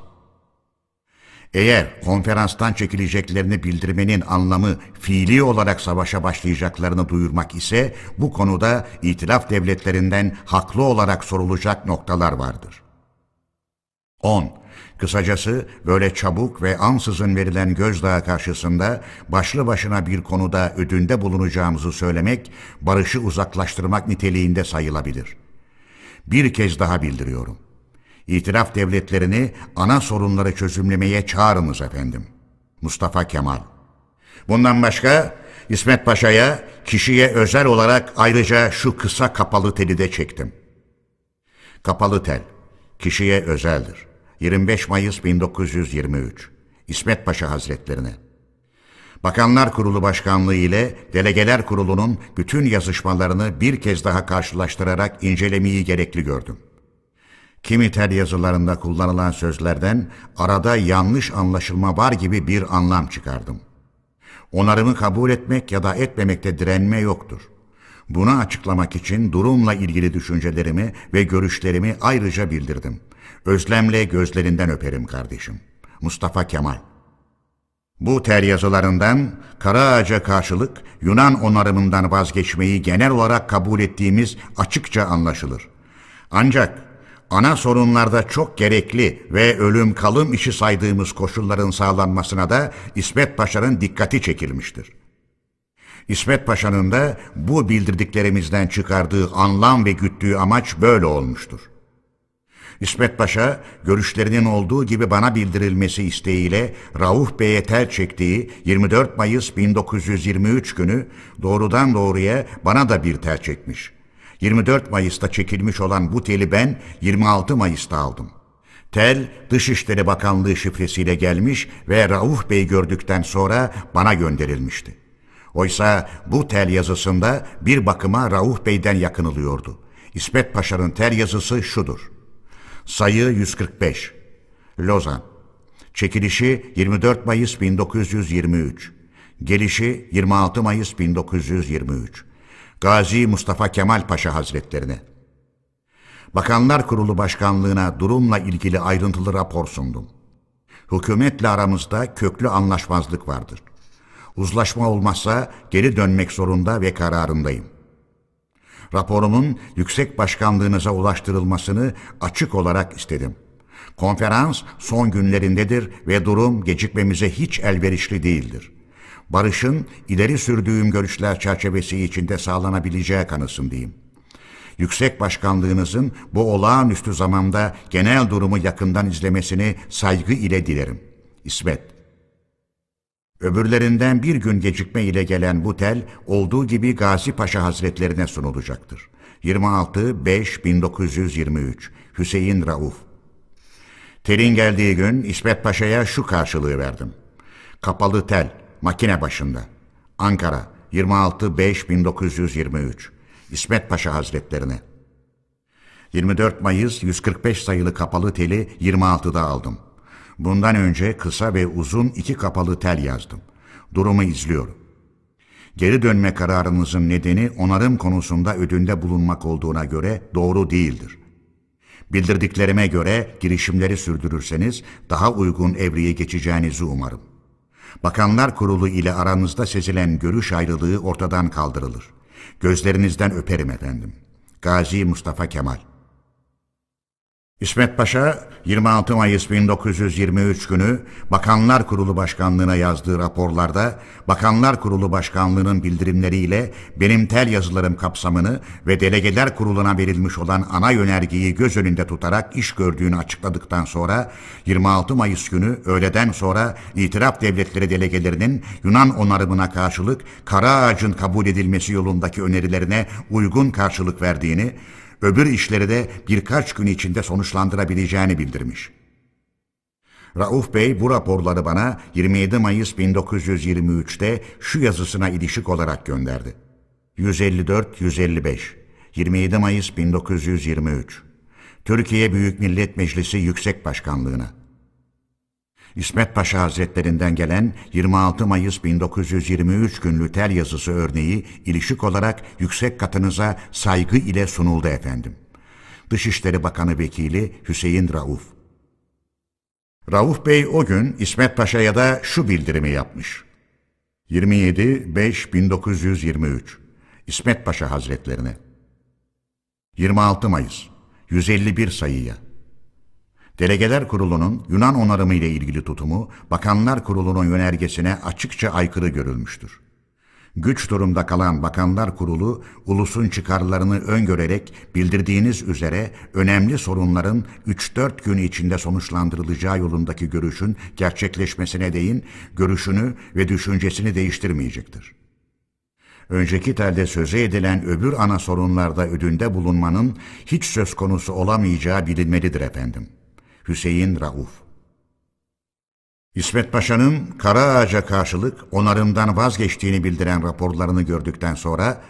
Eğer konferanstan çekileceklerini bildirmenin anlamı fiili olarak savaşa başlayacaklarını duyurmak ise bu konuda itilaf devletlerinden haklı olarak sorulacak noktalar vardır. 10. Kısacası böyle çabuk ve ansızın verilen gözdağı karşısında başlı başına bir konuda ödünde bulunacağımızı söylemek, barışı uzaklaştırmak niteliğinde sayılabilir. Bir kez daha bildiriyorum. İtiraf devletlerini ana sorunları çözümlemeye çağırınız efendim. Mustafa Kemal Bundan başka İsmet Paşa'ya kişiye özel olarak ayrıca şu kısa kapalı teli de çektim. Kapalı tel, kişiye özeldir. 25 Mayıs 1923 İsmet Paşa Hazretlerine Bakanlar Kurulu Başkanlığı ile Delegeler Kurulu'nun bütün yazışmalarını bir kez daha karşılaştırarak incelemeyi gerekli gördüm. Kimi tel yazılarında kullanılan sözlerden arada yanlış anlaşılma var gibi bir anlam çıkardım. Onarımı kabul etmek ya da etmemekte direnme yoktur. Bunu açıklamak için durumla ilgili düşüncelerimi ve görüşlerimi ayrıca bildirdim. Özlemle gözlerinden öperim kardeşim. Mustafa Kemal bu ter yazılarından Karaağaç'a karşılık Yunan onarımından vazgeçmeyi genel olarak kabul ettiğimiz açıkça anlaşılır. Ancak ana sorunlarda çok gerekli ve ölüm kalım işi saydığımız koşulların sağlanmasına da İsmet Paşa'nın dikkati çekilmiştir. İsmet Paşa'nın da bu bildirdiklerimizden çıkardığı anlam ve güttüğü amaç böyle olmuştur. İsmet Paşa, görüşlerinin olduğu gibi bana bildirilmesi isteğiyle Rauf Bey'e tel çektiği 24 Mayıs 1923 günü doğrudan doğruya bana da bir tel çekmiş. 24 Mayıs'ta çekilmiş olan bu teli ben 26 Mayıs'ta aldım. Tel Dışişleri Bakanlığı şifresiyle gelmiş ve Rauf Bey gördükten sonra bana gönderilmişti. Oysa bu tel yazısında bir bakıma Rauf Bey'den yakınılıyordu. İsmet Paşa'nın tel yazısı şudur. Sayı 145 Lozan Çekilişi 24 Mayıs 1923 Gelişi 26 Mayıs 1923 Gazi Mustafa Kemal Paşa Hazretlerine Bakanlar Kurulu Başkanlığına durumla ilgili ayrıntılı rapor sundum. Hükümetle aramızda köklü anlaşmazlık vardır. Uzlaşma olmazsa geri dönmek zorunda ve kararındayım. Raporumun yüksek başkanlığınıza ulaştırılmasını açık olarak istedim. Konferans son günlerindedir ve durum gecikmemize hiç elverişli değildir. Barışın ileri sürdüğüm görüşler çerçevesi içinde sağlanabileceği kanısındayım. Yüksek başkanlığınızın bu olağanüstü zamanda genel durumu yakından izlemesini saygı ile dilerim. İsmet Öbürlerinden bir gün gecikme ile gelen bu tel olduğu gibi Gazi Paşa Hazretlerine sunulacaktır. 26-5-1923 Hüseyin Rauf Telin geldiği gün İsmet Paşa'ya şu karşılığı verdim. Kapalı tel, makine başında. Ankara, 26-5-1923 İsmet Paşa Hazretlerine 24 Mayıs 145 sayılı kapalı teli 26'da aldım. Bundan önce kısa ve uzun iki kapalı tel yazdım. Durumu izliyorum. Geri dönme kararınızın nedeni onarım konusunda ödünde bulunmak olduğuna göre doğru değildir. Bildirdiklerime göre girişimleri sürdürürseniz daha uygun evreye geçeceğinizi umarım. Bakanlar Kurulu ile aranızda sezilen görüş ayrılığı ortadan kaldırılır. Gözlerinizden öperim efendim. Gazi Mustafa Kemal İsmet Paşa 26 Mayıs 1923 günü Bakanlar Kurulu Başkanlığı'na yazdığı raporlarda Bakanlar Kurulu Başkanlığı'nın bildirimleriyle benim tel yazılarım kapsamını ve Delegeler Kurulu'na verilmiş olan ana yönergeyi göz önünde tutarak iş gördüğünü açıkladıktan sonra 26 Mayıs günü öğleden sonra itiraf devletleri delegelerinin Yunan onarımına karşılık Kara Ağacın kabul edilmesi yolundaki önerilerine uygun karşılık verdiğini öbür işleri de birkaç gün içinde sonuçlandırabileceğini bildirmiş. Rauf Bey bu raporları bana 27 Mayıs 1923'te şu yazısına ilişik olarak gönderdi. 154-155 27 Mayıs 1923 Türkiye Büyük Millet Meclisi Yüksek Başkanlığına İsmet Paşa Hazretlerinden gelen 26 Mayıs 1923 günlü tel yazısı örneği ilişik olarak yüksek katınıza saygı ile sunuldu efendim. Dışişleri Bakanı Vekili Hüseyin Rauf. Rauf Bey o gün İsmet Paşa'ya da şu bildirimi yapmış. 27-5-1923 İsmet Paşa Hazretlerine 26 Mayıs 151 sayıya Delegeler Kurulu'nun Yunan onarımı ile ilgili tutumu Bakanlar Kurulu'nun yönergesine açıkça aykırı görülmüştür. Güç durumda kalan Bakanlar Kurulu, ulusun çıkarlarını öngörerek bildirdiğiniz üzere önemli sorunların 3-4 gün içinde sonuçlandırılacağı yolundaki görüşün gerçekleşmesine değin görüşünü ve düşüncesini değiştirmeyecektir. Önceki telde söze edilen öbür ana sorunlarda ödünde bulunmanın hiç söz konusu olamayacağı bilinmelidir efendim. Hüseyin Rauf İsmet Paşa'nın Kara Ağaca karşılık onarımdan vazgeçtiğini bildiren raporlarını gördükten sonra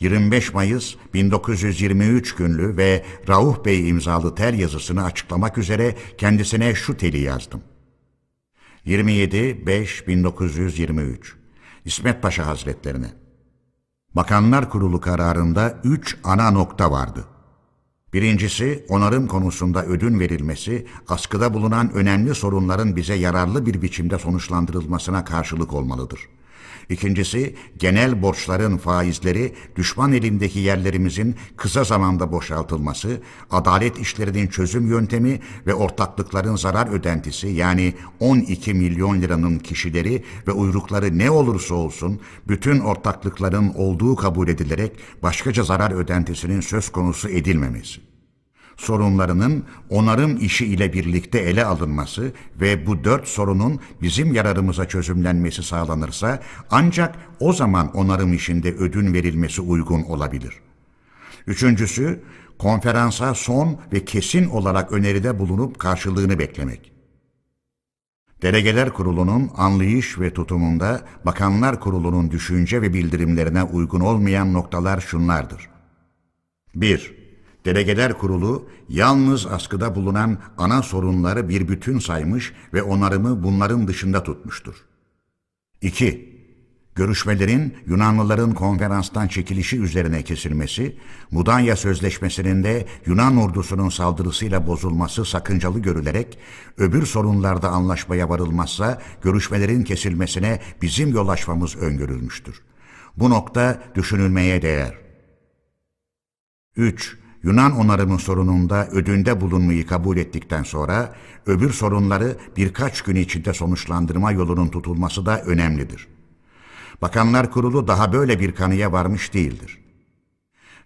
25 Mayıs 1923 günlü ve Rauf Bey imzalı tel yazısını açıklamak üzere kendisine şu teli yazdım. 27-5-1923 İsmet Paşa Hazretlerine Bakanlar Kurulu kararında üç ana nokta vardı. Birincisi, onarım konusunda ödün verilmesi, askıda bulunan önemli sorunların bize yararlı bir biçimde sonuçlandırılmasına karşılık olmalıdır. İkincisi, genel borçların faizleri düşman elindeki yerlerimizin kısa zamanda boşaltılması, adalet işlerinin çözüm yöntemi ve ortaklıkların zarar ödentisi yani 12 milyon liranın kişileri ve uyrukları ne olursa olsun bütün ortaklıkların olduğu kabul edilerek başkaca zarar ödentisinin söz konusu edilmemesi sorunlarının onarım işi ile birlikte ele alınması ve bu dört sorunun bizim yararımıza çözümlenmesi sağlanırsa ancak o zaman onarım işinde ödün verilmesi uygun olabilir. Üçüncüsü, konferansa son ve kesin olarak öneride bulunup karşılığını beklemek. Delegeler Kurulu'nun anlayış ve tutumunda Bakanlar Kurulu'nun düşünce ve bildirimlerine uygun olmayan noktalar şunlardır. 1. Delegeler Kurulu yalnız askıda bulunan ana sorunları bir bütün saymış ve onarımı bunların dışında tutmuştur. 2. Görüşmelerin Yunanlıların konferanstan çekilişi üzerine kesilmesi, Mudanya Sözleşmesi'nin de Yunan ordusunun saldırısıyla bozulması sakıncalı görülerek, öbür sorunlarda anlaşmaya varılmazsa görüşmelerin kesilmesine bizim yol açmamız öngörülmüştür. Bu nokta düşünülmeye değer. 3. Yunan onarımı sorununda ödünde bulunmayı kabul ettikten sonra öbür sorunları birkaç gün içinde sonuçlandırma yolunun tutulması da önemlidir. Bakanlar Kurulu daha böyle bir kanıya varmış değildir.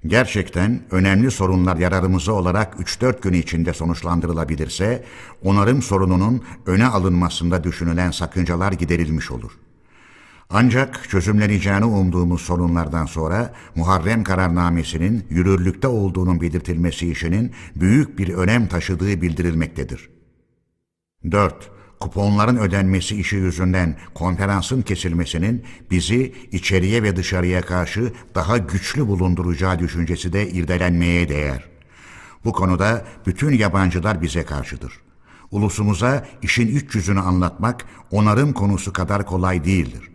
Gerçekten önemli sorunlar yararımıza olarak 3-4 gün içinde sonuçlandırılabilirse, onarım sorununun öne alınmasında düşünülen sakıncalar giderilmiş olur.'' Ancak çözümleneceğini umduğumuz sorunlardan sonra Muharrem kararnamesinin yürürlükte olduğunun belirtilmesi işinin büyük bir önem taşıdığı bildirilmektedir. 4. Kuponların ödenmesi işi yüzünden konferansın kesilmesinin bizi içeriye ve dışarıya karşı daha güçlü bulunduracağı düşüncesi de irdelenmeye değer. Bu konuda bütün yabancılar bize karşıdır. Ulusumuza işin üç yüzünü anlatmak onarım konusu kadar kolay değildir.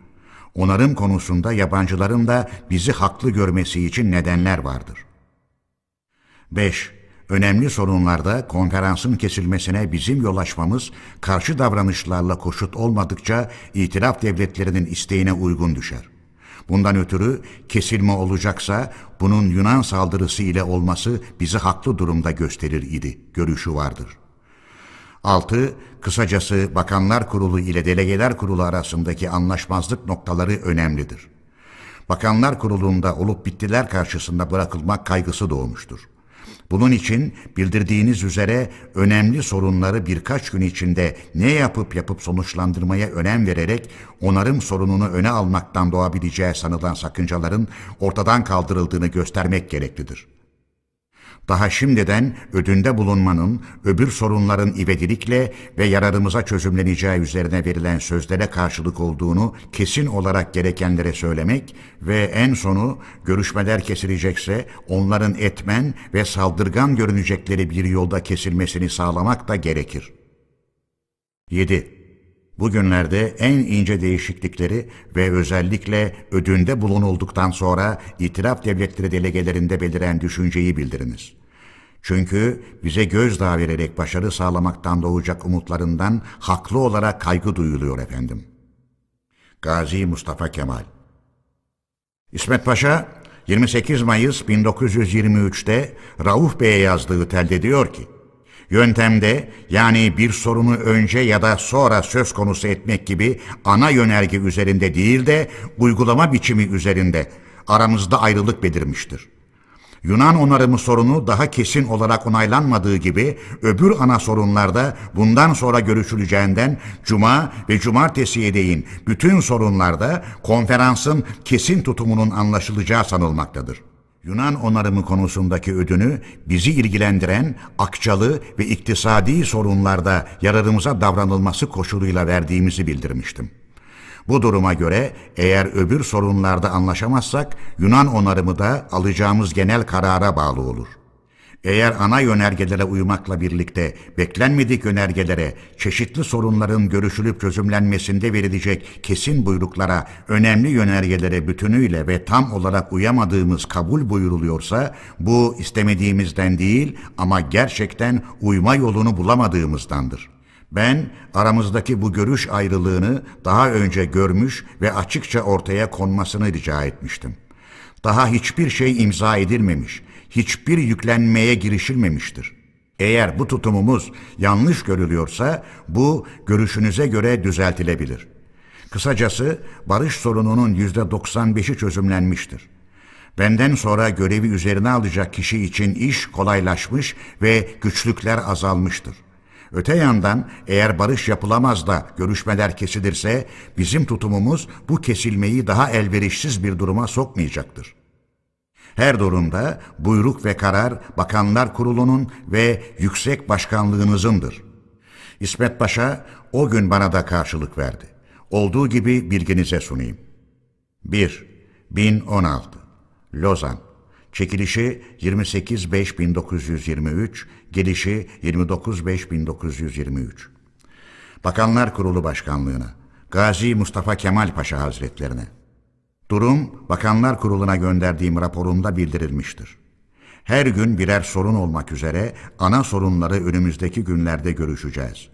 Onarım konusunda yabancıların da bizi haklı görmesi için nedenler vardır. 5. Önemli sorunlarda konferansın kesilmesine bizim yol açmamız karşı davranışlarla koşut olmadıkça itiraf devletlerinin isteğine uygun düşer. Bundan ötürü kesilme olacaksa bunun Yunan saldırısı ile olması bizi haklı durumda gösterir idi görüşü vardır.'' 6. Kısacası Bakanlar Kurulu ile Delegeler Kurulu arasındaki anlaşmazlık noktaları önemlidir. Bakanlar Kurulu'nda olup bittiler karşısında bırakılmak kaygısı doğmuştur. Bunun için bildirdiğiniz üzere önemli sorunları birkaç gün içinde ne yapıp yapıp sonuçlandırmaya önem vererek onarım sorununu öne almaktan doğabileceği sanılan sakıncaların ortadan kaldırıldığını göstermek gereklidir. Daha şimdiden ödünde bulunmanın öbür sorunların ivedilikle ve yararımıza çözümleneceği üzerine verilen sözlere karşılık olduğunu kesin olarak gerekenlere söylemek ve en sonu görüşmeler kesilecekse onların etmen ve saldırgan görünecekleri bir yolda kesilmesini sağlamak da gerekir. 7. Bugünlerde en ince değişiklikleri ve özellikle ödünde bulunulduktan sonra itiraf devletleri delegelerinde beliren düşünceyi bildiriniz. Çünkü bize gözdağı vererek başarı sağlamaktan doğacak umutlarından haklı olarak kaygı duyuluyor efendim. Gazi Mustafa Kemal İsmet Paşa 28 Mayıs 1923'te Rauf Bey'e yazdığı telde diyor ki, Yöntemde yani bir sorunu önce ya da sonra söz konusu etmek gibi ana yönerge üzerinde değil de uygulama biçimi üzerinde aramızda ayrılık belirmiştir. Yunan onarımı sorunu daha kesin olarak onaylanmadığı gibi öbür ana sorunlarda bundan sonra görüşüleceğinden cuma ve cumartesiye değin bütün sorunlarda konferansın kesin tutumunun anlaşılacağı sanılmaktadır. Yunan onarımı konusundaki ödünü bizi ilgilendiren akçalı ve iktisadi sorunlarda yararımıza davranılması koşuluyla verdiğimizi bildirmiştim. Bu duruma göre eğer öbür sorunlarda anlaşamazsak Yunan onarımı da alacağımız genel karara bağlı olur.'' Eğer ana yönergelere uymakla birlikte beklenmedik yönergelere, çeşitli sorunların görüşülüp çözümlenmesinde verilecek kesin buyruklara, önemli yönergelere bütünüyle ve tam olarak uyamadığımız kabul buyuruluyorsa, bu istemediğimizden değil ama gerçekten uyma yolunu bulamadığımızdandır. Ben aramızdaki bu görüş ayrılığını daha önce görmüş ve açıkça ortaya konmasını rica etmiştim. Daha hiçbir şey imza edilmemiş, hiçbir yüklenmeye girişilmemiştir. Eğer bu tutumumuz yanlış görülüyorsa bu görüşünüze göre düzeltilebilir. Kısacası barış sorununun yüzde 95'i çözümlenmiştir. Benden sonra görevi üzerine alacak kişi için iş kolaylaşmış ve güçlükler azalmıştır. Öte yandan eğer barış yapılamaz da görüşmeler kesilirse bizim tutumumuz bu kesilmeyi daha elverişsiz bir duruma sokmayacaktır. Her durumda buyruk ve karar Bakanlar Kurulu'nun ve Yüksek Başkanlığınızındır. İsmet Paşa o gün bana da karşılık verdi. Olduğu gibi bilginize sunayım. 1. 1016 Lozan Çekilişi 28.5.1923, gelişi 29.5.1923. Bakanlar Kurulu Başkanlığına, Gazi Mustafa Kemal Paşa Hazretlerine. Durum Bakanlar Kurulu'na gönderdiğim raporumda bildirilmiştir. Her gün birer sorun olmak üzere ana sorunları önümüzdeki günlerde görüşeceğiz.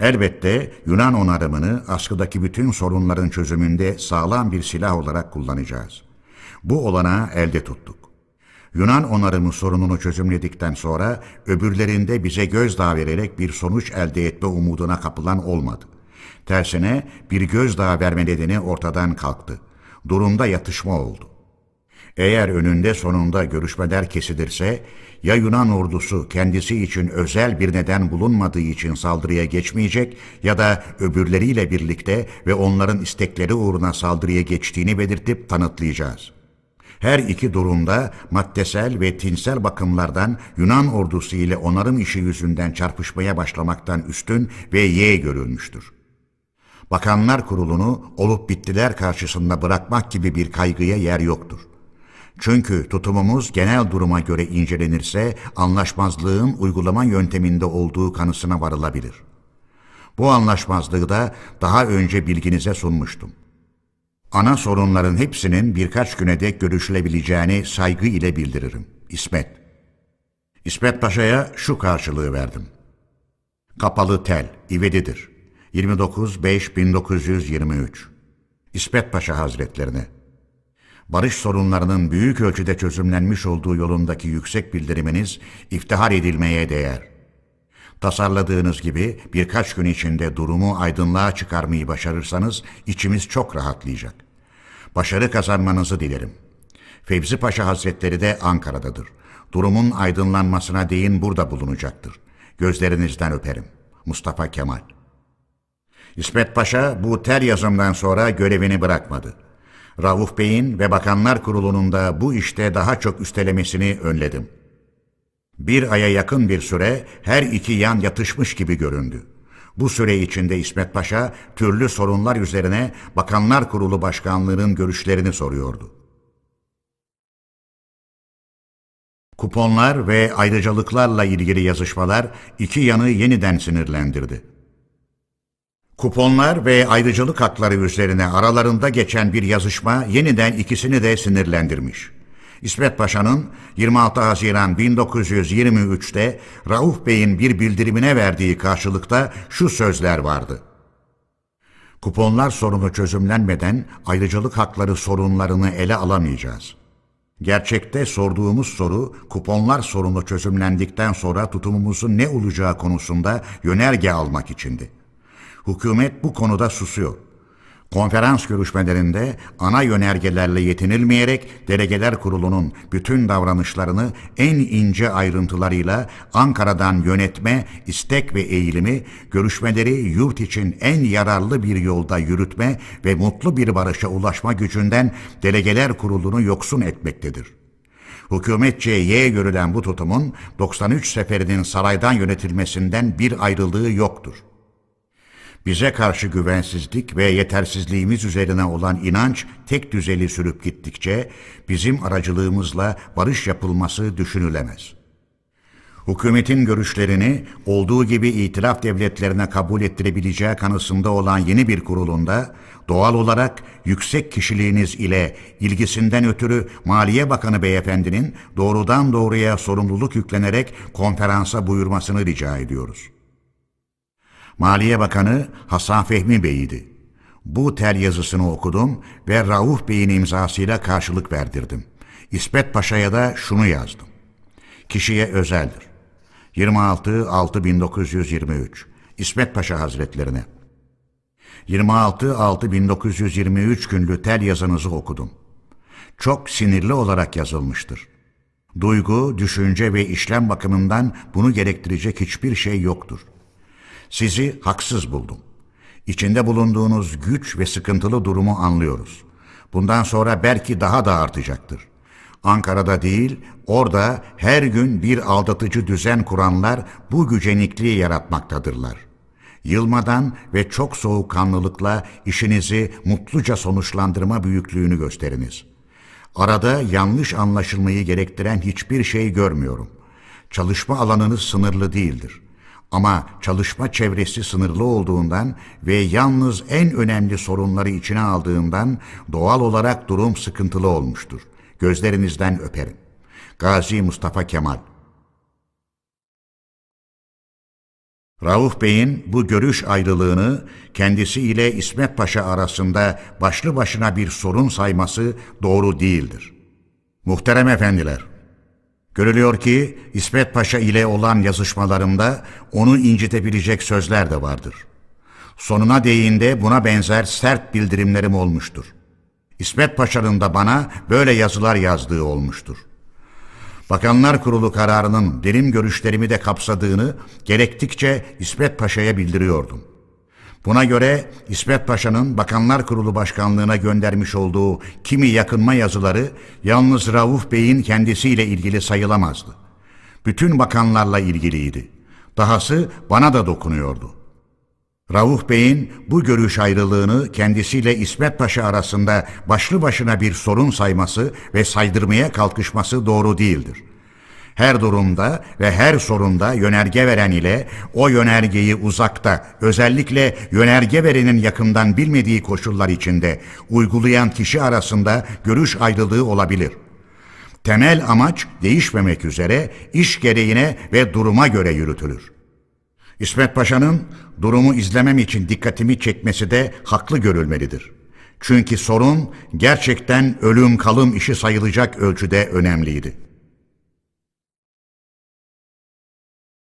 Elbette Yunan onarımını askıdaki bütün sorunların çözümünde sağlam bir silah olarak kullanacağız. Bu olana elde tuttuk. Yunan onarımı sorununu çözümledikten sonra öbürlerinde bize gözdağı vererek bir sonuç elde etme umuduna kapılan olmadı. Tersine bir gözdağı verme nedeni ortadan kalktı durumda yatışma oldu. Eğer önünde sonunda görüşmeler kesilirse ya Yunan ordusu kendisi için özel bir neden bulunmadığı için saldırıya geçmeyecek ya da öbürleriyle birlikte ve onların istekleri uğruna saldırıya geçtiğini belirtip tanıtlayacağız. Her iki durumda maddesel ve tinsel bakımlardan Yunan ordusu ile onarım işi yüzünden çarpışmaya başlamaktan üstün ve ye görülmüştür. Bakanlar Kurulu'nu olup bittiler karşısında bırakmak gibi bir kaygıya yer yoktur. Çünkü tutumumuz genel duruma göre incelenirse anlaşmazlığın uygulama yönteminde olduğu kanısına varılabilir. Bu anlaşmazlığı da daha önce bilginize sunmuştum. Ana sorunların hepsinin birkaç güne dek görüşülebileceğini saygı ile bildiririm. İsmet. İsmet Paşa'ya şu karşılığı verdim. Kapalı tel, ivedidir. 29-5-1923 İsmet Paşa Hazretlerine Barış sorunlarının büyük ölçüde çözümlenmiş olduğu yolundaki yüksek bildiriminiz iftihar edilmeye değer. Tasarladığınız gibi birkaç gün içinde durumu aydınlığa çıkarmayı başarırsanız içimiz çok rahatlayacak. Başarı kazanmanızı dilerim. Fevzi Paşa Hazretleri de Ankara'dadır. Durumun aydınlanmasına değin burada bulunacaktır. Gözlerinizden öperim. Mustafa Kemal İsmet Paşa bu ter yazımdan sonra görevini bırakmadı. Rauf Bey'in ve Bakanlar Kurulu'nun da bu işte daha çok üstelemesini önledim. Bir aya yakın bir süre her iki yan yatışmış gibi göründü. Bu süre içinde İsmet Paşa türlü sorunlar üzerine Bakanlar Kurulu Başkanlığı'nın görüşlerini soruyordu. Kuponlar ve ayrıcalıklarla ilgili yazışmalar iki yanı yeniden sinirlendirdi. Kuponlar ve ayrıcalık hakları üzerine aralarında geçen bir yazışma yeniden ikisini de sinirlendirmiş. İsmet Paşa'nın 26 Haziran 1923'te Rauf Bey'in bir bildirimine verdiği karşılıkta şu sözler vardı. Kuponlar sorunu çözümlenmeden ayrıcalık hakları sorunlarını ele alamayacağız. Gerçekte sorduğumuz soru kuponlar sorunu çözümlendikten sonra tutumumuzun ne olacağı konusunda yönerge almak içindi. Hükümet bu konuda susuyor. Konferans görüşmelerinde ana yönergelerle yetinilmeyerek Delegeler Kurulu'nun bütün davranışlarını en ince ayrıntılarıyla Ankara'dan yönetme, istek ve eğilimi, görüşmeleri yurt için en yararlı bir yolda yürütme ve mutlu bir barışa ulaşma gücünden Delegeler Kurulu'nu yoksun etmektedir. Hükümetçe Y görülen bu tutumun 93 seferinin saraydan yönetilmesinden bir ayrılığı yoktur. Bize karşı güvensizlik ve yetersizliğimiz üzerine olan inanç tek düzeli sürüp gittikçe bizim aracılığımızla barış yapılması düşünülemez. Hükümetin görüşlerini olduğu gibi itilaf devletlerine kabul ettirebileceği kanısında olan yeni bir kurulunda doğal olarak yüksek kişiliğiniz ile ilgisinden ötürü Maliye Bakanı Beyefendinin doğrudan doğruya sorumluluk yüklenerek konferansa buyurmasını rica ediyoruz.'' Maliye Bakanı Hasan Fehmi Bey'iydi. Bu tel yazısını okudum ve Rauf Bey'in imzasıyla karşılık verdirdim. İsmet Paşa'ya da şunu yazdım. Kişiye özeldir. 26-6-1923 İsmet Paşa Hazretlerine 26-6-1923 günlü tel yazınızı okudum. Çok sinirli olarak yazılmıştır. Duygu, düşünce ve işlem bakımından bunu gerektirecek hiçbir şey yoktur. Sizi haksız buldum. İçinde bulunduğunuz güç ve sıkıntılı durumu anlıyoruz. Bundan sonra belki daha da artacaktır. Ankara'da değil, orada her gün bir aldatıcı düzen kuranlar bu gücenikliği yaratmaktadırlar. Yılmadan ve çok soğukkanlılıkla işinizi mutluca sonuçlandırma büyüklüğünü gösteriniz. Arada yanlış anlaşılmayı gerektiren hiçbir şey görmüyorum. Çalışma alanınız sınırlı değildir. Ama çalışma çevresi sınırlı olduğundan ve yalnız en önemli sorunları içine aldığından doğal olarak durum sıkıntılı olmuştur. Gözlerinizden öperim. Gazi Mustafa Kemal Rauf Bey'in bu görüş ayrılığını kendisi ile İsmet Paşa arasında başlı başına bir sorun sayması doğru değildir. Muhterem efendiler, Görülüyor ki İsmet Paşa ile olan yazışmalarımda onu incitebilecek sözler de vardır. Sonuna değinde buna benzer sert bildirimlerim olmuştur. İsmet Paşa'nın da bana böyle yazılar yazdığı olmuştur. Bakanlar Kurulu kararının benim görüşlerimi de kapsadığını gerektikçe İsmet Paşa'ya bildiriyordum.'' Buna göre İsmet Paşa'nın Bakanlar Kurulu Başkanlığına göndermiş olduğu kimi yakınma yazıları yalnız Rauf Bey'in kendisiyle ilgili sayılamazdı. Bütün bakanlarla ilgiliydi. Dahası bana da dokunuyordu. Rauf Bey'in bu görüş ayrılığını kendisiyle İsmet Paşa arasında başlı başına bir sorun sayması ve saydırmaya kalkışması doğru değildir.'' Her durumda ve her sorunda yönerge veren ile o yönergeyi uzakta, özellikle yönerge verenin yakından bilmediği koşullar içinde uygulayan kişi arasında görüş ayrılığı olabilir. Temel amaç değişmemek üzere iş gereğine ve duruma göre yürütülür. İsmet Paşa'nın durumu izlemem için dikkatimi çekmesi de haklı görülmelidir. Çünkü sorun gerçekten ölüm kalım işi sayılacak ölçüde önemliydi.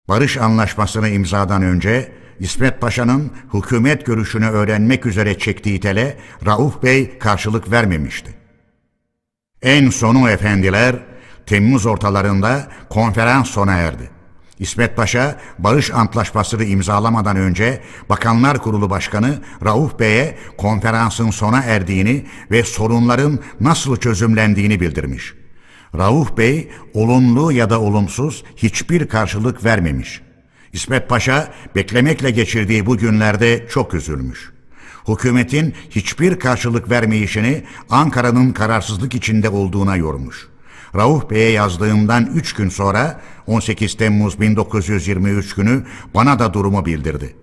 Barış anlaşmasını imzadan önce İsmet Paşa'nın hükümet görüşünü öğrenmek üzere çektiği tele Rauf Bey karşılık vermemişti. En sonu efendiler Temmuz ortalarında konferans sona erdi. İsmet Paşa barış antlaşmasını imzalamadan önce Bakanlar Kurulu Başkanı Rauf Bey'e konferansın sona erdiğini ve sorunların nasıl çözümlendiğini bildirmiş. Rauf Bey olumlu ya da olumsuz hiçbir karşılık vermemiş. İsmet Paşa beklemekle geçirdiği bu günlerde çok üzülmüş. Hükümetin hiçbir karşılık vermeyişini Ankara'nın kararsızlık içinde olduğuna yormuş. Rauf Bey'e yazdığımdan 3 gün sonra 18 Temmuz 1923 günü bana da durumu bildirdi.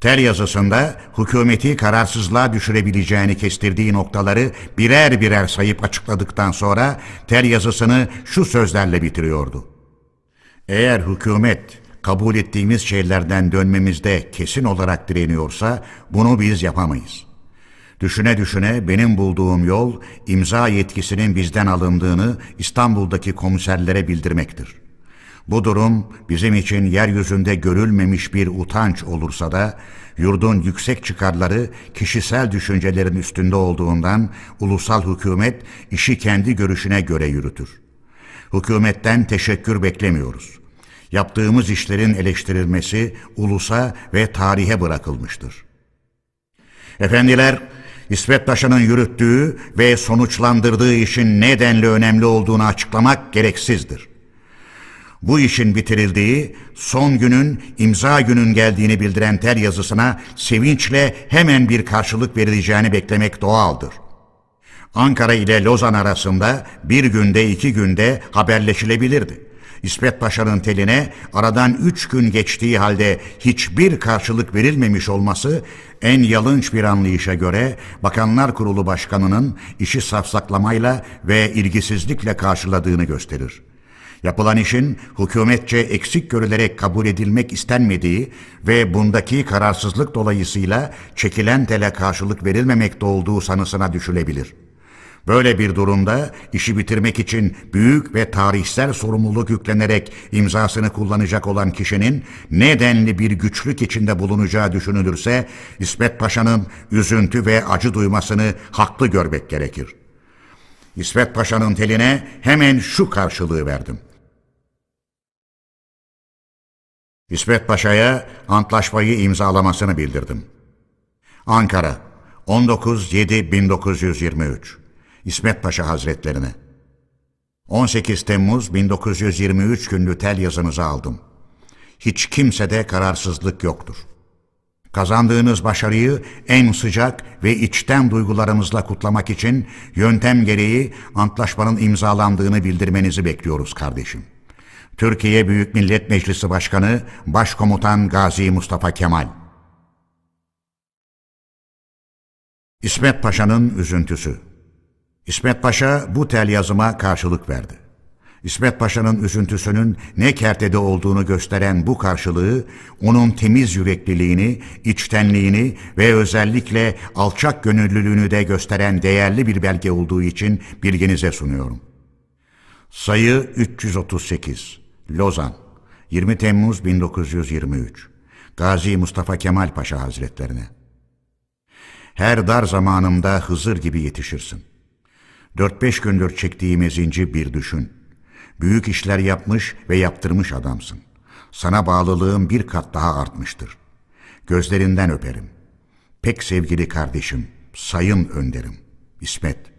Tel yazısında hükümeti kararsızlığa düşürebileceğini kestirdiği noktaları birer birer sayıp açıkladıktan sonra tel yazısını şu sözlerle bitiriyordu. Eğer hükümet kabul ettiğimiz şeylerden dönmemizde kesin olarak direniyorsa bunu biz yapamayız. Düşüne düşüne benim bulduğum yol imza yetkisinin bizden alındığını İstanbul'daki komiserlere bildirmektir. Bu durum bizim için yeryüzünde görülmemiş bir utanç olursa da yurdun yüksek çıkarları kişisel düşüncelerin üstünde olduğundan ulusal hükümet işi kendi görüşüne göre yürütür. Hükümetten teşekkür beklemiyoruz. Yaptığımız işlerin eleştirilmesi ulusa ve tarihe bırakılmıştır. Efendiler, İsmet Paşa'nın yürüttüğü ve sonuçlandırdığı işin nedenli önemli olduğunu açıklamak gereksizdir. Bu işin bitirildiği, son günün imza günün geldiğini bildiren tel yazısına sevinçle hemen bir karşılık verileceğini beklemek doğaldır. Ankara ile Lozan arasında bir günde iki günde haberleşilebilirdi. İsmet Paşa'nın teline aradan üç gün geçtiği halde hiçbir karşılık verilmemiş olması en yalınç bir anlayışa göre Bakanlar Kurulu Başkanı'nın işi safsaklamayla ve ilgisizlikle karşıladığını gösterir. Yapılan işin hükümetçe eksik görülerek kabul edilmek istenmediği ve bundaki kararsızlık dolayısıyla çekilen tele karşılık verilmemekte olduğu sanısına düşülebilir.'' Böyle bir durumda işi bitirmek için büyük ve tarihsel sorumluluk yüklenerek imzasını kullanacak olan kişinin nedenli bir güçlük içinde bulunacağı düşünülürse İsmet Paşa'nın üzüntü ve acı duymasını haklı görmek gerekir. İsmet Paşa'nın teline hemen şu karşılığı verdim. İsmet Paşa'ya antlaşmayı imzalamasını bildirdim. Ankara 19.7.1923 İsmet Paşa Hazretlerine. 18 Temmuz 1923 günlü tel yazınızı aldım. Hiç kimsede kararsızlık yoktur. Kazandığınız başarıyı en sıcak ve içten duygularımızla kutlamak için yöntem gereği antlaşmanın imzalandığını bildirmenizi bekliyoruz kardeşim. Türkiye Büyük Millet Meclisi Başkanı Başkomutan Gazi Mustafa Kemal İsmet Paşa'nın üzüntüsü İsmet Paşa bu tel yazıma karşılık verdi. İsmet Paşa'nın üzüntüsünün ne kertede olduğunu gösteren bu karşılığı, onun temiz yürekliliğini, içtenliğini ve özellikle alçak gönüllülüğünü de gösteren değerli bir belge olduğu için bilginize sunuyorum. Sayı 338 Lozan 20 Temmuz 1923 Gazi Mustafa Kemal Paşa Hazretlerine Her dar zamanımda Hızır gibi yetişirsin.'' Dört beş gündür çektiğim ezinci bir düşün. Büyük işler yapmış ve yaptırmış adamsın. Sana bağlılığım bir kat daha artmıştır. Gözlerinden öperim. Pek sevgili kardeşim, sayın önderim. İsmet.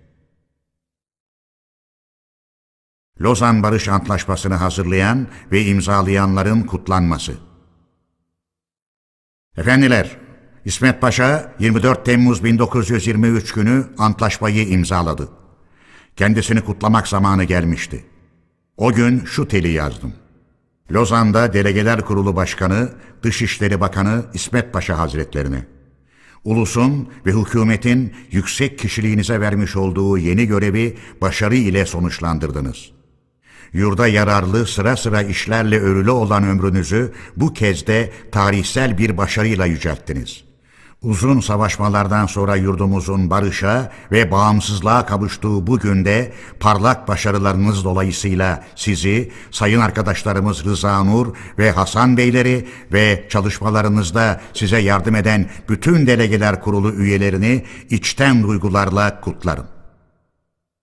Lozan Barış Antlaşması'nı hazırlayan ve imzalayanların kutlanması. Efendiler, İsmet Paşa 24 Temmuz 1923 günü antlaşmayı imzaladı. Kendisini kutlamak zamanı gelmişti. O gün şu teli yazdım. Lozan'da Delegeler Kurulu Başkanı, Dışişleri Bakanı İsmet Paşa Hazretlerine. Ulusun ve hükümetin yüksek kişiliğinize vermiş olduğu yeni görevi başarı ile sonuçlandırdınız. Yurda yararlı sıra sıra işlerle örülü olan ömrünüzü bu kez de tarihsel bir başarıyla yücelttiniz.'' Uzun savaşmalardan sonra yurdumuzun barışa ve bağımsızlığa kavuştuğu bu günde parlak başarılarınız dolayısıyla sizi, sayın arkadaşlarımız Rıza Nur ve Hasan Beyleri ve çalışmalarınızda size yardım eden bütün delegeler kurulu üyelerini içten duygularla kutlarım.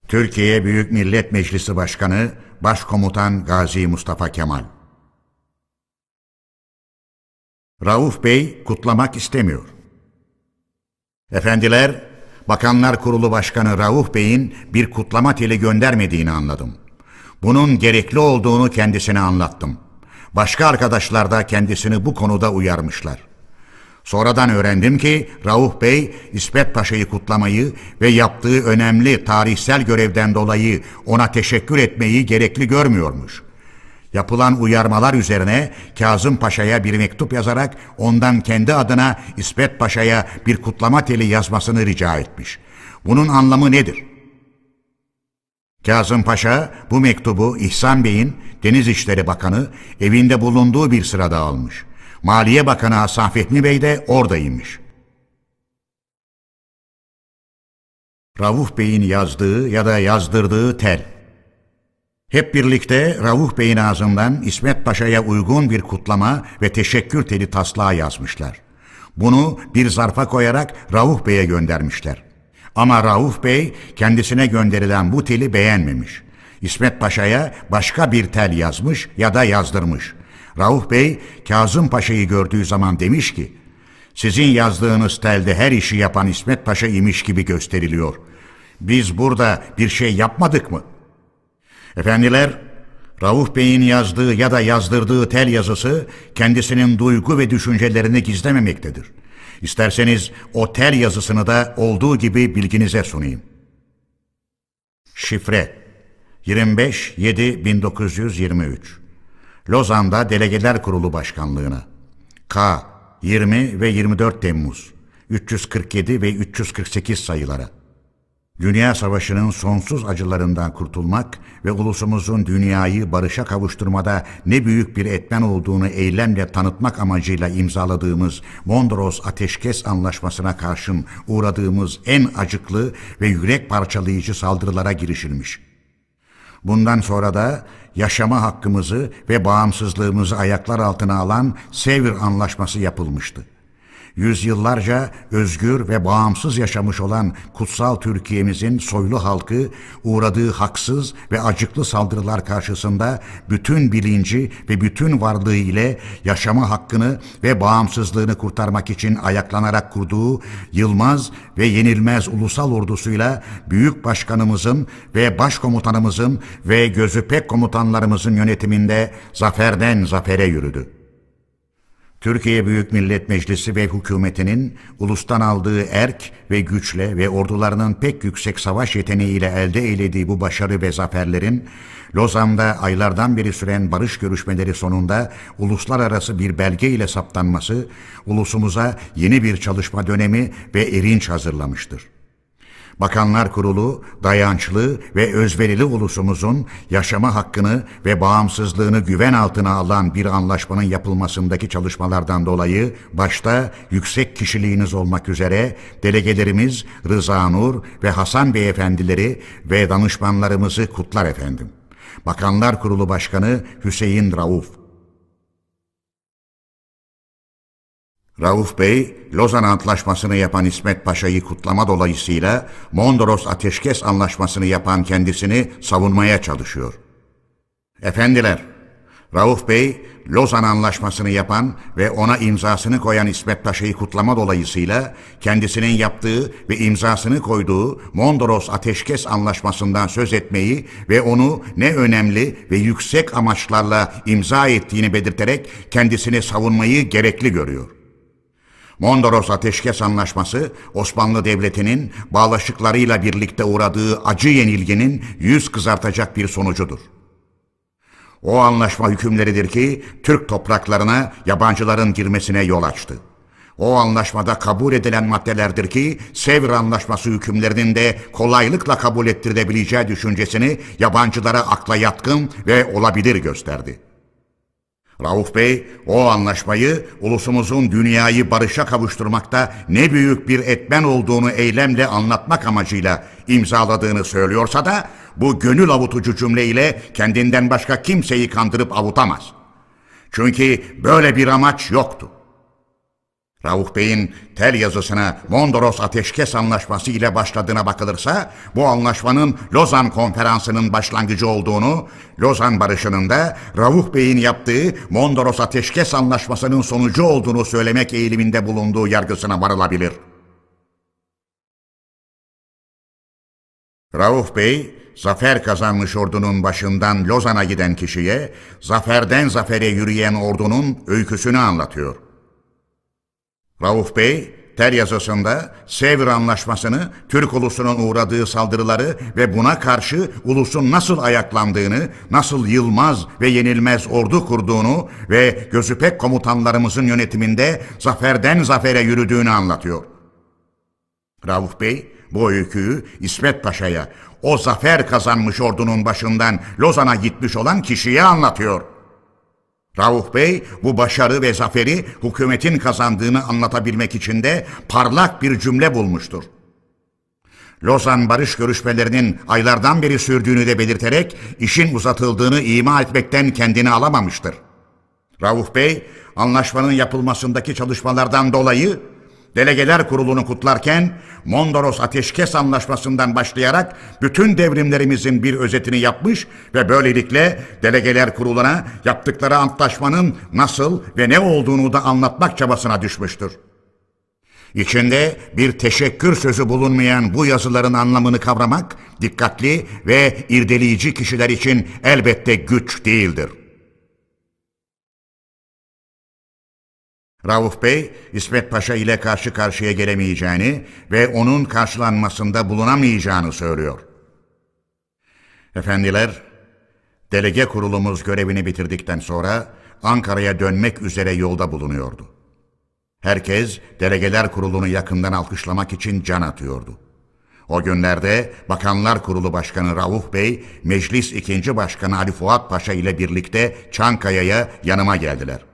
Türkiye Büyük Millet Meclisi Başkanı Başkomutan Gazi Mustafa Kemal Rauf Bey kutlamak istemiyor. Efendiler, Bakanlar Kurulu Başkanı Rauf Bey'in bir kutlama teli göndermediğini anladım. Bunun gerekli olduğunu kendisine anlattım. Başka arkadaşlar da kendisini bu konuda uyarmışlar. Sonradan öğrendim ki Rauf Bey İsmet Paşa'yı kutlamayı ve yaptığı önemli tarihsel görevden dolayı ona teşekkür etmeyi gerekli görmüyormuş. Yapılan uyarmalar üzerine Kazım Paşa'ya bir mektup yazarak ondan kendi adına İsmet Paşa'ya bir kutlama teli yazmasını rica etmiş. Bunun anlamı nedir? Kazım Paşa bu mektubu İhsan Bey'in Deniz İşleri Bakanı evinde bulunduğu bir sırada almış. Maliye Bakanı Hasan Fehmi Bey de oradaymış. Rauf Bey'in yazdığı ya da yazdırdığı tel. Hep birlikte Rauf Bey'in ağzından İsmet Paşa'ya uygun bir kutlama ve teşekkür teli taslağı yazmışlar. Bunu bir zarfa koyarak Rauf Bey'e göndermişler. Ama Rauf Bey kendisine gönderilen bu teli beğenmemiş. İsmet Paşa'ya başka bir tel yazmış ya da yazdırmış. Rauf Bey Kazım Paşa'yı gördüğü zaman demiş ki, sizin yazdığınız telde her işi yapan İsmet Paşa imiş gibi gösteriliyor. Biz burada bir şey yapmadık mı? Efendiler, Rauf Bey'in yazdığı ya da yazdırdığı tel yazısı kendisinin duygu ve düşüncelerini gizlememektedir. İsterseniz o tel yazısını da olduğu gibi bilginize sunayım. Şifre 25 7 1923 Lozan'da Delegeler Kurulu Başkanlığına K 20 ve 24 Temmuz 347 ve 348 sayılara Dünya Savaşı'nın sonsuz acılarından kurtulmak ve ulusumuzun dünyayı barışa kavuşturmada ne büyük bir etmen olduğunu eylemle tanıtmak amacıyla imzaladığımız Mondros Ateşkes Anlaşması'na karşın uğradığımız en acıklı ve yürek parçalayıcı saldırılara girişilmiş. Bundan sonra da yaşama hakkımızı ve bağımsızlığımızı ayaklar altına alan Sevr Anlaşması yapılmıştı yüzyıllarca özgür ve bağımsız yaşamış olan kutsal Türkiye'mizin soylu halkı uğradığı haksız ve acıklı saldırılar karşısında bütün bilinci ve bütün varlığı ile yaşama hakkını ve bağımsızlığını kurtarmak için ayaklanarak kurduğu yılmaz ve yenilmez ulusal ordusuyla büyük başkanımızın ve başkomutanımızın ve gözü pek komutanlarımızın yönetiminde zaferden zafere yürüdü. Türkiye Büyük Millet Meclisi ve hükümetinin ulustan aldığı erk ve güçle ve ordularının pek yüksek savaş yeteneğiyle elde eylediği bu başarı ve zaferlerin Lozan'da aylardan beri süren barış görüşmeleri sonunda uluslararası bir belge ile saptanması ulusumuza yeni bir çalışma dönemi ve erinç hazırlamıştır. Bakanlar Kurulu dayançlı ve özverili ulusumuzun yaşama hakkını ve bağımsızlığını güven altına alan bir anlaşmanın yapılmasındaki çalışmalardan dolayı başta yüksek kişiliğiniz olmak üzere delegelerimiz Rıza Nur ve Hasan Beyefendileri ve danışmanlarımızı kutlar efendim. Bakanlar Kurulu Başkanı Hüseyin Rauf Rauf Bey, Lozan Antlaşması'nı yapan İsmet Paşa'yı kutlama dolayısıyla Mondros Ateşkes Anlaşması'nı yapan kendisini savunmaya çalışıyor. Efendiler, Rauf Bey, Lozan Anlaşması'nı yapan ve ona imzasını koyan İsmet Paşa'yı kutlama dolayısıyla kendisinin yaptığı ve imzasını koyduğu Mondros Ateşkes Anlaşması'ndan söz etmeyi ve onu ne önemli ve yüksek amaçlarla imza ettiğini belirterek kendisini savunmayı gerekli görüyor. Mondros Ateşkes Anlaşması Osmanlı Devleti'nin bağlaşıklarıyla birlikte uğradığı acı yenilginin yüz kızartacak bir sonucudur. O anlaşma hükümleridir ki Türk topraklarına yabancıların girmesine yol açtı. O anlaşmada kabul edilen maddelerdir ki Sevr Anlaşması hükümlerinin de kolaylıkla kabul ettirilebileceği düşüncesini yabancılara akla yatkın ve olabilir gösterdi. Rauf Bey o anlaşmayı ulusumuzun dünyayı barışa kavuşturmakta ne büyük bir etmen olduğunu eylemle anlatmak amacıyla imzaladığını söylüyorsa da bu gönül avutucu cümleyle kendinden başka kimseyi kandırıp avutamaz. Çünkü böyle bir amaç yoktu. Rauf Bey'in tel yazısına Mondros Ateşkes Anlaşması ile başladığına bakılırsa bu anlaşmanın Lozan Konferansı'nın başlangıcı olduğunu, Lozan Barışı'nın da Rauf Bey'in yaptığı Mondros Ateşkes Anlaşması'nın sonucu olduğunu söylemek eğiliminde bulunduğu yargısına varılabilir. Rauf Bey, zafer kazanmış ordunun başından Lozan'a giden kişiye, zaferden zafere yürüyen ordunun öyküsünü anlatıyor. Rauf Bey, ter yazısında Sevr Anlaşması'nı, Türk ulusunun uğradığı saldırıları ve buna karşı ulusun nasıl ayaklandığını, nasıl yılmaz ve yenilmez ordu kurduğunu ve gözüpek komutanlarımızın yönetiminde zaferden zafere yürüdüğünü anlatıyor. Rauf Bey bu öyküyü İsmet Paşa'ya, o zafer kazanmış ordunun başından Lozan'a gitmiş olan kişiye anlatıyor. Rauf Bey bu başarı ve zaferi hükümetin kazandığını anlatabilmek için de parlak bir cümle bulmuştur. Lozan barış görüşmelerinin aylardan beri sürdüğünü de belirterek işin uzatıldığını ima etmekten kendini alamamıştır. Rauf Bey anlaşmanın yapılmasındaki çalışmalardan dolayı Delegeler Kurulu'nu kutlarken Mondros Ateşkes Anlaşması'ndan başlayarak bütün devrimlerimizin bir özetini yapmış ve böylelikle Delegeler Kurulu'na yaptıkları antlaşmanın nasıl ve ne olduğunu da anlatmak çabasına düşmüştür. İçinde bir teşekkür sözü bulunmayan bu yazıların anlamını kavramak, dikkatli ve irdeleyici kişiler için elbette güç değildir. Rauf Bey, İsmet Paşa ile karşı karşıya gelemeyeceğini ve onun karşılanmasında bulunamayacağını söylüyor. Efendiler, delege kurulumuz görevini bitirdikten sonra Ankara'ya dönmek üzere yolda bulunuyordu. Herkes delegeler kurulunu yakından alkışlamak için can atıyordu. O günlerde Bakanlar Kurulu Başkanı Rauf Bey, Meclis İkinci Başkanı Ali Fuat Paşa ile birlikte Çankaya'ya yanıma geldiler.''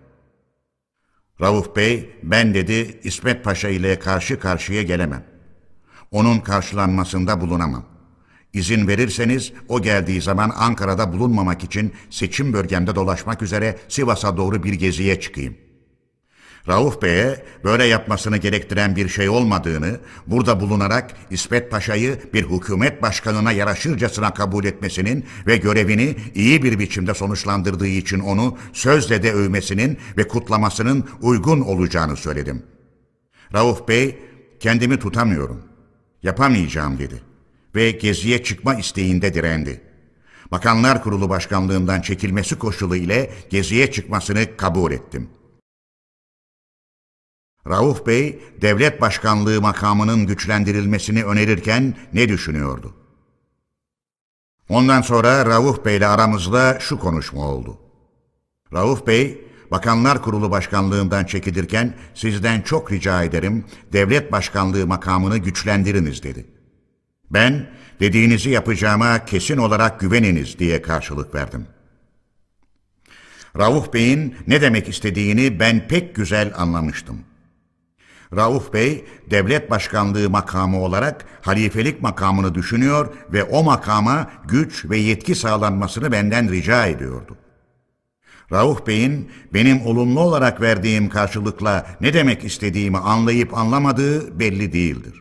Rauf Bey, ben dedi İsmet Paşa ile karşı karşıya gelemem. Onun karşılanmasında bulunamam. İzin verirseniz o geldiği zaman Ankara'da bulunmamak için seçim bölgemde dolaşmak üzere Sivas'a doğru bir geziye çıkayım.'' Rauf Bey'e böyle yapmasını gerektiren bir şey olmadığını, burada bulunarak İsmet Paşa'yı bir hükümet başkanına yaraşırcasına kabul etmesinin ve görevini iyi bir biçimde sonuçlandırdığı için onu sözle de övmesinin ve kutlamasının uygun olacağını söyledim. Rauf Bey, kendimi tutamıyorum, yapamayacağım dedi ve geziye çıkma isteğinde direndi. Bakanlar Kurulu Başkanlığından çekilmesi koşulu ile geziye çıkmasını kabul ettim.'' Rauf Bey, devlet başkanlığı makamının güçlendirilmesini önerirken ne düşünüyordu? Ondan sonra Rauf Bey ile aramızda şu konuşma oldu. Rauf Bey, Bakanlar Kurulu Başkanlığından çekilirken sizden çok rica ederim devlet başkanlığı makamını güçlendiriniz dedi. Ben dediğinizi yapacağıma kesin olarak güveniniz diye karşılık verdim. Rauf Bey'in ne demek istediğini ben pek güzel anlamıştım. Rauf Bey devlet başkanlığı makamı olarak halifelik makamını düşünüyor ve o makama güç ve yetki sağlanmasını benden rica ediyordu. Rauf Bey'in benim olumlu olarak verdiğim karşılıkla ne demek istediğimi anlayıp anlamadığı belli değildir.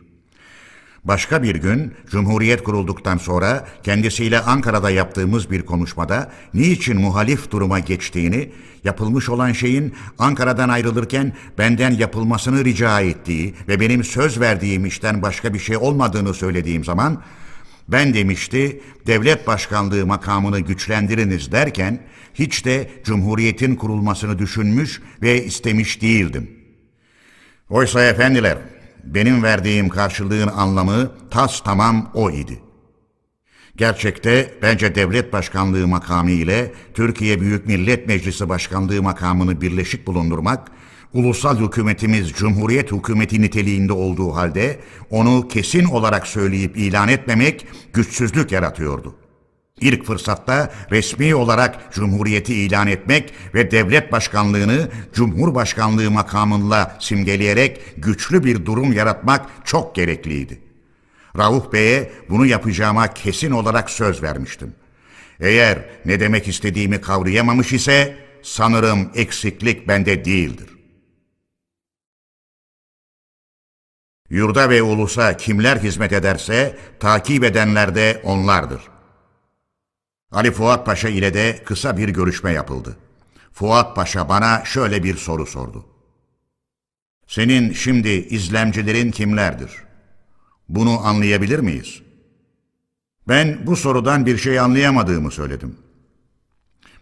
Başka bir gün Cumhuriyet kurulduktan sonra kendisiyle Ankara'da yaptığımız bir konuşmada niçin muhalif duruma geçtiğini, yapılmış olan şeyin Ankara'dan ayrılırken benden yapılmasını rica ettiği ve benim söz verdiğim işten başka bir şey olmadığını söylediğim zaman ben demişti devlet başkanlığı makamını güçlendiriniz derken hiç de Cumhuriyet'in kurulmasını düşünmüş ve istemiş değildim. Oysa efendiler benim verdiğim karşılığın anlamı tas tamam o idi. Gerçekte bence devlet başkanlığı makamı ile Türkiye Büyük Millet Meclisi başkanlığı makamını birleşik bulundurmak, ulusal hükümetimiz Cumhuriyet hükümeti niteliğinde olduğu halde onu kesin olarak söyleyip ilan etmemek güçsüzlük yaratıyordu. İlk fırsatta resmi olarak Cumhuriyeti ilan etmek ve devlet başkanlığını Cumhurbaşkanlığı makamıyla simgeleyerek güçlü bir durum yaratmak çok gerekliydi. Rauf Bey'e bunu yapacağıma kesin olarak söz vermiştim. Eğer ne demek istediğimi kavrayamamış ise sanırım eksiklik bende değildir. Yurda ve ulusa kimler hizmet ederse takip edenler de onlardır. Ali Fuat Paşa ile de kısa bir görüşme yapıldı. Fuat Paşa bana şöyle bir soru sordu. Senin şimdi izlemcilerin kimlerdir? Bunu anlayabilir miyiz? Ben bu sorudan bir şey anlayamadığımı söyledim.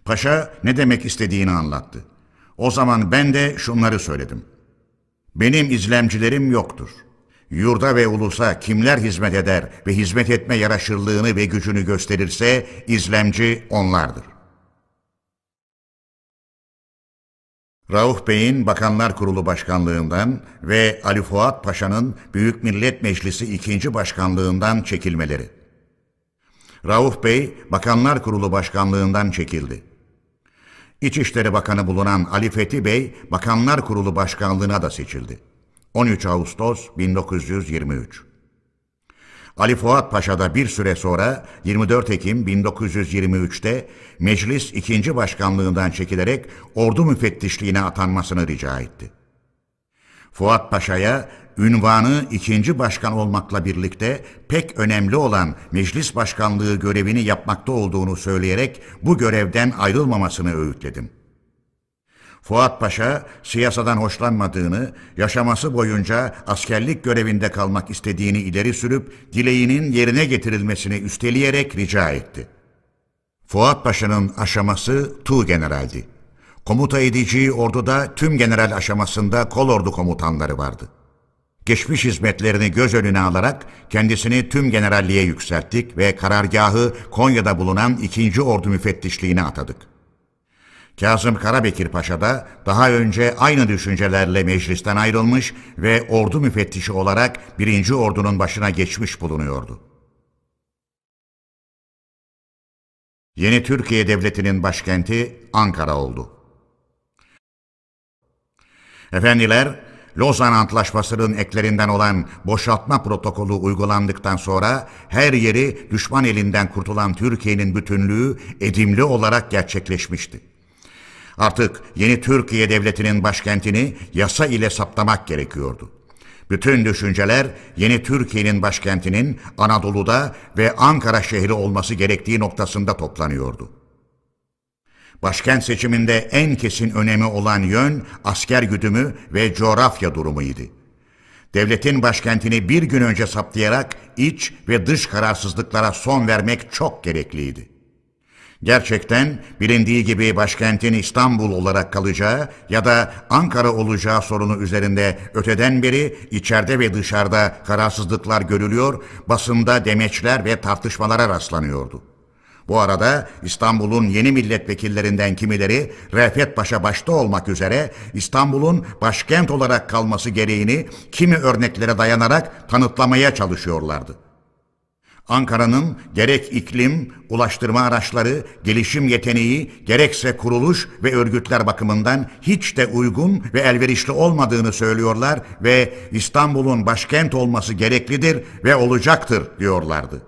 Paşa ne demek istediğini anlattı. O zaman ben de şunları söyledim. Benim izlemcilerim yoktur. Yurda ve ulusa kimler hizmet eder ve hizmet etme yaraşırlığını ve gücünü gösterirse izlemci onlardır. Rauf Bey'in Bakanlar Kurulu Başkanlığından ve Ali Fuat Paşa'nın Büyük Millet Meclisi ikinci Başkanlığından çekilmeleri. Rauf Bey Bakanlar Kurulu Başkanlığından çekildi. İçişleri Bakanı bulunan Ali Fethi Bey Bakanlar Kurulu Başkanlığına da seçildi. 13 Ağustos 1923 Ali Fuat Paşa da bir süre sonra 24 Ekim 1923'te meclis ikinci başkanlığından çekilerek ordu müfettişliğine atanmasını rica etti. Fuat Paşa'ya ünvanı ikinci başkan olmakla birlikte pek önemli olan meclis başkanlığı görevini yapmakta olduğunu söyleyerek bu görevden ayrılmamasını öğütledim. Fuat Paşa siyasadan hoşlanmadığını, yaşaması boyunca askerlik görevinde kalmak istediğini ileri sürüp dileğinin yerine getirilmesini üsteleyerek rica etti. Fuat Paşa'nın aşaması Tu Generaldi. Komuta edeceği orduda tüm general aşamasında kolordu komutanları vardı. Geçmiş hizmetlerini göz önüne alarak kendisini tüm generalliğe yükselttik ve karargahı Konya'da bulunan 2. Ordu müfettişliğine atadık. Kazım Karabekir Paşa da daha önce aynı düşüncelerle meclisten ayrılmış ve ordu müfettişi olarak 1. Ordu'nun başına geçmiş bulunuyordu. Yeni Türkiye Devleti'nin başkenti Ankara oldu. Efendiler, Lozan Antlaşması'nın eklerinden olan boşaltma protokolü uygulandıktan sonra her yeri düşman elinden kurtulan Türkiye'nin bütünlüğü edimli olarak gerçekleşmişti. Artık yeni Türkiye Devleti'nin başkentini yasa ile saptamak gerekiyordu. Bütün düşünceler yeni Türkiye'nin başkentinin Anadolu'da ve Ankara şehri olması gerektiği noktasında toplanıyordu. Başkent seçiminde en kesin önemi olan yön asker güdümü ve coğrafya durumuydu. Devletin başkentini bir gün önce saptayarak iç ve dış kararsızlıklara son vermek çok gerekliydi. Gerçekten bilindiği gibi başkentin İstanbul olarak kalacağı ya da Ankara olacağı sorunu üzerinde öteden beri içeride ve dışarıda kararsızlıklar görülüyor, basında demeçler ve tartışmalara rastlanıyordu. Bu arada İstanbul'un yeni milletvekillerinden kimileri Refet Paşa başta olmak üzere İstanbul'un başkent olarak kalması gereğini kimi örneklere dayanarak tanıtlamaya çalışıyorlardı. Ankara'nın gerek iklim, ulaştırma araçları, gelişim yeteneği, gerekse kuruluş ve örgütler bakımından hiç de uygun ve elverişli olmadığını söylüyorlar ve İstanbul'un başkent olması gereklidir ve olacaktır diyorlardı.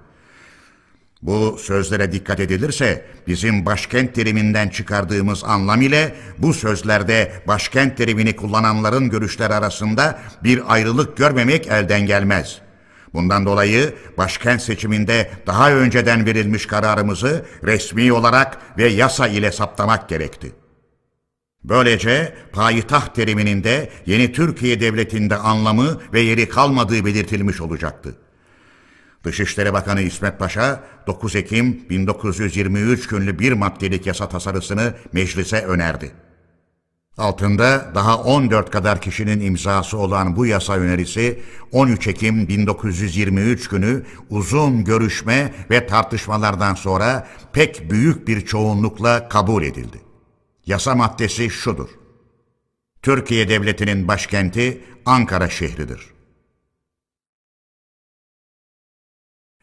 Bu sözlere dikkat edilirse bizim başkent teriminden çıkardığımız anlam ile bu sözlerde başkent terimini kullananların görüşleri arasında bir ayrılık görmemek elden gelmez.'' Bundan dolayı başkent seçiminde daha önceden verilmiş kararımızı resmi olarak ve yasa ile saptamak gerekti. Böylece payitaht teriminin de yeni Türkiye Devleti'nde anlamı ve yeri kalmadığı belirtilmiş olacaktı. Dışişleri Bakanı İsmet Paşa 9 Ekim 1923 günlü bir maddelik yasa tasarısını meclise önerdi. Altında daha 14 kadar kişinin imzası olan bu yasa önerisi 13 Ekim 1923 günü uzun görüşme ve tartışmalardan sonra pek büyük bir çoğunlukla kabul edildi. Yasa maddesi şudur. Türkiye Devleti'nin başkenti Ankara şehridir.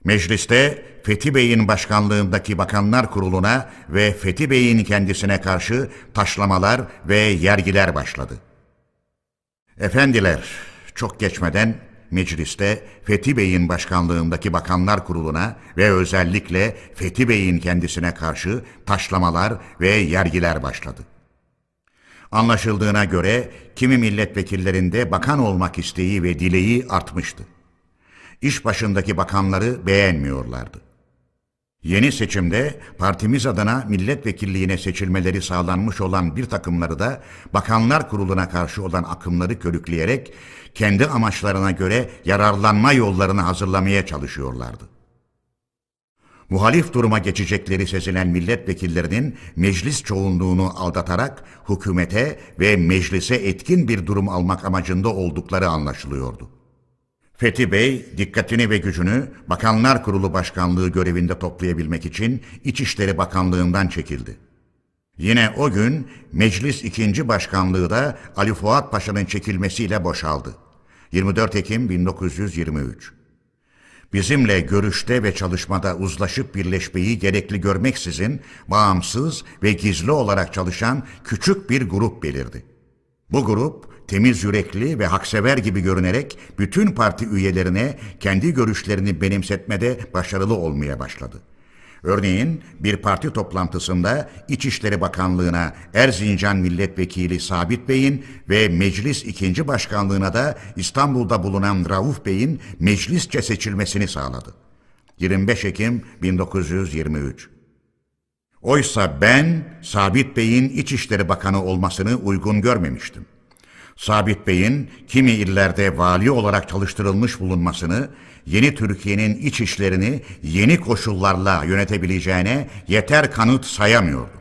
Mecliste Fethi Bey'in başkanlığındaki Bakanlar Kurulu'na ve Fethi Bey'in kendisine karşı taşlamalar ve yergiler başladı. Efendiler, çok geçmeden mecliste Fethi Bey'in başkanlığındaki Bakanlar Kurulu'na ve özellikle Fethi Bey'in kendisine karşı taşlamalar ve yergiler başladı. Anlaşıldığına göre kimi milletvekillerinde bakan olmak isteği ve dileği artmıştı. İş başındaki bakanları beğenmiyorlardı. Yeni seçimde partimiz adına milletvekilliğine seçilmeleri sağlanmış olan bir takımları da Bakanlar Kurulu'na karşı olan akımları körükleyerek kendi amaçlarına göre yararlanma yollarını hazırlamaya çalışıyorlardı. Muhalif duruma geçecekleri sezilen milletvekillerinin meclis çoğunluğunu aldatarak hükümete ve meclise etkin bir durum almak amacında oldukları anlaşılıyordu. Fethi Bey dikkatini ve gücünü Bakanlar Kurulu Başkanlığı görevinde toplayabilmek için İçişleri Bakanlığından çekildi. Yine o gün Meclis 2. Başkanlığı da Ali Fuat Paşa'nın çekilmesiyle boşaldı. 24 Ekim 1923 Bizimle görüşte ve çalışmada uzlaşıp birleşmeyi gerekli görmeksizin bağımsız ve gizli olarak çalışan küçük bir grup belirdi. Bu grup temiz yürekli ve haksever gibi görünerek bütün parti üyelerine kendi görüşlerini benimsetmede başarılı olmaya başladı. Örneğin bir parti toplantısında İçişleri Bakanlığı'na Erzincan Milletvekili Sabit Bey'in ve Meclis 2. Başkanlığı'na da İstanbul'da bulunan Rauf Bey'in meclisçe seçilmesini sağladı. 25 Ekim 1923 Oysa ben Sabit Bey'in İçişleri Bakanı olmasını uygun görmemiştim. Sabit Bey'in kimi illerde vali olarak çalıştırılmış bulunmasını, yeni Türkiye'nin iç işlerini yeni koşullarla yönetebileceğine yeter kanıt sayamıyordum.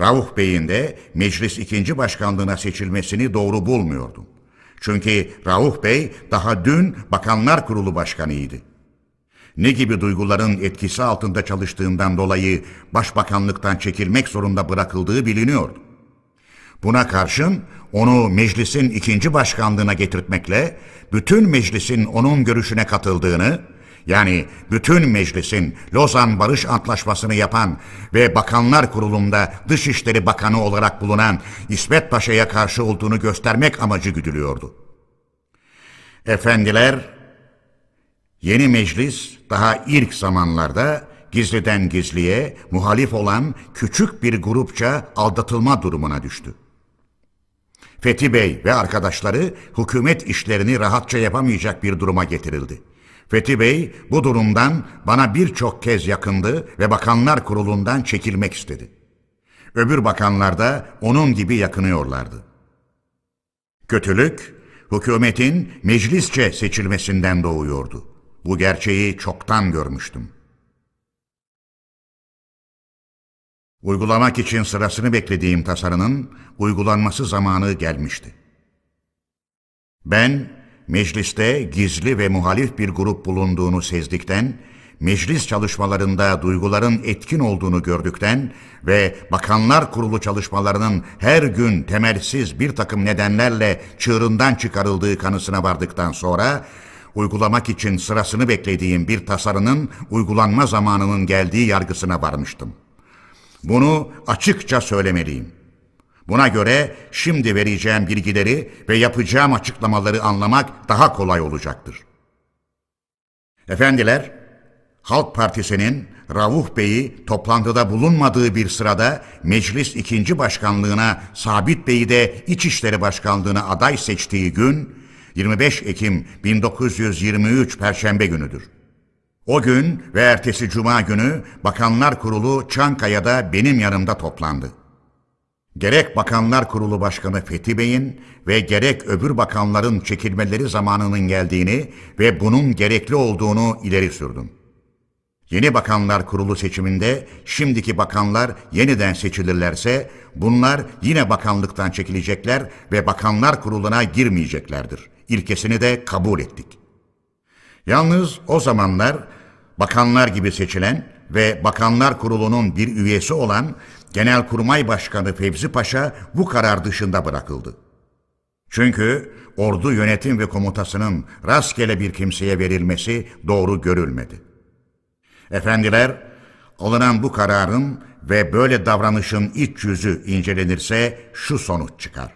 Rauf Bey'in de meclis ikinci başkanlığına seçilmesini doğru bulmuyordum. Çünkü Rauf Bey daha dün Bakanlar Kurulu Başkanıydı. Ne gibi duyguların etkisi altında çalıştığından dolayı başbakanlıktan çekilmek zorunda bırakıldığı biliniyordu. Buna karşın onu meclisin ikinci başkanlığına getirtmekle bütün meclisin onun görüşüne katıldığını, yani bütün meclisin Lozan Barış Antlaşması'nı yapan ve Bakanlar Kurulu'nda Dışişleri Bakanı olarak bulunan İsmet Paşa'ya karşı olduğunu göstermek amacı güdülüyordu. Efendiler, yeni meclis daha ilk zamanlarda gizliden gizliye muhalif olan küçük bir grupça aldatılma durumuna düştü. Fethi Bey ve arkadaşları hükümet işlerini rahatça yapamayacak bir duruma getirildi. Fethi Bey bu durumdan bana birçok kez yakındı ve bakanlar kurulundan çekilmek istedi. Öbür bakanlar da onun gibi yakınıyorlardı. Kötülük, hükümetin meclisçe seçilmesinden doğuyordu. Bu gerçeği çoktan görmüştüm. Uygulamak için sırasını beklediğim tasarının uygulanması zamanı gelmişti. Ben mecliste gizli ve muhalif bir grup bulunduğunu sezdikten, meclis çalışmalarında duyguların etkin olduğunu gördükten ve bakanlar kurulu çalışmalarının her gün temelsiz bir takım nedenlerle çığırından çıkarıldığı kanısına vardıktan sonra, uygulamak için sırasını beklediğim bir tasarının uygulanma zamanının geldiği yargısına varmıştım.'' Bunu açıkça söylemeliyim. Buna göre şimdi vereceğim bilgileri ve yapacağım açıklamaları anlamak daha kolay olacaktır. Efendiler, Halk Partisi'nin Ravuh Bey'i toplantıda bulunmadığı bir sırada meclis ikinci başkanlığına Sabit Bey'i de İçişleri Başkanlığına aday seçtiği gün 25 Ekim 1923 Perşembe günüdür. O gün ve ertesi cuma günü Bakanlar Kurulu Çankaya'da benim yanımda toplandı. Gerek Bakanlar Kurulu Başkanı Fethi Bey'in ve gerek öbür bakanların çekilmeleri zamanının geldiğini ve bunun gerekli olduğunu ileri sürdüm. Yeni Bakanlar Kurulu seçiminde şimdiki bakanlar yeniden seçilirlerse bunlar yine bakanlıktan çekilecekler ve Bakanlar Kurulu'na girmeyeceklerdir. İlkesini de kabul ettik. Yalnız o zamanlar bakanlar gibi seçilen ve Bakanlar Kurulu'nun bir üyesi olan Genelkurmay Başkanı Fevzi Paşa bu karar dışında bırakıldı. Çünkü ordu yönetim ve komutasının rastgele bir kimseye verilmesi doğru görülmedi. Efendiler, alınan bu kararın ve böyle davranışın iç yüzü incelenirse şu sonuç çıkar.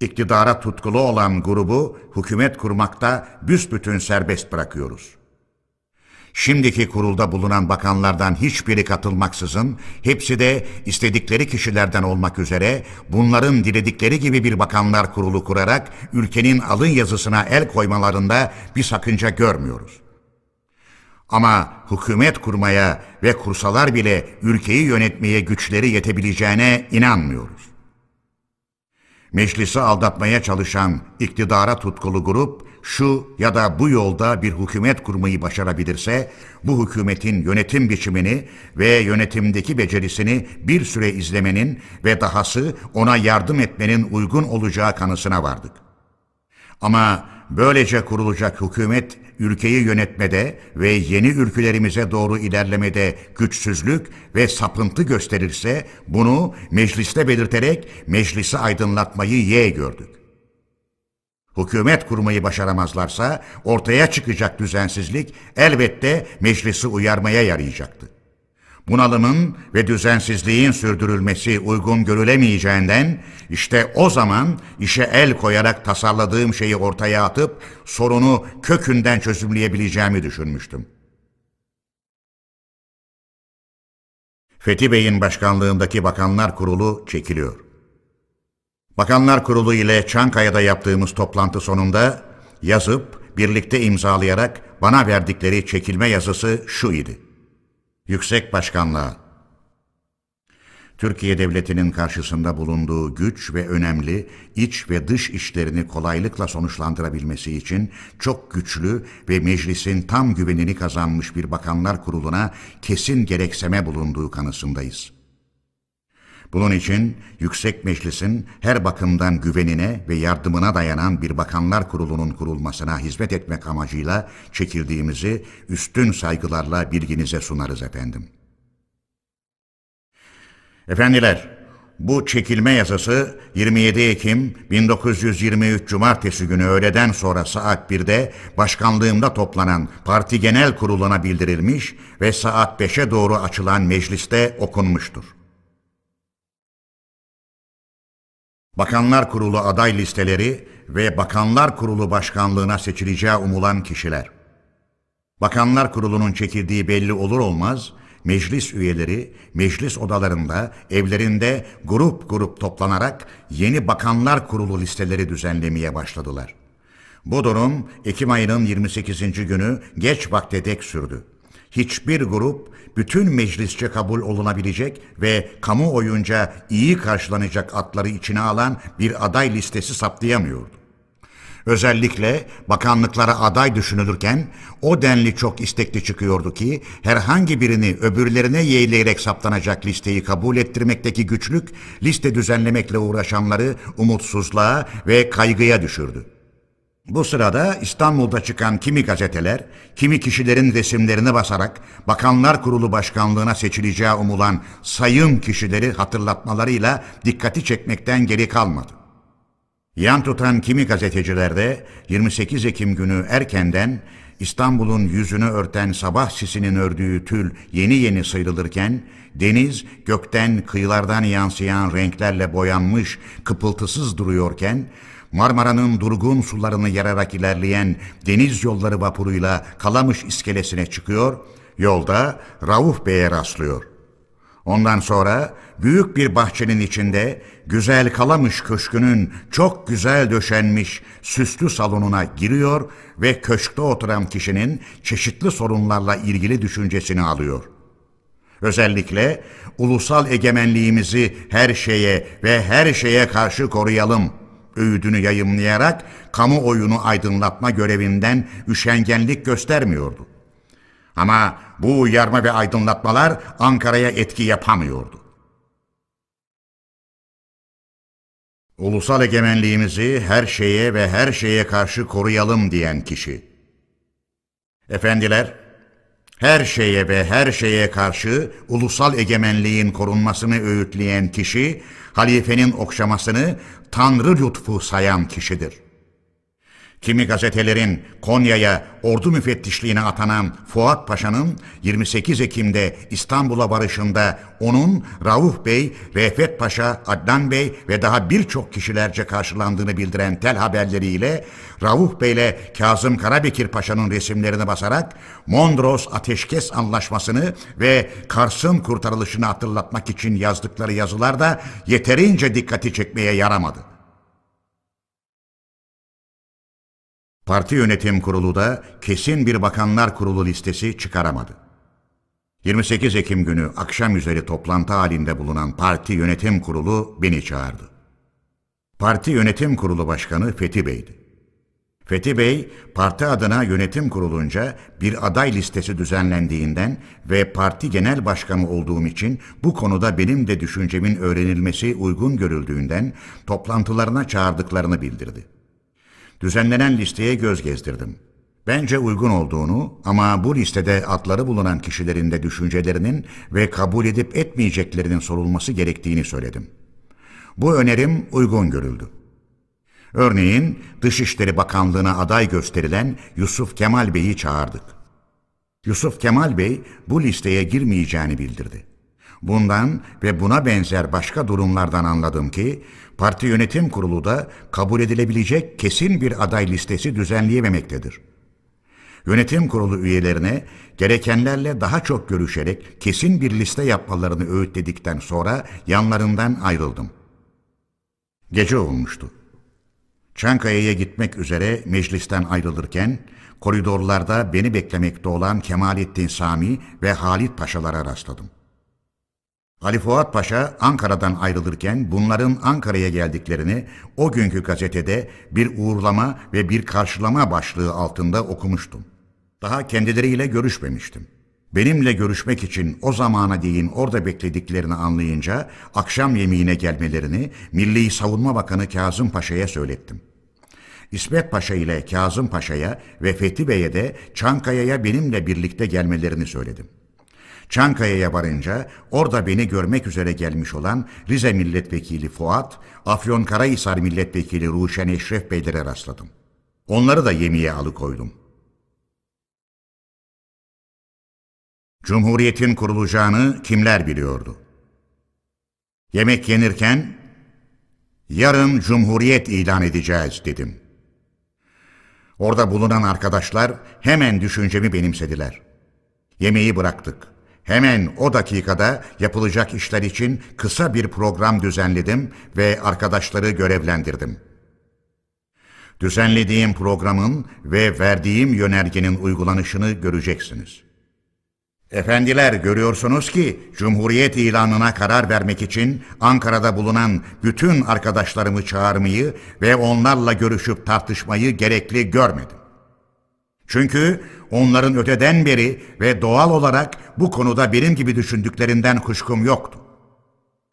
İktidara tutkulu olan grubu hükümet kurmakta büsbütün serbest bırakıyoruz.'' Şimdiki kurulda bulunan bakanlardan hiçbiri katılmaksızın, hepsi de istedikleri kişilerden olmak üzere bunların diledikleri gibi bir bakanlar kurulu kurarak ülkenin alın yazısına el koymalarında bir sakınca görmüyoruz. Ama hükümet kurmaya ve kursalar bile ülkeyi yönetmeye güçleri yetebileceğine inanmıyoruz. Meclisi aldatmaya çalışan iktidara tutkulu grup şu ya da bu yolda bir hükümet kurmayı başarabilirse bu hükümetin yönetim biçimini ve yönetimdeki becerisini bir süre izlemenin ve dahası ona yardım etmenin uygun olacağı kanısına vardık. Ama böylece kurulacak hükümet ülkeyi yönetmede ve yeni ülkelerimize doğru ilerlemede güçsüzlük ve sapıntı gösterirse bunu mecliste belirterek meclisi aydınlatmayı ye gördük. Hükümet kurmayı başaramazlarsa ortaya çıkacak düzensizlik elbette meclisi uyarmaya yarayacaktı. Bunalımın ve düzensizliğin sürdürülmesi uygun görülemeyeceğinden işte o zaman işe el koyarak tasarladığım şeyi ortaya atıp sorunu kökünden çözümleyebileceğimi düşünmüştüm. Fethi Bey'in başkanlığındaki Bakanlar Kurulu çekiliyor. Bakanlar Kurulu ile Çankaya'da yaptığımız toplantı sonunda yazıp birlikte imzalayarak bana verdikleri çekilme yazısı şu idi. Yüksek Başkanlığa Türkiye Devleti'nin karşısında bulunduğu güç ve önemli iç ve dış işlerini kolaylıkla sonuçlandırabilmesi için çok güçlü ve meclisin tam güvenini kazanmış bir bakanlar kuruluna kesin gerekseme bulunduğu kanısındayız. Bunun için Yüksek Meclis'in her bakımdan güvenine ve yardımına dayanan bir bakanlar kurulunun kurulmasına hizmet etmek amacıyla çekildiğimizi üstün saygılarla bilginize sunarız efendim. Efendiler, bu çekilme yazısı 27 Ekim 1923 Cumartesi günü öğleden sonra saat 1'de başkanlığımda toplanan parti genel kuruluna bildirilmiş ve saat 5'e doğru açılan mecliste okunmuştur. Bakanlar Kurulu aday listeleri ve Bakanlar Kurulu başkanlığına seçileceği umulan kişiler. Bakanlar Kurulu'nun çekildiği belli olur olmaz, meclis üyeleri meclis odalarında, evlerinde grup grup toplanarak yeni Bakanlar Kurulu listeleri düzenlemeye başladılar. Bu durum Ekim ayının 28. günü geç vakte dek sürdü. Hiçbir grup bütün meclisçe kabul olunabilecek ve kamuoyunca iyi karşılanacak atları içine alan bir aday listesi saptayamıyordu. Özellikle bakanlıklara aday düşünülürken o denli çok istekli çıkıyordu ki herhangi birini öbürlerine yeğleyerek saptanacak listeyi kabul ettirmekteki güçlük liste düzenlemekle uğraşanları umutsuzluğa ve kaygıya düşürdü. Bu sırada İstanbul'da çıkan kimi gazeteler, kimi kişilerin resimlerini basarak Bakanlar Kurulu Başkanlığına seçileceği umulan sayın kişileri hatırlatmalarıyla dikkati çekmekten geri kalmadı. Yan tutan kimi gazeteciler de 28 Ekim günü erkenden İstanbul'un yüzünü örten sabah sisinin ördüğü tül yeni yeni sıyrılırken, deniz gökten kıyılardan yansıyan renklerle boyanmış, kıpıltısız duruyorken, Marmara'nın durgun sularını yararak ilerleyen deniz yolları vapuruyla Kalamış iskelesine çıkıyor, yolda Rauf Bey'e rastlıyor. Ondan sonra büyük bir bahçenin içinde güzel Kalamış köşkünün çok güzel döşenmiş süslü salonuna giriyor ve köşkte oturan kişinin çeşitli sorunlarla ilgili düşüncesini alıyor. Özellikle ulusal egemenliğimizi her şeye ve her şeye karşı koruyalım öğüdünü yayımlayarak kamuoyunu aydınlatma görevinden üşengenlik göstermiyordu. Ama bu uyarma ve aydınlatmalar Ankara'ya etki yapamıyordu. Ulusal egemenliğimizi her şeye ve her şeye karşı koruyalım diyen kişi. Efendiler, her şeye ve her şeye karşı ulusal egemenliğin korunmasını öğütleyen kişi, halifenin okşamasını Tanrı lütfu sayan kişidir. Kimi gazetelerin Konya'ya ordu müfettişliğine atanan Fuat Paşa'nın 28 Ekim'de İstanbul'a varışında onun Rauf Bey, Refet Paşa, Adnan Bey ve daha birçok kişilerce karşılandığını bildiren tel haberleriyle Rauf Bey ile Kazım Karabekir Paşa'nın resimlerini basarak Mondros Ateşkes Anlaşması'nı ve Kars'ın kurtarılışını hatırlatmak için yazdıkları yazılar da yeterince dikkati çekmeye yaramadı. Parti Yönetim Kurulu da kesin bir bakanlar kurulu listesi çıkaramadı. 28 Ekim günü akşam üzeri toplantı halinde bulunan Parti Yönetim Kurulu beni çağırdı. Parti Yönetim Kurulu Başkanı Fethi Bey'di. Fethi Bey, parti adına yönetim kurulunca bir aday listesi düzenlendiğinden ve parti genel başkanı olduğum için bu konuda benim de düşüncemin öğrenilmesi uygun görüldüğünden toplantılarına çağırdıklarını bildirdi. Düzenlenen listeye göz gezdirdim. Bence uygun olduğunu ama bu listede adları bulunan kişilerin de düşüncelerinin ve kabul edip etmeyeceklerinin sorulması gerektiğini söyledim. Bu önerim uygun görüldü. Örneğin Dışişleri Bakanlığı'na aday gösterilen Yusuf Kemal Bey'i çağırdık. Yusuf Kemal Bey bu listeye girmeyeceğini bildirdi. Bundan ve buna benzer başka durumlardan anladım ki parti yönetim kurulu da kabul edilebilecek kesin bir aday listesi düzenleyememektedir. Yönetim kurulu üyelerine gerekenlerle daha çok görüşerek kesin bir liste yapmalarını öğütledikten sonra yanlarından ayrıldım. Gece olmuştu. Çankaya'ya gitmek üzere meclisten ayrılırken koridorlarda beni beklemekte olan Kemalettin Sami ve Halit Paşalara rastladım. Ali Fuat Paşa Ankara'dan ayrılırken bunların Ankara'ya geldiklerini o günkü gazetede bir uğurlama ve bir karşılama başlığı altında okumuştum. Daha kendileriyle görüşmemiştim. Benimle görüşmek için o zamana değin orada beklediklerini anlayınca akşam yemeğine gelmelerini Milli Savunma Bakanı Kazım Paşa'ya söylettim. İsmet Paşa ile Kazım Paşa'ya ve Fethi Bey'e de Çankaya'ya benimle birlikte gelmelerini söyledim. Çankaya'ya varınca orada beni görmek üzere gelmiş olan Rize Milletvekili Fuat, Afyonkarahisar Milletvekili Ruşen Eşref Beylere rastladım. Onları da yemeğe alıkoydum. Cumhuriyetin kurulacağını kimler biliyordu? Yemek yenirken yarın cumhuriyet ilan edeceğiz dedim. Orada bulunan arkadaşlar hemen düşüncemi benimsediler. Yemeği bıraktık. Hemen o dakikada yapılacak işler için kısa bir program düzenledim ve arkadaşları görevlendirdim. Düzenlediğim programın ve verdiğim yönergenin uygulanışını göreceksiniz. Efendiler görüyorsunuz ki Cumhuriyet ilanına karar vermek için Ankara'da bulunan bütün arkadaşlarımı çağırmayı ve onlarla görüşüp tartışmayı gerekli görmedim. Çünkü onların öteden beri ve doğal olarak bu konuda benim gibi düşündüklerinden kuşkum yoktu.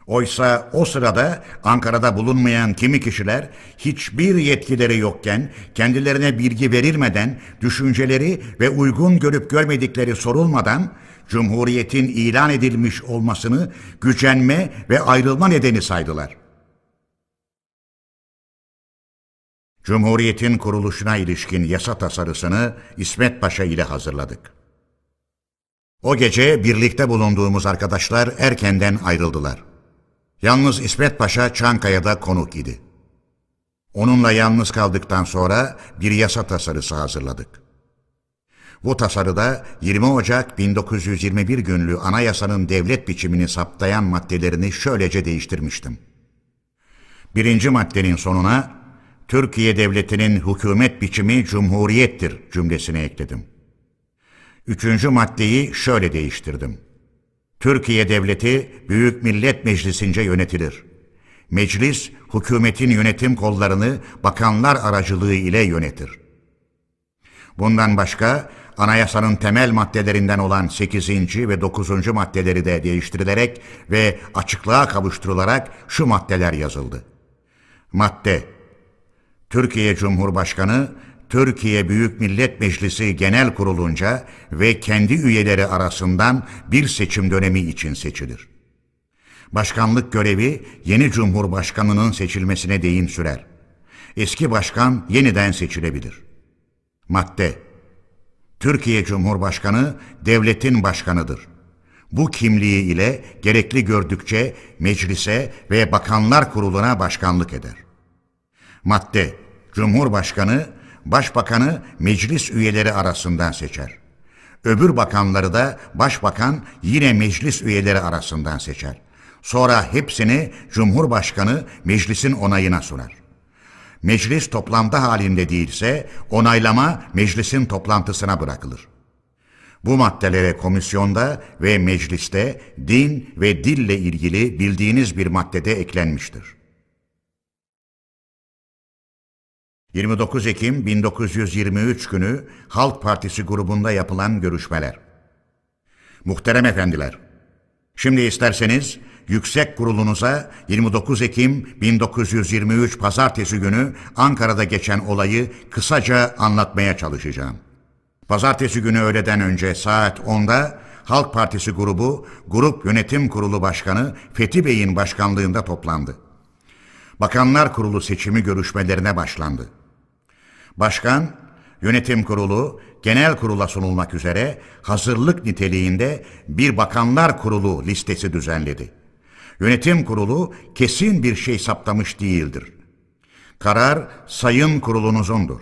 Oysa o sırada Ankara'da bulunmayan kimi kişiler hiçbir yetkileri yokken kendilerine bilgi verilmeden düşünceleri ve uygun görüp görmedikleri sorulmadan Cumhuriyetin ilan edilmiş olmasını gücenme ve ayrılma nedeni saydılar. Cumhuriyetin kuruluşuna ilişkin yasa tasarısını İsmet Paşa ile hazırladık. O gece birlikte bulunduğumuz arkadaşlar erkenden ayrıldılar. Yalnız İsmet Paşa Çankaya'da konuk idi. Onunla yalnız kaldıktan sonra bir yasa tasarısı hazırladık. Bu tasarıda 20 Ocak 1921 günlü anayasanın devlet biçimini saptayan maddelerini şöylece değiştirmiştim. Birinci maddenin sonuna Türkiye Devleti'nin hükümet biçimi cumhuriyettir cümlesini ekledim. Üçüncü maddeyi şöyle değiştirdim. Türkiye Devleti Büyük Millet Meclisi'nce yönetilir. Meclis, hükümetin yönetim kollarını bakanlar aracılığı ile yönetir. Bundan başka anayasanın temel maddelerinden olan 8. ve 9. maddeleri de değiştirilerek ve açıklığa kavuşturularak şu maddeler yazıldı. Madde Türkiye Cumhurbaşkanı Türkiye Büyük Millet Meclisi Genel Kurulunca ve kendi üyeleri arasından bir seçim dönemi için seçilir. Başkanlık görevi yeni Cumhurbaşkanının seçilmesine değin sürer. Eski başkan yeniden seçilebilir. Madde Türkiye Cumhurbaşkanı devletin başkanıdır. Bu kimliği ile gerekli gördükçe meclise ve bakanlar kuruluna başkanlık eder. Madde Cumhurbaşkanı başbakanı meclis üyeleri arasından seçer. Öbür bakanları da başbakan yine meclis üyeleri arasından seçer. Sonra hepsini Cumhurbaşkanı meclisin onayına sunar. Meclis toplantı halinde değilse onaylama meclisin toplantısına bırakılır. Bu maddelere komisyonda ve mecliste din ve dille ilgili bildiğiniz bir maddede eklenmiştir. 29 Ekim 1923 günü Halk Partisi grubunda yapılan görüşmeler. Muhterem efendiler, şimdi isterseniz yüksek kurulunuza 29 Ekim 1923 Pazartesi günü Ankara'da geçen olayı kısaca anlatmaya çalışacağım. Pazartesi günü öğleden önce saat 10'da Halk Partisi grubu Grup Yönetim Kurulu Başkanı Fethi Bey'in başkanlığında toplandı. Bakanlar Kurulu seçimi görüşmelerine başlandı. Başkan, yönetim kurulu, genel kurula sunulmak üzere hazırlık niteliğinde bir bakanlar kurulu listesi düzenledi. Yönetim kurulu kesin bir şey saptamış değildir. Karar sayın kurulunuzundur.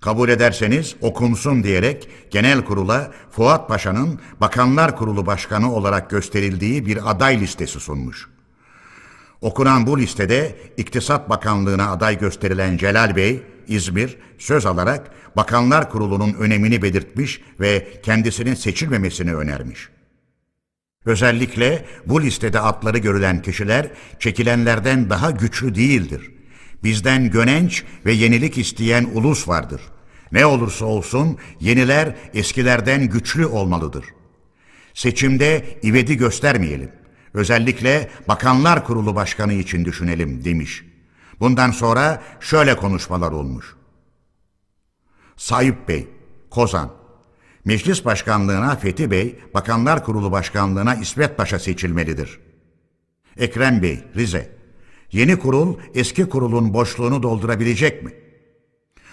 Kabul ederseniz okunsun diyerek genel kurula Fuat Paşa'nın Bakanlar Kurulu Başkanı olarak gösterildiği bir aday listesi sunmuş. Okunan bu listede İktisat Bakanlığı'na aday gösterilen Celal Bey, İzmir, söz alarak Bakanlar Kurulu'nun önemini belirtmiş ve kendisinin seçilmemesini önermiş. Özellikle bu listede adları görülen kişiler çekilenlerden daha güçlü değildir. Bizden gönenç ve yenilik isteyen ulus vardır. Ne olursa olsun yeniler eskilerden güçlü olmalıdır. Seçimde ivedi göstermeyelim. Özellikle Bakanlar Kurulu Başkanı için düşünelim demiş. Bundan sonra şöyle konuşmalar olmuş. Sayıp Bey, Kozan, Meclis Başkanlığına Fethi Bey, Bakanlar Kurulu Başkanlığına İsmet Paşa seçilmelidir. Ekrem Bey, Rize, yeni kurul eski kurulun boşluğunu doldurabilecek mi?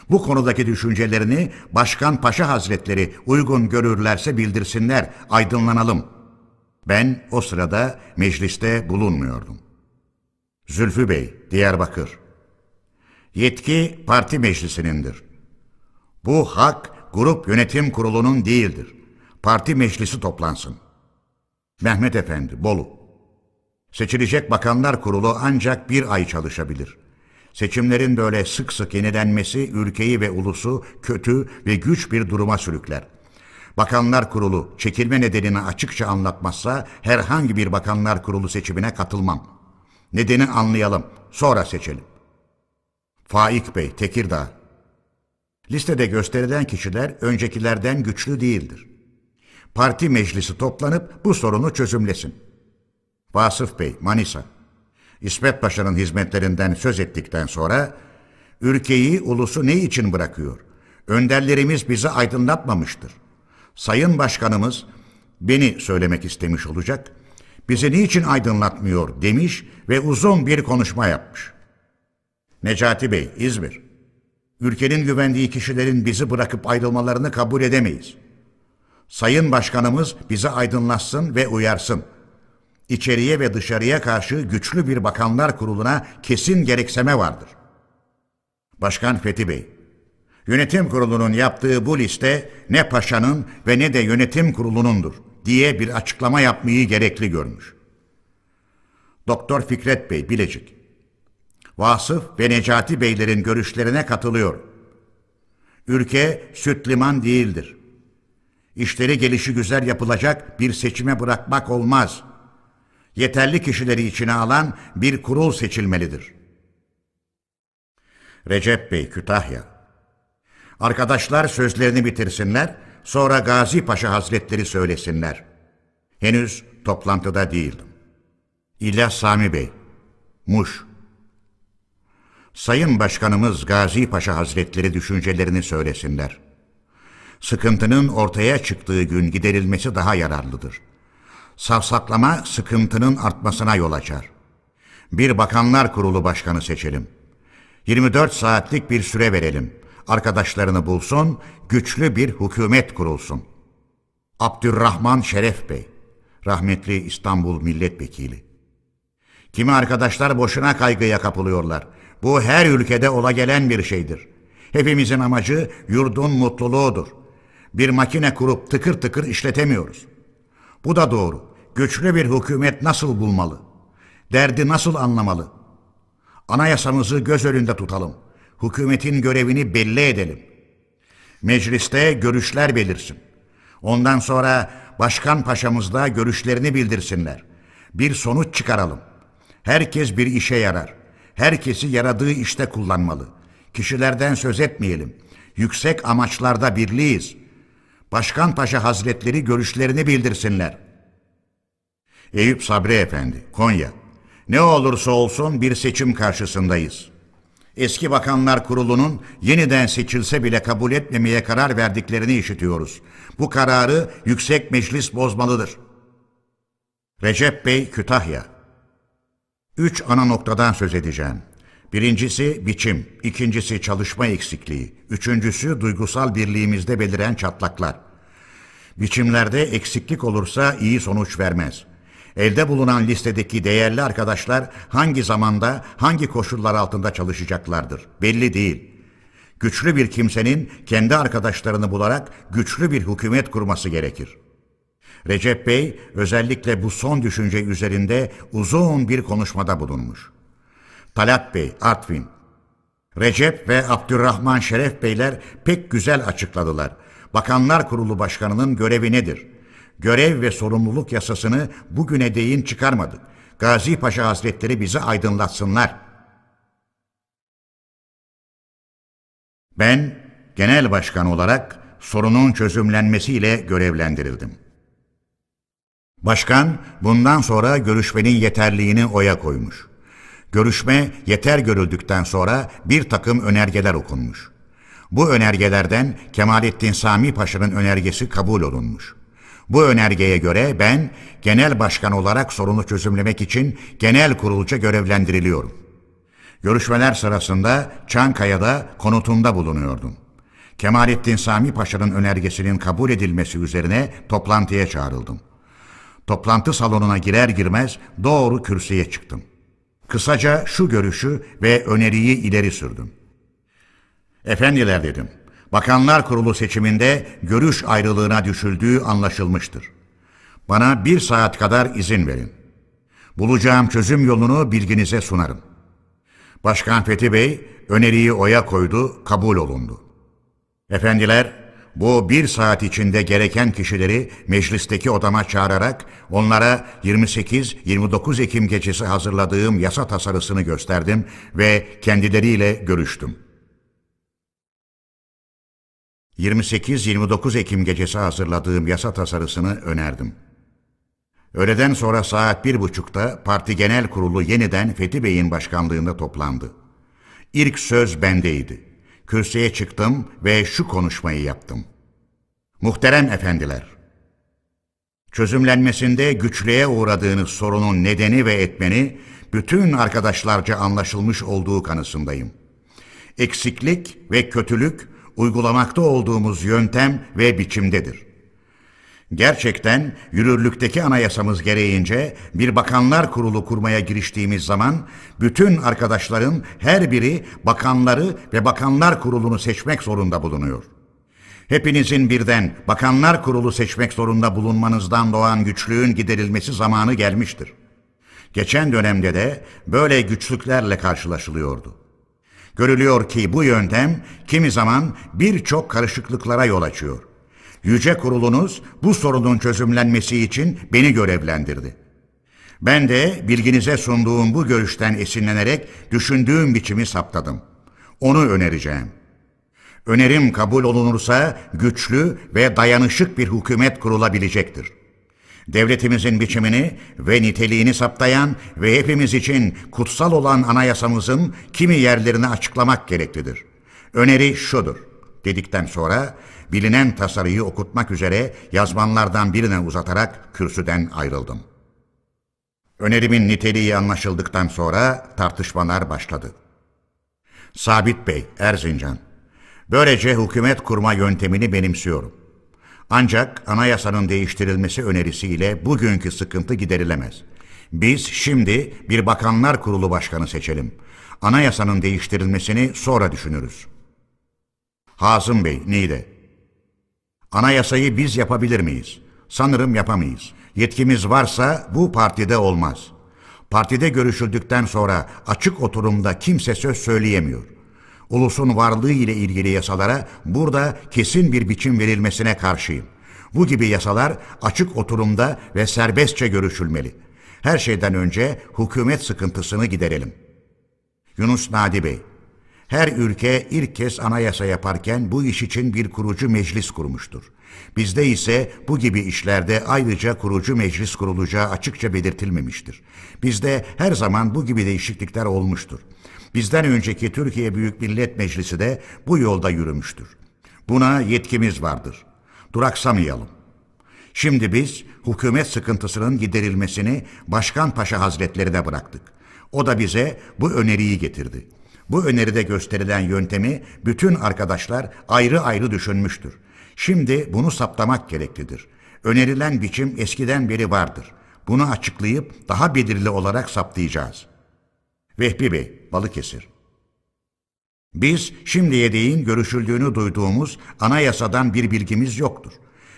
Bu konudaki düşüncelerini Başkan Paşa Hazretleri uygun görürlerse bildirsinler, aydınlanalım. Ben o sırada mecliste bulunmuyordum. Zülfü Bey, Diyarbakır. Yetki parti meclisinindir. Bu hak grup yönetim kurulunun değildir. Parti meclisi toplansın. Mehmet Efendi, Bolu. Seçilecek bakanlar kurulu ancak bir ay çalışabilir. Seçimlerin böyle sık sık yenilenmesi ülkeyi ve ulusu kötü ve güç bir duruma sürükler. Bakanlar Kurulu çekilme nedenini açıkça anlatmazsa herhangi bir bakanlar kurulu seçimine katılmam. Nedeni anlayalım, sonra seçelim. Faik Bey, Tekirdağ. Listede gösterilen kişiler öncekilerden güçlü değildir. Parti meclisi toplanıp bu sorunu çözümlesin. Vasıf Bey, Manisa. İsmet Paşa'nın hizmetlerinden söz ettikten sonra ülkeyi, ulusu ne için bırakıyor? Önderlerimiz bizi aydınlatmamıştır. Sayın Başkanımız beni söylemek istemiş olacak. Bizi niçin aydınlatmıyor demiş ve uzun bir konuşma yapmış. Necati Bey, İzmir. Ülkenin güvendiği kişilerin bizi bırakıp ayrılmalarını kabul edemeyiz. Sayın Başkanımız bizi aydınlatsın ve uyarsın. İçeriye ve dışarıya karşı güçlü bir bakanlar kuruluna kesin gerekseme vardır. Başkan Fethi Bey, Yönetim kurulunun yaptığı bu liste ne paşanın ve ne de yönetim kurulunundur diye bir açıklama yapmayı gerekli görmüş. Doktor Fikret Bey Bilecik Vasıf ve Necati Beylerin görüşlerine katılıyor. Ülke süt liman değildir. İşleri gelişi güzel yapılacak bir seçime bırakmak olmaz. Yeterli kişileri içine alan bir kurul seçilmelidir. Recep Bey Kütahya Arkadaşlar sözlerini bitirsinler, sonra Gazi Paşa Hazretleri söylesinler. Henüz toplantıda değildim. İlyas Sami Bey, Muş. Sayın Başkanımız Gazi Paşa Hazretleri düşüncelerini söylesinler. Sıkıntının ortaya çıktığı gün giderilmesi daha yararlıdır. Savsaklama sıkıntının artmasına yol açar. Bir bakanlar kurulu başkanı seçelim. 24 saatlik bir süre verelim. Arkadaşlarını bulsun, güçlü bir hükümet kurulsun. Abdurrahman Şeref Bey, rahmetli İstanbul Milletvekili. Kimi arkadaşlar boşuna kaygıya kapılıyorlar. Bu her ülkede ola gelen bir şeydir. Hepimizin amacı yurdun mutluluğudur. Bir makine kurup tıkır tıkır işletemiyoruz. Bu da doğru. Güçlü bir hükümet nasıl bulmalı? Derdi nasıl anlamalı? Anayasamızı göz önünde tutalım. Hükümetin görevini belli edelim. Mecliste görüşler belirsin. Ondan sonra başkan paşamız da görüşlerini bildirsinler. Bir sonuç çıkaralım. Herkes bir işe yarar. Herkesi yaradığı işte kullanmalı. Kişilerden söz etmeyelim. Yüksek amaçlarda birliğiz. Başkan Paşa Hazretleri görüşlerini bildirsinler. Eyüp Sabri Efendi, Konya. Ne olursa olsun bir seçim karşısındayız. Eski Bakanlar Kurulu'nun yeniden seçilse bile kabul etmemeye karar verdiklerini işitiyoruz. Bu kararı Yüksek Meclis bozmalıdır. Recep Bey Kütahya Üç ana noktadan söz edeceğim. Birincisi biçim, ikincisi çalışma eksikliği, üçüncüsü duygusal birliğimizde beliren çatlaklar. Biçimlerde eksiklik olursa iyi sonuç vermez. Elde bulunan listedeki değerli arkadaşlar hangi zamanda, hangi koşullar altında çalışacaklardır belli değil. Güçlü bir kimsenin kendi arkadaşlarını bularak güçlü bir hükümet kurması gerekir. Recep Bey özellikle bu son düşünce üzerinde uzun bir konuşmada bulunmuş. Talat Bey, Artvin. Recep ve Abdurrahman Şeref Beyler pek güzel açıkladılar. Bakanlar Kurulu Başkanı'nın görevi nedir? Görev ve sorumluluk yasasını bugüne değin çıkarmadık. Gazi Paşa Hazretleri bizi aydınlatsınlar. Ben genel başkan olarak sorunun çözümlenmesiyle görevlendirildim. Başkan bundan sonra görüşmenin yeterliğini oya koymuş. Görüşme yeter görüldükten sonra bir takım önergeler okunmuş. Bu önergelerden Kemalettin Sami Paşa'nın önergesi kabul olunmuş. Bu önergeye göre ben genel başkan olarak sorunu çözümlemek için genel kurulca görevlendiriliyorum. Görüşmeler sırasında Çankaya'da konutunda bulunuyordum. Kemalettin Sami Paşa'nın önergesinin kabul edilmesi üzerine toplantıya çağrıldım. Toplantı salonuna girer girmez doğru kürsüye çıktım. Kısaca şu görüşü ve öneriyi ileri sürdüm. Efendiler dedim, Bakanlar Kurulu seçiminde görüş ayrılığına düşüldüğü anlaşılmıştır. Bana bir saat kadar izin verin. Bulacağım çözüm yolunu bilginize sunarım. Başkan Fethi Bey öneriyi oya koydu, kabul olundu. Efendiler, bu bir saat içinde gereken kişileri meclisteki odama çağırarak onlara 28-29 Ekim gecesi hazırladığım yasa tasarısını gösterdim ve kendileriyle görüştüm. 28-29 Ekim gecesi hazırladığım yasa tasarısını önerdim. Öğleden sonra saat bir buçukta Parti Genel Kurulu yeniden Fethi Bey'in başkanlığında toplandı. İlk söz bendeydi. Kürsüye çıktım ve şu konuşmayı yaptım. Muhterem efendiler, çözümlenmesinde güçlüğe uğradığınız sorunun nedeni ve etmeni bütün arkadaşlarca anlaşılmış olduğu kanısındayım. Eksiklik ve kötülük uygulamakta olduğumuz yöntem ve biçimdedir. Gerçekten yürürlükteki anayasamız gereğince bir bakanlar kurulu kurmaya giriştiğimiz zaman bütün arkadaşların her biri bakanları ve bakanlar kurulunu seçmek zorunda bulunuyor. Hepinizin birden bakanlar kurulu seçmek zorunda bulunmanızdan doğan güçlüğün giderilmesi zamanı gelmiştir. Geçen dönemde de böyle güçlüklerle karşılaşılıyordu. Görülüyor ki bu yöntem kimi zaman birçok karışıklıklara yol açıyor. Yüce Kurulunuz bu sorunun çözümlenmesi için beni görevlendirdi. Ben de bilginize sunduğum bu görüşten esinlenerek düşündüğüm biçimi saptadım. Onu önereceğim. Önerim kabul olunursa güçlü ve dayanışık bir hükümet kurulabilecektir devletimizin biçimini ve niteliğini saptayan ve hepimiz için kutsal olan anayasamızın kimi yerlerini açıklamak gereklidir. Öneri şudur dedikten sonra bilinen tasarıyı okutmak üzere yazmanlardan birine uzatarak kürsüden ayrıldım. Önerimin niteliği anlaşıldıktan sonra tartışmalar başladı. Sabit Bey, Erzincan. Böylece hükümet kurma yöntemini benimsiyorum. Ancak anayasanın değiştirilmesi önerisiyle bugünkü sıkıntı giderilemez. Biz şimdi bir bakanlar kurulu başkanı seçelim. Anayasanın değiştirilmesini sonra düşünürüz. Hazım Bey, Niğde. Anayasayı biz yapabilir miyiz? Sanırım yapamayız. Yetkimiz varsa bu partide olmaz. Partide görüşüldükten sonra açık oturumda kimse söz söyleyemiyor ulusun varlığı ile ilgili yasalara burada kesin bir biçim verilmesine karşıyım. Bu gibi yasalar açık oturumda ve serbestçe görüşülmeli. Her şeyden önce hükümet sıkıntısını giderelim. Yunus Nadi Bey, Her ülke ilk kez anayasa yaparken bu iş için bir kurucu meclis kurmuştur. Bizde ise bu gibi işlerde ayrıca kurucu meclis kurulacağı açıkça belirtilmemiştir. Bizde her zaman bu gibi değişiklikler olmuştur. Bizden önceki Türkiye Büyük Millet Meclisi de bu yolda yürümüştür. Buna yetkimiz vardır. Duraksamayalım. Şimdi biz hükümet sıkıntısının giderilmesini Başkan Paşa Hazretlerine bıraktık. O da bize bu öneriyi getirdi. Bu öneride gösterilen yöntemi bütün arkadaşlar ayrı ayrı düşünmüştür. Şimdi bunu saptamak gereklidir. Önerilen biçim eskiden beri vardır. Bunu açıklayıp daha belirli olarak saptayacağız. Vehbi Bey, Balıkesir. Biz şimdiye değin görüşüldüğünü duyduğumuz anayasadan bir bilgimiz yoktur.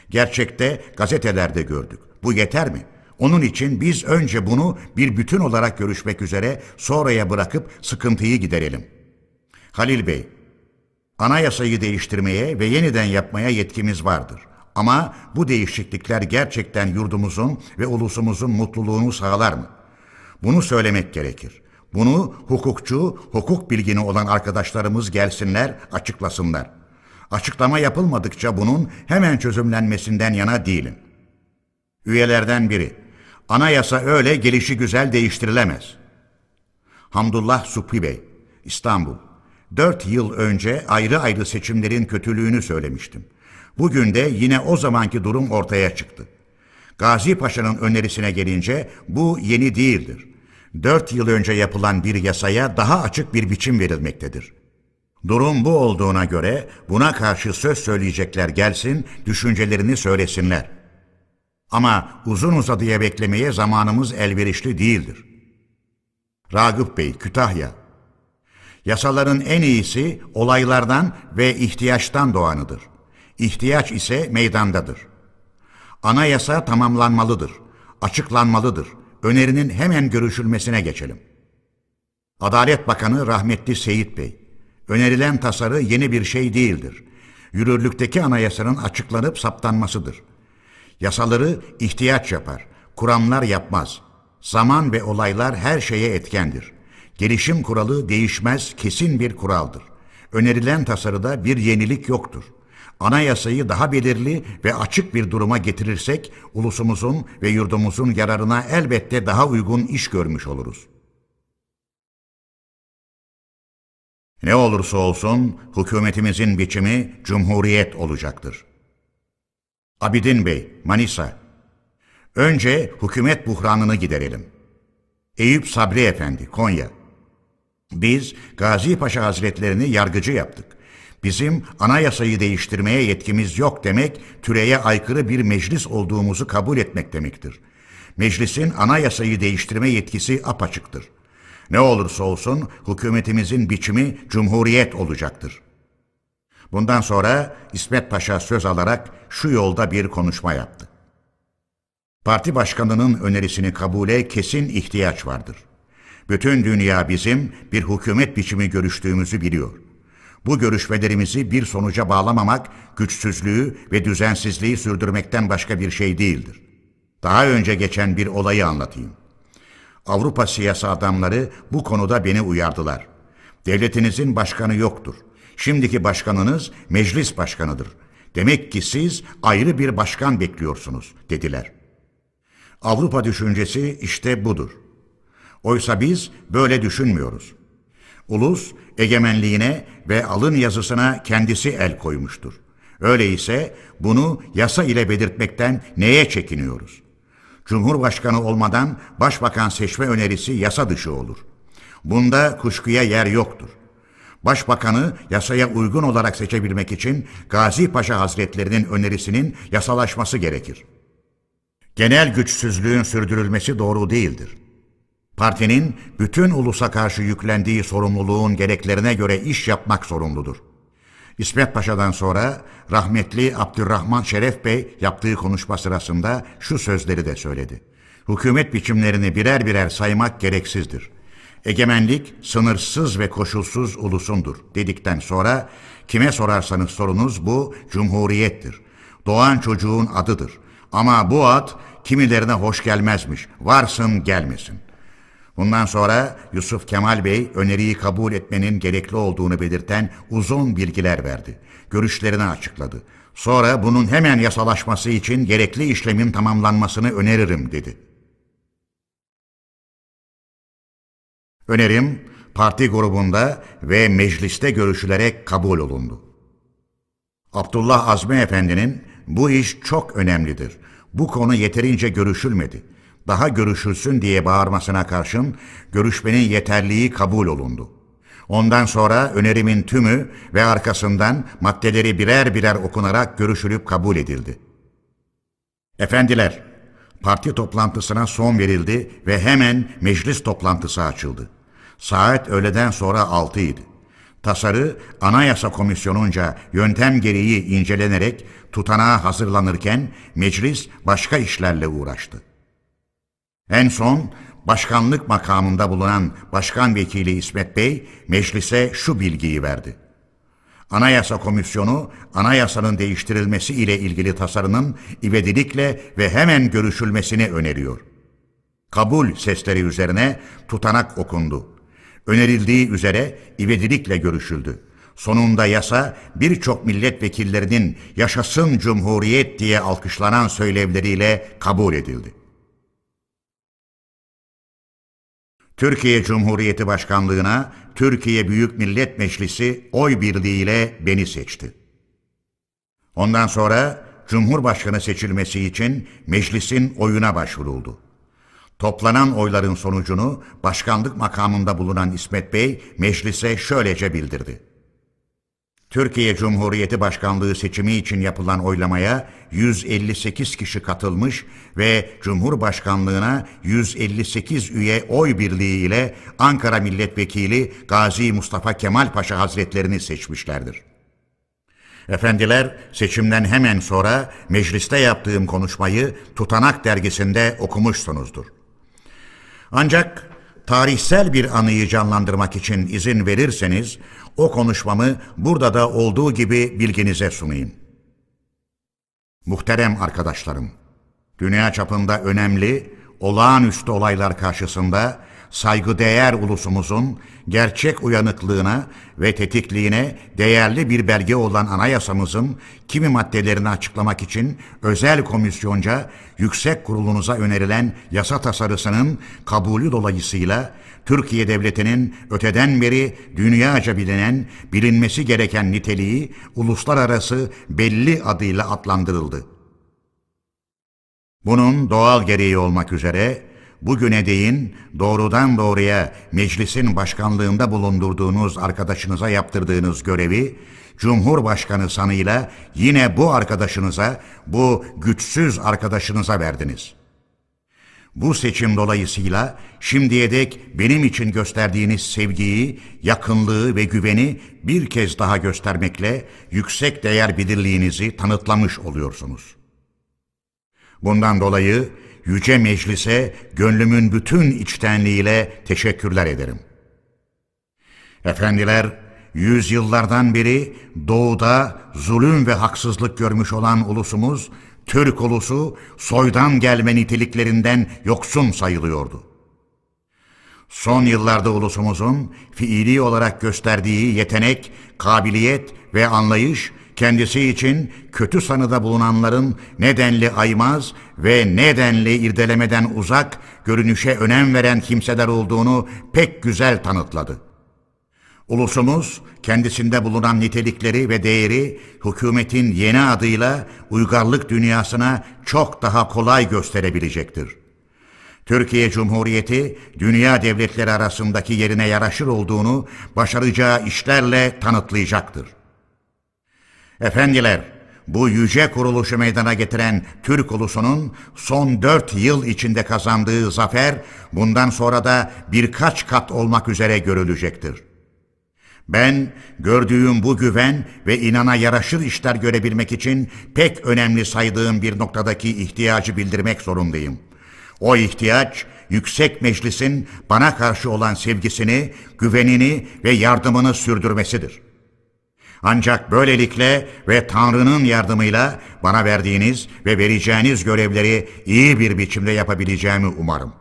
Gerçekte gazetelerde gördük. Bu yeter mi? Onun için biz önce bunu bir bütün olarak görüşmek üzere sonraya bırakıp sıkıntıyı giderelim. Halil Bey, anayasayı değiştirmeye ve yeniden yapmaya yetkimiz vardır. Ama bu değişiklikler gerçekten yurdumuzun ve ulusumuzun mutluluğunu sağlar mı? Bunu söylemek gerekir. Bunu hukukçu, hukuk bilgini olan arkadaşlarımız gelsinler, açıklasınlar. Açıklama yapılmadıkça bunun hemen çözümlenmesinden yana değilim. Üyelerden biri, anayasa öyle gelişi güzel değiştirilemez. Hamdullah Supri Bey, İstanbul. Dört yıl önce ayrı ayrı seçimlerin kötülüğünü söylemiştim. Bugün de yine o zamanki durum ortaya çıktı. Gazi Paşa'nın önerisine gelince bu yeni değildir. Dört yıl önce yapılan bir yasaya daha açık bir biçim verilmektedir. Durum bu olduğuna göre buna karşı söz söyleyecekler gelsin, düşüncelerini söylesinler. Ama uzun uzadıya beklemeye zamanımız elverişli değildir. Ragıp Bey, Kütahya Yasaların en iyisi olaylardan ve ihtiyaçtan doğanıdır. İhtiyaç ise meydandadır. Anayasa tamamlanmalıdır, açıklanmalıdır. Önerinin hemen görüşülmesine geçelim. Adalet Bakanı rahmetli Seyit Bey, önerilen tasarı yeni bir şey değildir. Yürürlükteki anayasanın açıklanıp saptanmasıdır. Yasaları ihtiyaç yapar, kuramlar yapmaz. Zaman ve olaylar her şeye etkendir. Gelişim kuralı değişmez, kesin bir kuraldır. Önerilen tasarıda bir yenilik yoktur. Anayasayı daha belirli ve açık bir duruma getirirsek ulusumuzun ve yurdumuzun yararına elbette daha uygun iş görmüş oluruz. Ne olursa olsun hükümetimizin biçimi cumhuriyet olacaktır. Abidin Bey, Manisa. Önce hükümet buhranını giderelim. Eyüp Sabri Efendi, Konya. Biz Gazi Paşa Hazretlerini yargıcı yaptık. Bizim anayasayı değiştirmeye yetkimiz yok demek, türeye aykırı bir meclis olduğumuzu kabul etmek demektir. Meclisin anayasayı değiştirme yetkisi apaçıktır. Ne olursa olsun hükümetimizin biçimi cumhuriyet olacaktır. Bundan sonra İsmet Paşa söz alarak şu yolda bir konuşma yaptı. Parti başkanının önerisini kabule kesin ihtiyaç vardır. Bütün dünya bizim bir hükümet biçimi görüştüğümüzü biliyor. Bu görüşmelerimizi bir sonuca bağlamamak, güçsüzlüğü ve düzensizliği sürdürmekten başka bir şey değildir. Daha önce geçen bir olayı anlatayım. Avrupa siyasi adamları bu konuda beni uyardılar. Devletinizin başkanı yoktur. Şimdiki başkanınız meclis başkanıdır. Demek ki siz ayrı bir başkan bekliyorsunuz dediler. Avrupa düşüncesi işte budur. Oysa biz böyle düşünmüyoruz. Ulus egemenliğine ve alın yazısına kendisi el koymuştur. Öyleyse bunu yasa ile belirtmekten neye çekiniyoruz? Cumhurbaşkanı olmadan başbakan seçme önerisi yasa dışı olur. Bunda kuşkuya yer yoktur. Başbakanı yasaya uygun olarak seçebilmek için Gazi Paşa Hazretlerinin önerisinin yasalaşması gerekir. Genel güçsüzlüğün sürdürülmesi doğru değildir. Partinin bütün ulusa karşı yüklendiği sorumluluğun gereklerine göre iş yapmak sorumludur. İsmet Paşa'dan sonra rahmetli Abdurrahman Şeref Bey yaptığı konuşma sırasında şu sözleri de söyledi. Hükümet biçimlerini birer birer saymak gereksizdir. Egemenlik sınırsız ve koşulsuz ulusundur dedikten sonra kime sorarsanız sorunuz bu cumhuriyettir. Doğan çocuğun adıdır. Ama bu ad kimilerine hoş gelmezmiş. Varsın gelmesin. Bundan sonra Yusuf Kemal Bey öneriyi kabul etmenin gerekli olduğunu belirten uzun bilgiler verdi. Görüşlerini açıkladı. Sonra bunun hemen yasalaşması için gerekli işlemin tamamlanmasını öneririm dedi. Önerim parti grubunda ve mecliste görüşülerek kabul olundu. Abdullah Azmi Efendi'nin bu iş çok önemlidir. Bu konu yeterince görüşülmedi. Daha görüşülsün diye bağırmasına karşın görüşmenin yeterliği kabul olundu. Ondan sonra önerimin tümü ve arkasından maddeleri birer birer okunarak görüşülüp kabul edildi. Efendiler, parti toplantısına son verildi ve hemen meclis toplantısı açıldı. Saat öğleden sonra altı idi. Tasarı Anayasa Komisyonu'nca yöntem gereği incelenerek tutanağa hazırlanırken meclis başka işlerle uğraştı. En son başkanlık makamında bulunan Başkan Vekili İsmet Bey meclise şu bilgiyi verdi. Anayasa Komisyonu anayasanın değiştirilmesi ile ilgili tasarının ivedilikle ve hemen görüşülmesini öneriyor. Kabul sesleri üzerine tutanak okundu. Önerildiği üzere ivedilikle görüşüldü. Sonunda yasa birçok milletvekillerinin yaşasın cumhuriyet diye alkışlanan söylevleriyle kabul edildi. Türkiye Cumhuriyeti Başkanlığına Türkiye Büyük Millet Meclisi oy birliğiyle beni seçti. Ondan sonra Cumhurbaşkanı seçilmesi için meclisin oyuna başvuruldu. Toplanan oyların sonucunu başkanlık makamında bulunan İsmet Bey meclise şöylece bildirdi. Türkiye Cumhuriyeti Başkanlığı seçimi için yapılan oylamaya 158 kişi katılmış ve Cumhurbaşkanlığına 158 üye oy birliği ile Ankara Milletvekili Gazi Mustafa Kemal Paşa Hazretlerini seçmişlerdir. Efendiler, seçimden hemen sonra mecliste yaptığım konuşmayı Tutanak dergisinde okumuşsunuzdur. Ancak tarihsel bir anıyı canlandırmak için izin verirseniz o konuşmamı burada da olduğu gibi bilginize sunayım. Muhterem arkadaşlarım, dünya çapında önemli, olağanüstü olaylar karşısında saygıdeğer ulusumuzun gerçek uyanıklığına ve tetikliğine değerli bir belge olan anayasamızın kimi maddelerini açıklamak için özel komisyonca yüksek kurulunuza önerilen yasa tasarısının kabulü dolayısıyla Türkiye Devleti'nin öteden beri dünyaca bilinen, bilinmesi gereken niteliği uluslararası belli adıyla adlandırıldı. Bunun doğal gereği olmak üzere bugüne değin doğrudan doğruya meclisin başkanlığında bulundurduğunuz arkadaşınıza yaptırdığınız görevi Cumhurbaşkanı sanıyla yine bu arkadaşınıza, bu güçsüz arkadaşınıza verdiniz. Bu seçim dolayısıyla şimdiye dek benim için gösterdiğiniz sevgiyi, yakınlığı ve güveni bir kez daha göstermekle yüksek değer bilirliğinizi tanıtlamış oluyorsunuz. Bundan dolayı Yüce Meclis'e gönlümün bütün içtenliğiyle teşekkürler ederim. Efendiler, yüzyıllardan beri doğuda zulüm ve haksızlık görmüş olan ulusumuz, Türk ulusu soydan gelme niteliklerinden yoksun sayılıyordu. Son yıllarda ulusumuzun fiili olarak gösterdiği yetenek, kabiliyet ve anlayış kendisi için kötü sanıda bulunanların nedenli aymaz ve nedenli irdelemeden uzak, görünüşe önem veren kimseler olduğunu pek güzel tanıtladı. Ulusumuz kendisinde bulunan nitelikleri ve değeri hükümetin yeni adıyla uygarlık dünyasına çok daha kolay gösterebilecektir. Türkiye Cumhuriyeti dünya devletleri arasındaki yerine yaraşır olduğunu başaracağı işlerle tanıtlayacaktır. Efendiler, bu yüce kuruluşu meydana getiren Türk ulusunun son dört yıl içinde kazandığı zafer bundan sonra da birkaç kat olmak üzere görülecektir. Ben gördüğüm bu güven ve inana yaraşır işler görebilmek için pek önemli saydığım bir noktadaki ihtiyacı bildirmek zorundayım. O ihtiyaç yüksek meclisin bana karşı olan sevgisini, güvenini ve yardımını sürdürmesidir.'' Ancak böylelikle ve Tanrı'nın yardımıyla bana verdiğiniz ve vereceğiniz görevleri iyi bir biçimde yapabileceğimi umarım.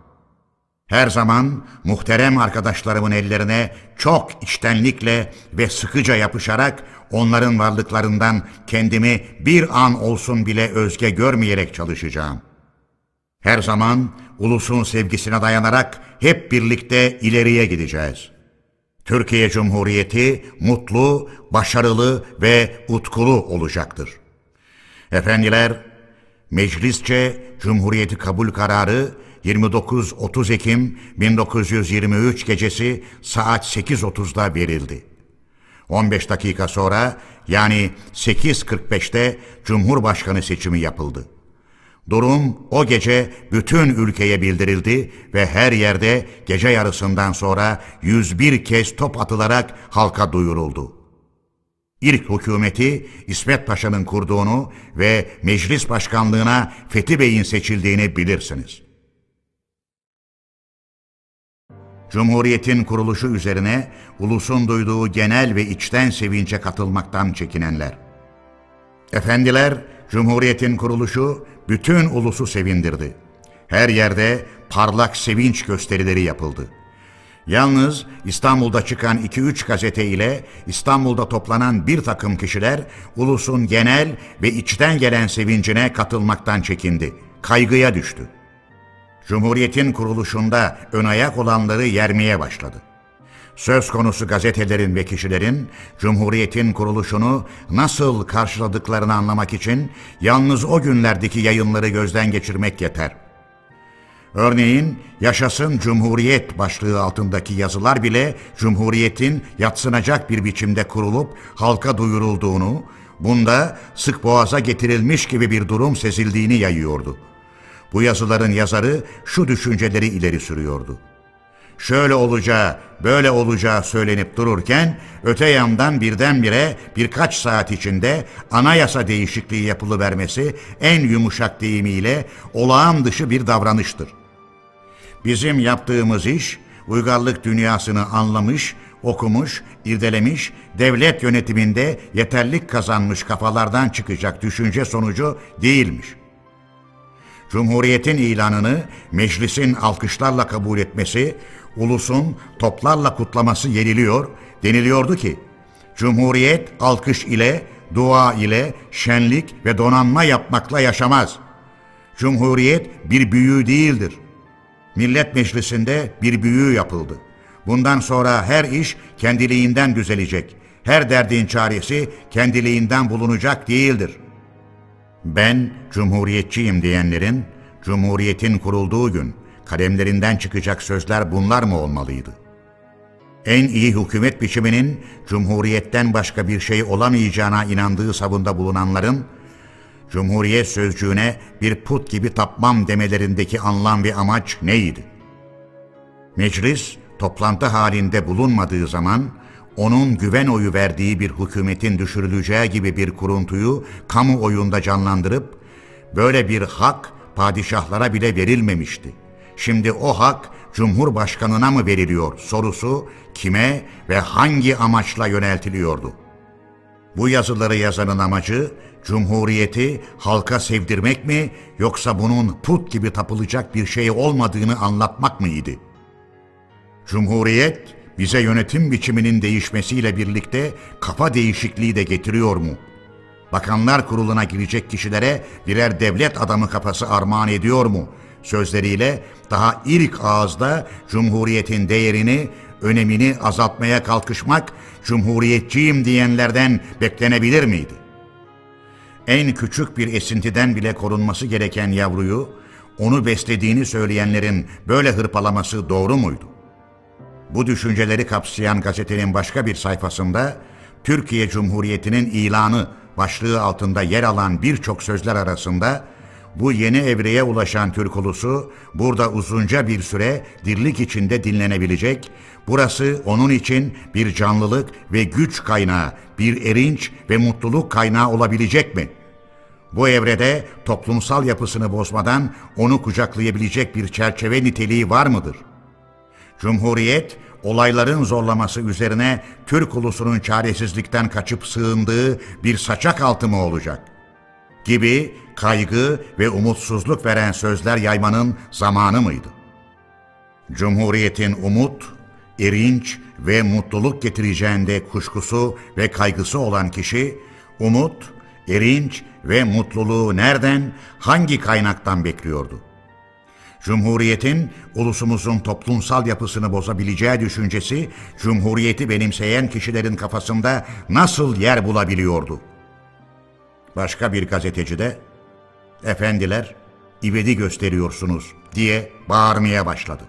Her zaman muhterem arkadaşlarımın ellerine çok içtenlikle ve sıkıca yapışarak onların varlıklarından kendimi bir an olsun bile özge görmeyerek çalışacağım. Her zaman ulusun sevgisine dayanarak hep birlikte ileriye gideceğiz. Türkiye Cumhuriyeti mutlu, başarılı ve utkulu olacaktır. Efendiler, meclisçe Cumhuriyeti kabul kararı 29-30 Ekim 1923 gecesi saat 8.30'da verildi. 15 dakika sonra yani 8.45'te Cumhurbaşkanı seçimi yapıldı. Durum o gece bütün ülkeye bildirildi ve her yerde gece yarısından sonra 101 kez top atılarak halka duyuruldu. İlk hükümeti İsmet Paşa'nın kurduğunu ve meclis başkanlığına Fethi Bey'in seçildiğini bilirsiniz. Cumhuriyetin kuruluşu üzerine ulusun duyduğu genel ve içten sevince katılmaktan çekinenler. Efendiler, Cumhuriyetin kuruluşu bütün ulusu sevindirdi. Her yerde parlak sevinç gösterileri yapıldı. Yalnız İstanbul'da çıkan 2-3 gazete ile İstanbul'da toplanan bir takım kişiler ulusun genel ve içten gelen sevincine katılmaktan çekindi. Kaygıya düştü. Cumhuriyetin kuruluşunda ön ayak olanları yermeye başladı. Söz konusu gazetelerin ve kişilerin Cumhuriyet'in kuruluşunu nasıl karşıladıklarını anlamak için yalnız o günlerdeki yayınları gözden geçirmek yeter. Örneğin Yaşasın Cumhuriyet başlığı altındaki yazılar bile Cumhuriyet'in yatsınacak bir biçimde kurulup halka duyurulduğunu, bunda sık boğaza getirilmiş gibi bir durum sezildiğini yayıyordu. Bu yazıların yazarı şu düşünceleri ileri sürüyordu şöyle olacağı, böyle olacağı söylenip dururken öte yandan birdenbire birkaç saat içinde anayasa değişikliği yapılıvermesi en yumuşak deyimiyle olağan dışı bir davranıştır. Bizim yaptığımız iş uygarlık dünyasını anlamış, okumuş, irdelemiş, devlet yönetiminde yeterlik kazanmış kafalardan çıkacak düşünce sonucu değilmiş. Cumhuriyetin ilanını meclisin alkışlarla kabul etmesi ulusun toplarla kutlaması yeniliyor, deniliyordu ki, Cumhuriyet alkış ile, dua ile, şenlik ve donanma yapmakla yaşamaz. Cumhuriyet bir büyü değildir. Millet Meclisi'nde bir büyü yapıldı. Bundan sonra her iş kendiliğinden düzelecek. Her derdin çaresi kendiliğinden bulunacak değildir. Ben cumhuriyetçiyim diyenlerin, Cumhuriyetin kurulduğu gün kalemlerinden çıkacak sözler bunlar mı olmalıydı? En iyi hükümet biçiminin Cumhuriyetten başka bir şey olamayacağına inandığı savunda bulunanların, Cumhuriyet sözcüğüne bir put gibi tapmam demelerindeki anlam ve amaç neydi? Meclis, toplantı halinde bulunmadığı zaman, onun güven oyu verdiği bir hükümetin düşürüleceği gibi bir kuruntuyu kamuoyunda canlandırıp, böyle bir hak padişahlara bile verilmemişti.'' Şimdi o hak Cumhurbaşkanına mı veriliyor sorusu kime ve hangi amaçla yöneltiliyordu? Bu yazıları yazanın amacı Cumhuriyeti halka sevdirmek mi yoksa bunun put gibi tapılacak bir şey olmadığını anlatmak mıydı? Cumhuriyet bize yönetim biçiminin değişmesiyle birlikte kafa değişikliği de getiriyor mu? Bakanlar kuruluna girecek kişilere birer devlet adamı kafası armağan ediyor mu? sözleriyle daha ilk ağızda Cumhuriyet'in değerini, önemini azaltmaya kalkışmak Cumhuriyetçiyim diyenlerden beklenebilir miydi? En küçük bir esintiden bile korunması gereken yavruyu, onu beslediğini söyleyenlerin böyle hırpalaması doğru muydu? Bu düşünceleri kapsayan gazetenin başka bir sayfasında Türkiye Cumhuriyeti'nin ilanı başlığı altında yer alan birçok sözler arasında bu yeni evreye ulaşan Türk ulusu burada uzunca bir süre dirlik içinde dinlenebilecek, burası onun için bir canlılık ve güç kaynağı, bir erinç ve mutluluk kaynağı olabilecek mi? Bu evrede toplumsal yapısını bozmadan onu kucaklayabilecek bir çerçeve niteliği var mıdır? Cumhuriyet, olayların zorlaması üzerine Türk ulusunun çaresizlikten kaçıp sığındığı bir saçak altı mı olacak?'' gibi kaygı ve umutsuzluk veren sözler yaymanın zamanı mıydı? Cumhuriyetin umut, erinç ve mutluluk getireceğinde kuşkusu ve kaygısı olan kişi, umut, erinç ve mutluluğu nereden, hangi kaynaktan bekliyordu? Cumhuriyetin ulusumuzun toplumsal yapısını bozabileceği düşüncesi, Cumhuriyeti benimseyen kişilerin kafasında nasıl yer bulabiliyordu? Başka bir gazeteci de, efendiler, ivedi gösteriyorsunuz diye bağırmaya başladı.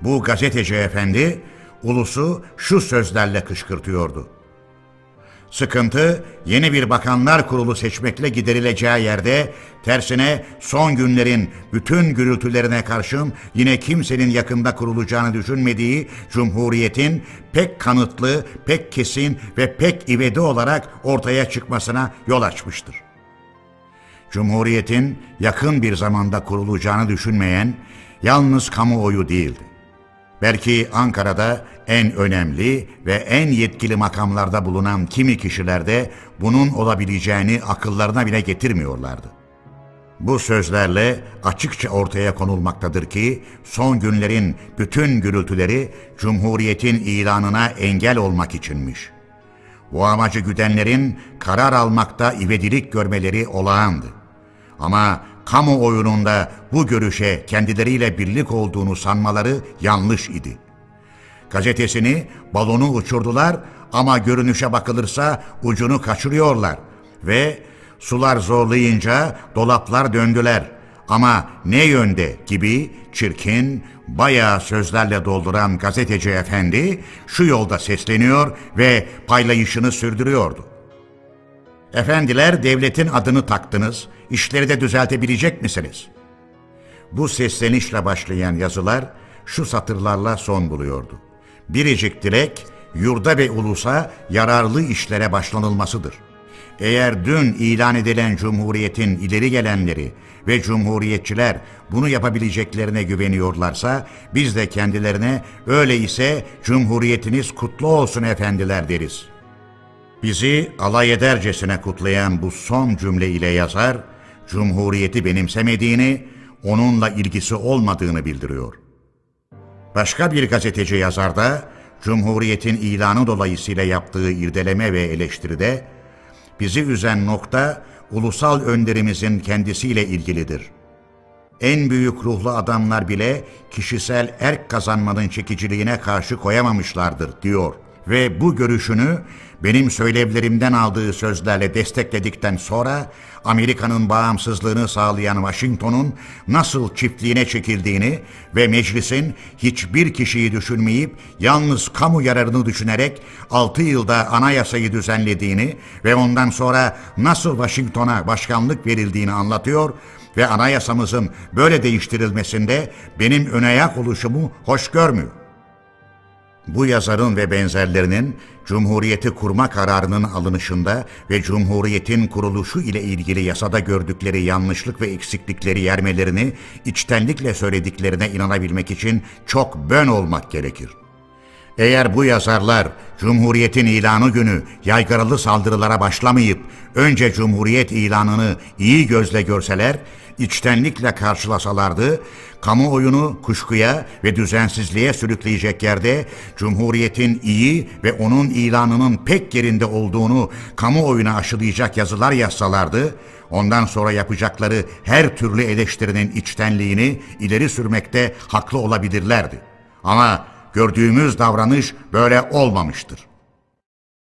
Bu gazeteci efendi, ulusu şu sözlerle kışkırtıyordu. Sıkıntı yeni bir bakanlar kurulu seçmekle giderileceği yerde tersine son günlerin bütün gürültülerine karşın yine kimsenin yakında kurulacağını düşünmediği Cumhuriyet'in pek kanıtlı, pek kesin ve pek ivedi olarak ortaya çıkmasına yol açmıştır. Cumhuriyet'in yakın bir zamanda kurulacağını düşünmeyen yalnız kamuoyu değildi. Belki Ankara'da en önemli ve en yetkili makamlarda bulunan kimi kişiler de bunun olabileceğini akıllarına bile getirmiyorlardı. Bu sözlerle açıkça ortaya konulmaktadır ki son günlerin bütün gürültüleri Cumhuriyet'in ilanına engel olmak içinmiş. Bu amacı güdenlerin karar almakta ivedilik görmeleri olağandı. Ama kamuoyunun bu görüşe kendileriyle birlik olduğunu sanmaları yanlış idi. Gazetesini, balonu uçurdular ama görünüşe bakılırsa ucunu kaçırıyorlar ve sular zorlayınca dolaplar döndüler. Ama ne yönde gibi çirkin, bayağı sözlerle dolduran gazeteci efendi şu yolda sesleniyor ve paylayışını sürdürüyordu. Efendiler devletin adını taktınız, işleri de düzeltebilecek misiniz? Bu seslenişle başlayan yazılar şu satırlarla son buluyordu. Biricik dilek, yurda ve ulusa yararlı işlere başlanılmasıdır. Eğer dün ilan edilen Cumhuriyet'in ileri gelenleri ve Cumhuriyetçiler bunu yapabileceklerine güveniyorlarsa biz de kendilerine öyle ise Cumhuriyetiniz kutlu olsun efendiler deriz.'' Bizi alay edercesine kutlayan bu son cümle ile yazar, Cumhuriyeti benimsemediğini, onunla ilgisi olmadığını bildiriyor. Başka bir gazeteci yazar da, Cumhuriyet'in ilanı dolayısıyla yaptığı irdeleme ve eleştiride, bizi üzen nokta, ulusal önderimizin kendisiyle ilgilidir. En büyük ruhlu adamlar bile kişisel erk kazanmanın çekiciliğine karşı koyamamışlardır, diyor ve bu görüşünü benim söylevlerimden aldığı sözlerle destekledikten sonra Amerika'nın bağımsızlığını sağlayan Washington'un nasıl çiftliğine çekildiğini ve meclisin hiçbir kişiyi düşünmeyip yalnız kamu yararını düşünerek 6 yılda anayasayı düzenlediğini ve ondan sonra nasıl Washington'a başkanlık verildiğini anlatıyor ve anayasamızın böyle değiştirilmesinde benim önayak oluşumu hoş görmüyor. Bu yazarın ve benzerlerinin Cumhuriyeti kurma kararının alınışında ve Cumhuriyet'in kuruluşu ile ilgili yasada gördükleri yanlışlık ve eksiklikleri yermelerini içtenlikle söylediklerine inanabilmek için çok bön olmak gerekir. Eğer bu yazarlar Cumhuriyet'in ilanı günü yaygaralı saldırılara başlamayıp önce Cumhuriyet ilanını iyi gözle görseler, içtenlikle karşılasalardı, kamuoyunu kuşkuya ve düzensizliğe sürükleyecek yerde Cumhuriyet'in iyi ve onun ilanının pek yerinde olduğunu kamuoyuna aşılayacak yazılar yazsalardı, ondan sonra yapacakları her türlü eleştirinin içtenliğini ileri sürmekte haklı olabilirlerdi. Ama gördüğümüz davranış böyle olmamıştır.